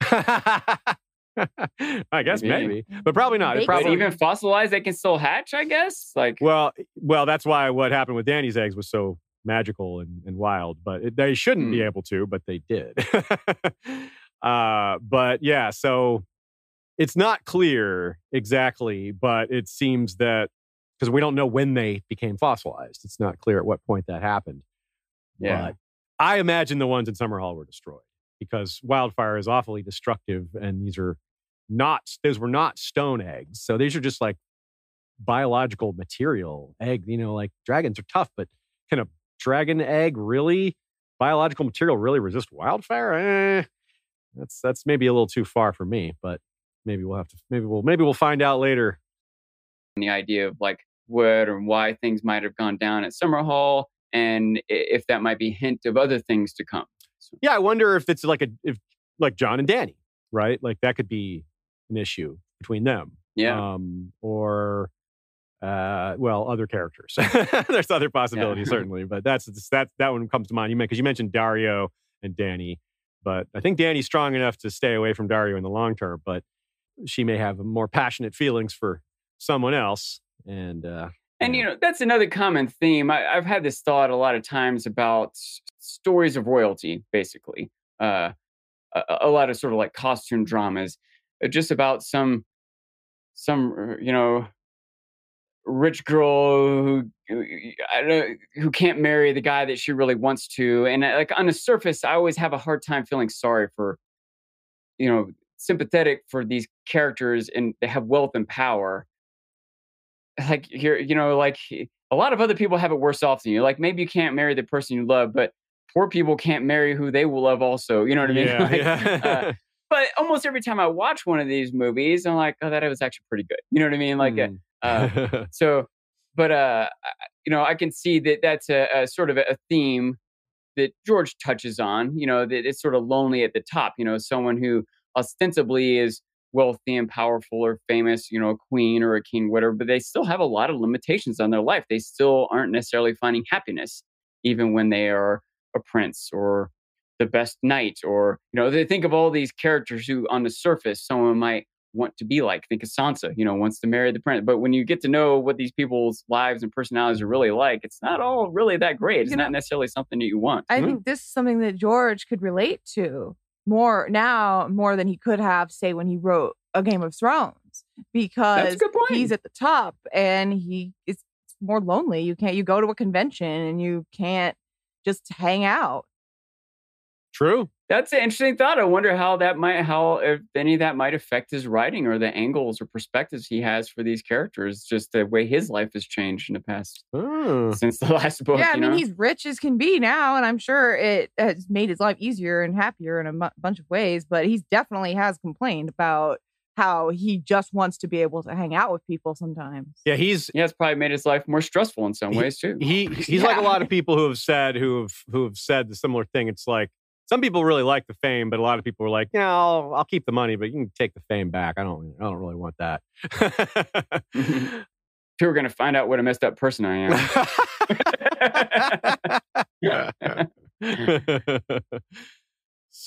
I guess maybe, Maybe. but probably not. It Maybe. Probably, even fossilized, they can still hatch. I guess. Like well, well, that's why what happened with Dany's eggs was so magical and, and wild. But it, they shouldn't be Hmm. able to, but they did. uh, but yeah, so it's not clear exactly, but it seems that because we don't know when they became fossilized, it's not clear at what point that happened. Yeah. But I imagine the ones in Summerhall were destroyed because wildfire is awfully destructive, and these are not those were not stone eggs. So these are just like biological material egg. You know, like dragons are tough, but can a dragon egg really biological material really resist wildfire? Eh, that's that's maybe a little too far for me, but maybe we'll have to maybe we'll maybe we'll find out later. the idea of like what or why things might have gone down at Summerhall, and if that might be hint of other things to come. So, Yeah, I wonder if it's like a if like Jon and Dany, right? Like that could be an issue between them. yeah. Um, or uh, well, other characters. There's other possibilities certainly, but that's that that one comes to mind. You because you mentioned Daario and Dany, but I think Dany's strong enough to stay away from Daario in the long term, but she may have more passionate feelings for someone else. And uh, And you know that's another common theme. I, I've had this thought a lot of times about s- stories of royalty, basically. Uh, a, a lot of sort of like costume dramas, uh, just about some some uh, you know rich girl who who- I don't know, who can't marry the guy that she really wants to, and uh, like on the surface, I always have a hard time feeling sorry for you know sympathetic for these characters and they have wealth and power like here you know like a lot of other people have it worse off than you like maybe you can't marry the person you love but poor people can't marry who they will love also you know what i mean yeah, Like, yeah. uh, but almost every time i watch one of these movies i'm like oh that was actually pretty good you know what i mean like uh, Mm. Uh, so but uh you know, I can see that that's a, a sort of a theme that George touches on. You know, that it's sort of lonely at the top. You know, someone who ostensibly is wealthy and powerful or famous, you know, a queen or a king, whatever, but they still have a lot of limitations on their life. They still aren't necessarily finding happiness, even when they are a prince or the best knight, or, you know, they think of all these characters who on the surface someone might want to be like. Think of Sansa, you know, wants to marry the prince. But when you get to know what these people's lives and personalities are really like, it's not all really that great. It's You not know, necessarily something that you want. I mm-hmm. think this is something that George could relate to more now, more than he could have, say, when he wrote A Game of Thrones, because good point. he's at the top and he is more lonely. You can't, you go to a convention and you can't just hang out. True. That's an interesting thought. I wonder how that might, how if any of that might affect his writing or the angles or perspectives he has for these characters. Just the way his life has changed in the past Hmm. since the last book. yeah, I you mean, know? he's rich as can be now, and I'm sure it has made his life easier and happier in a bunch of ways. But he definitely has complained about how he just wants to be able to hang out with people sometimes. Yeah, he's yeah, it's probably made his life more stressful in some ways too. he he's like a lot of people who have said who have who have said the similar thing. It's like some people really like the fame, but a lot of people are like, "Yeah, I'll, I'll keep the money, but you can take the fame back. I don't I don't really want that." If you were going to find out what a messed up person I am,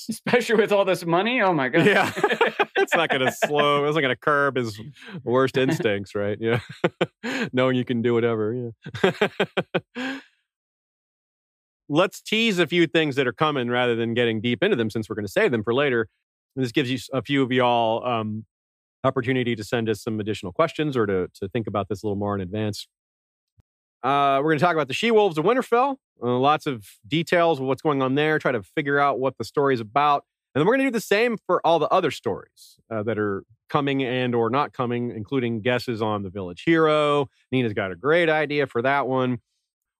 especially with all this money. Oh my god! yeah, it's not going to slow. It's not going to curb his worst instincts, right? Yeah, knowing you can do whatever. Yeah. Let's tease a few things that are coming rather than getting deep into them, since we're going to save them for later. And This gives you a few of y'all um, opportunity to send us some additional questions or to to think about this a little more in advance. Uh, we're going to talk about the She Wolves of Winterfell. Uh, lots of details of what's going on there. Try to figure out what the story is about, and then we're going to do the same for all the other stories uh, that are coming and or not coming, including guesses on the Village Hero. Nina's got a great idea for that one.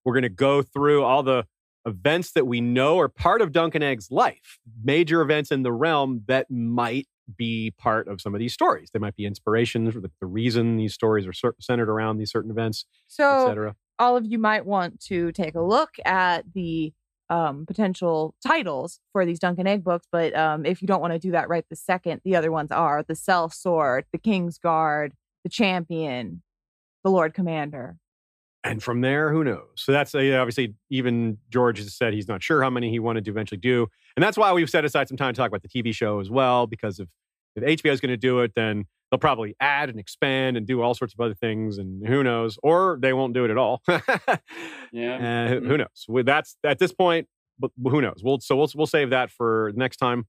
We're going to go through all the events that we know are part of Dunk and Egg's life, major events in the realm that might be part of some of these stories. They might be inspirations, or the, the reason these stories are cer- centered around these certain events, So, all of you might want to take a look at the um, potential titles for these Dunk and Egg books. But um, if you don't want to do that right the second, the other ones are The Sellsword, The King's Guard, The Champion, The Lord Commander. And from there, who knows? So that's uh, obviously even George has said he's not sure how many he wanted to eventually do, and that's why we've set aside some time to talk about the TV show as well. Because if if HBO is going to do it, then they'll probably add and expand and do all sorts of other things, and who knows? Or they won't do it at all. Yeah. Uh, who- who knows? That's at this point, who knows? We'll so we'll we'll save that for next time.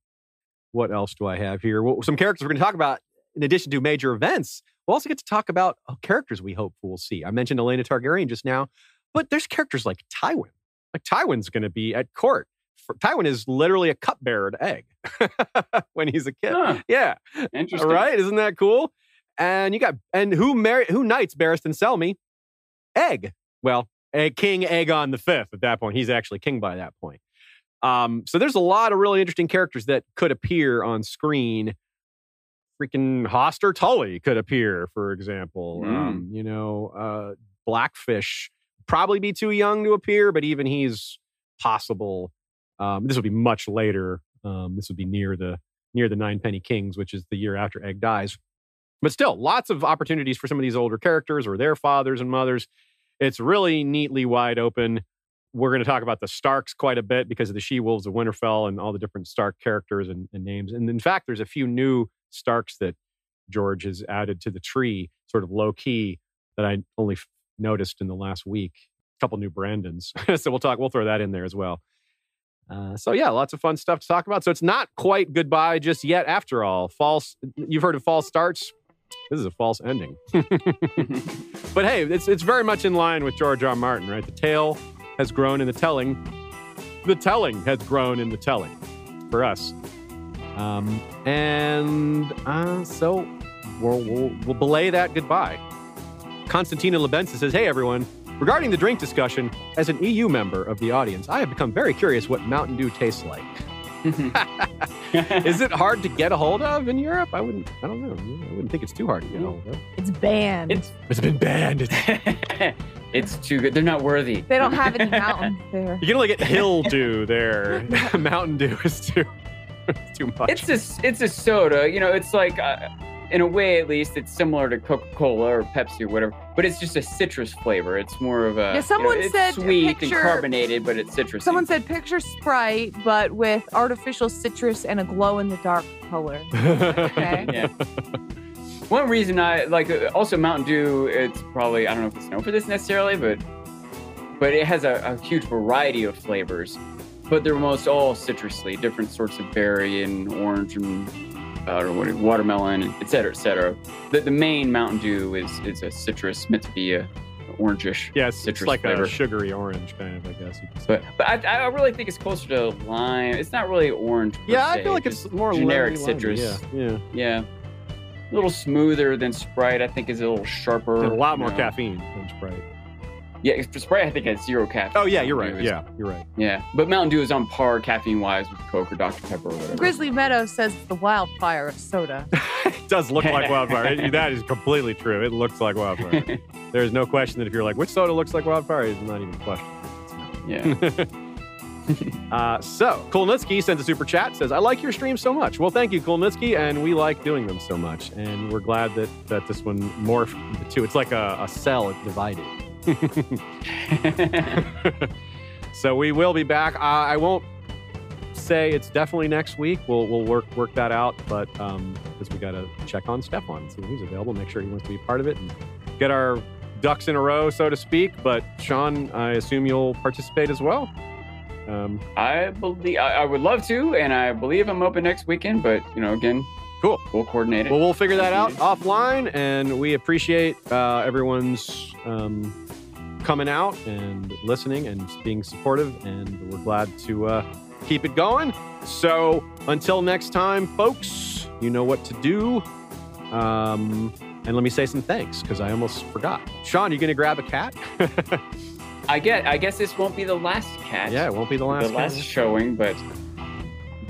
What else do I have here? Well, some characters we're going to talk about in addition to major events. We'll also get to talk about uh, characters we hope we'll see. I mentioned Elena Targaryen just now, but there's characters like Tywin. Like Tywin's going to be at court. For, Tywin is literally a cupbearer to Egg when he's a kid. Huh. Yeah, Interesting. all right, isn't that cool? And you got and who married who knights Barristan Selmy? Egg. Well, a King Aegon the Fifth. At that point, he's actually king by that point. Um, so there's a lot of really interesting characters that could appear on screen. Freaking Hoster Tully could appear, for example. Mm. Um, you know, uh, Blackfish probably be too young to appear, but even he's possible. Um, this would be much later. Um, this would be near the near the Ninepenny Kings, which is the year after Egg dies. But still, lots of opportunities for some of these older characters or their fathers and mothers. It's really neatly wide open. We're going to talk about the Starks quite a bit because of the She Wolves of Winterfell and all the different Stark characters and, and names. And in fact, there's a few new Starks that George has added to the tree, sort of low key, that I only f- noticed in the last week. A couple new Brandons. so we'll talk. We'll throw that in there as well. Uh, so yeah, lots of fun stuff to talk about. So it's not quite goodbye just yet. After all, false. You've heard of false starts. This is a false ending. but hey, it's it's very much in line with George R. R. Martin, right? The tale has grown in the telling. The telling has grown in the telling for us. Um, and uh, so we'll, we'll, we'll belay that goodbye. Constantina Lebenza says, Hey everyone, regarding the drink discussion, as an EU member of the audience, I have become very curious what Mountain Dew tastes like. Is it hard to get a hold of in Europe? I wouldn't, I don't know. I wouldn't think it's too hard to get a hold of. It's banned. It's It's been banned. It's too good. They're not worthy. They don't have any mountains there. You can only get Hill Dew there. Mountain Dew is too too much. It's a it's a soda. You know, it's like uh, in a way at least it's similar to Coca Cola or Pepsi or whatever, but it's just a citrus flavor. It's more of a Yeah, you know, someone it's said sweet picture- and carbonated, but it's citrus. Someone said picture Sprite, but with artificial citrus and a glow in the dark color. Okay. yeah. One reason I like uh, also Mountain Dew. It's probably I don't know if it's known for this necessarily, but but it has a, a huge variety of flavors. But they're almost all citrusly, different sorts of berry and orange and uh, or what watermelon, and et cetera, et cetera. The, the main Mountain Dew is is a citrus, meant to be a orangish. yeah, it's, it's like flavor. a sugary orange kind of, I guess. You could say. But but I, I really think it's closer to lime. It's not really orange. yeah, I feel like it's more generic citrus. Yeah, yeah. Yeah. A little smoother than Sprite. I think is a little sharper. And a lot more know. caffeine than Sprite. Yeah, Sprite I think has zero caffeine. Oh yeah, you're right. Mountain Yeah, you're right. Yeah. But Mountain Dew is on par caffeine wise with Coke or Dr. Pepper or whatever. Grizzly Meadow says it's the wildfire of soda. it does look like wildfire. It- that is completely true. It looks like wildfire. There's no question that if you're like, which soda looks like wildfire, it's not even a question. Yeah. Uh, so, Kulnitsky sends a super chat, says, I like your stream so much. Well, thank you, Kulnitsky, and we like doing them so much. And we're glad that, that this one morphed into two. It's like a, a cell, it divided. So we will be back. I, I won't say it's definitely next week. We'll we'll work work that out, but um, because we got to check on Stefan, see if he's available, make sure he wants to be part of it, and get our ducks in a row, so to speak. But Sean, I assume you'll participate as well. Um, I believe I, I would love to, and I believe I'm open next weekend, but you know, again, cool. We'll coordinate it. Well, we'll figure that out offline, and we appreciate uh, everyone's um, coming out and listening and being supportive, and we're glad to uh, keep it going. So until next time, folks, you know what to do. Um, and let me say some thanks because I almost forgot. Sean, you gonna grab a cat? I get. I guess this won't be the last cat. Yeah, it won't be the last The last cat. showing, but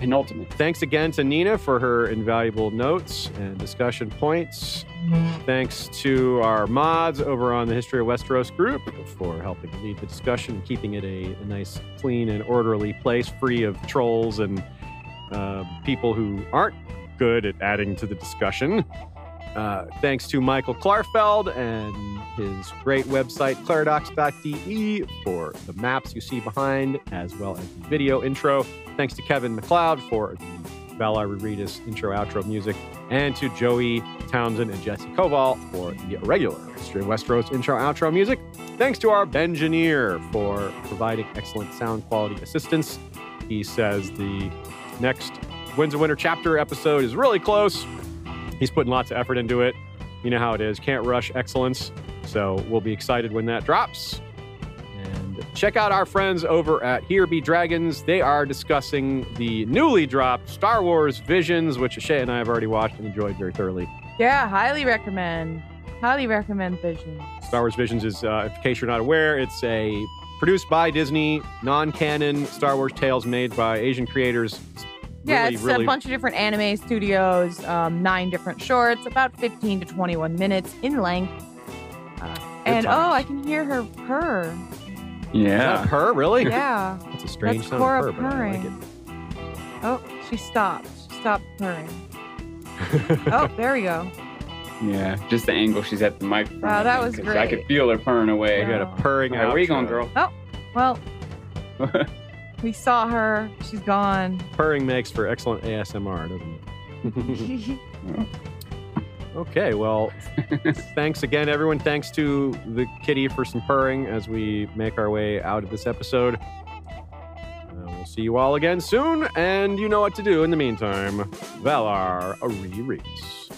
penultimate. Thanks again to Nina for her invaluable notes and discussion points. Thanks to our mods over on the History of Westeros group for helping lead the discussion keeping it a, a nice, clean, and orderly place, free of trolls and uh, people who aren't good at adding to the discussion. Uh, thanks to Michael Klarfeld and his great website, claridox.de, for the maps you see behind, as well as the video intro. Thanks to Kevin MacLeod for the Valar Rereadus intro outro music, and to Joey Townsend and Jesse Koval for the regular History of Westeros intro outro music. Thanks to our Bengineer for providing excellent sound quality assistance. He says the next Winds of Winter chapter episode is really close. He's putting lots of effort into it. You know how it is. Can't rush excellence. So we'll be excited when that drops. Check out our friends over at Here Be Dragons. They are discussing the newly dropped Star Wars Visions, which Shay and I have already watched and enjoyed very thoroughly. Yeah, highly recommend. Highly recommend Vision. Star Wars Visions is, uh, in case you're not aware, it's a produced by Disney, non-canon Star Wars tales made by Asian creators. It's Yeah, really, it's really a bunch of different anime studios, um, nine different shorts, about 15 to 21 minutes in length. Uh, and times. oh, I can hear her purr. Is that her, really? Yeah. That's a strange That's sound Cora of purr, but I like it. purring. Oh, she stopped. She stopped purring. oh, there we go. Yeah, just the angle she's at the microphone. Wow, that think, was 'cause I could feel her purring away. I got a purring All right, where you going, girl? Oh, well, we saw her. She's gone. Purring makes for excellent ASMR, doesn't it? okay, well, thanks again, everyone. Thanks to the kitty for some purring as we make our way out of this episode. Uh, we'll see you all again soon, and you know what to do in the meantime. Valar rereads.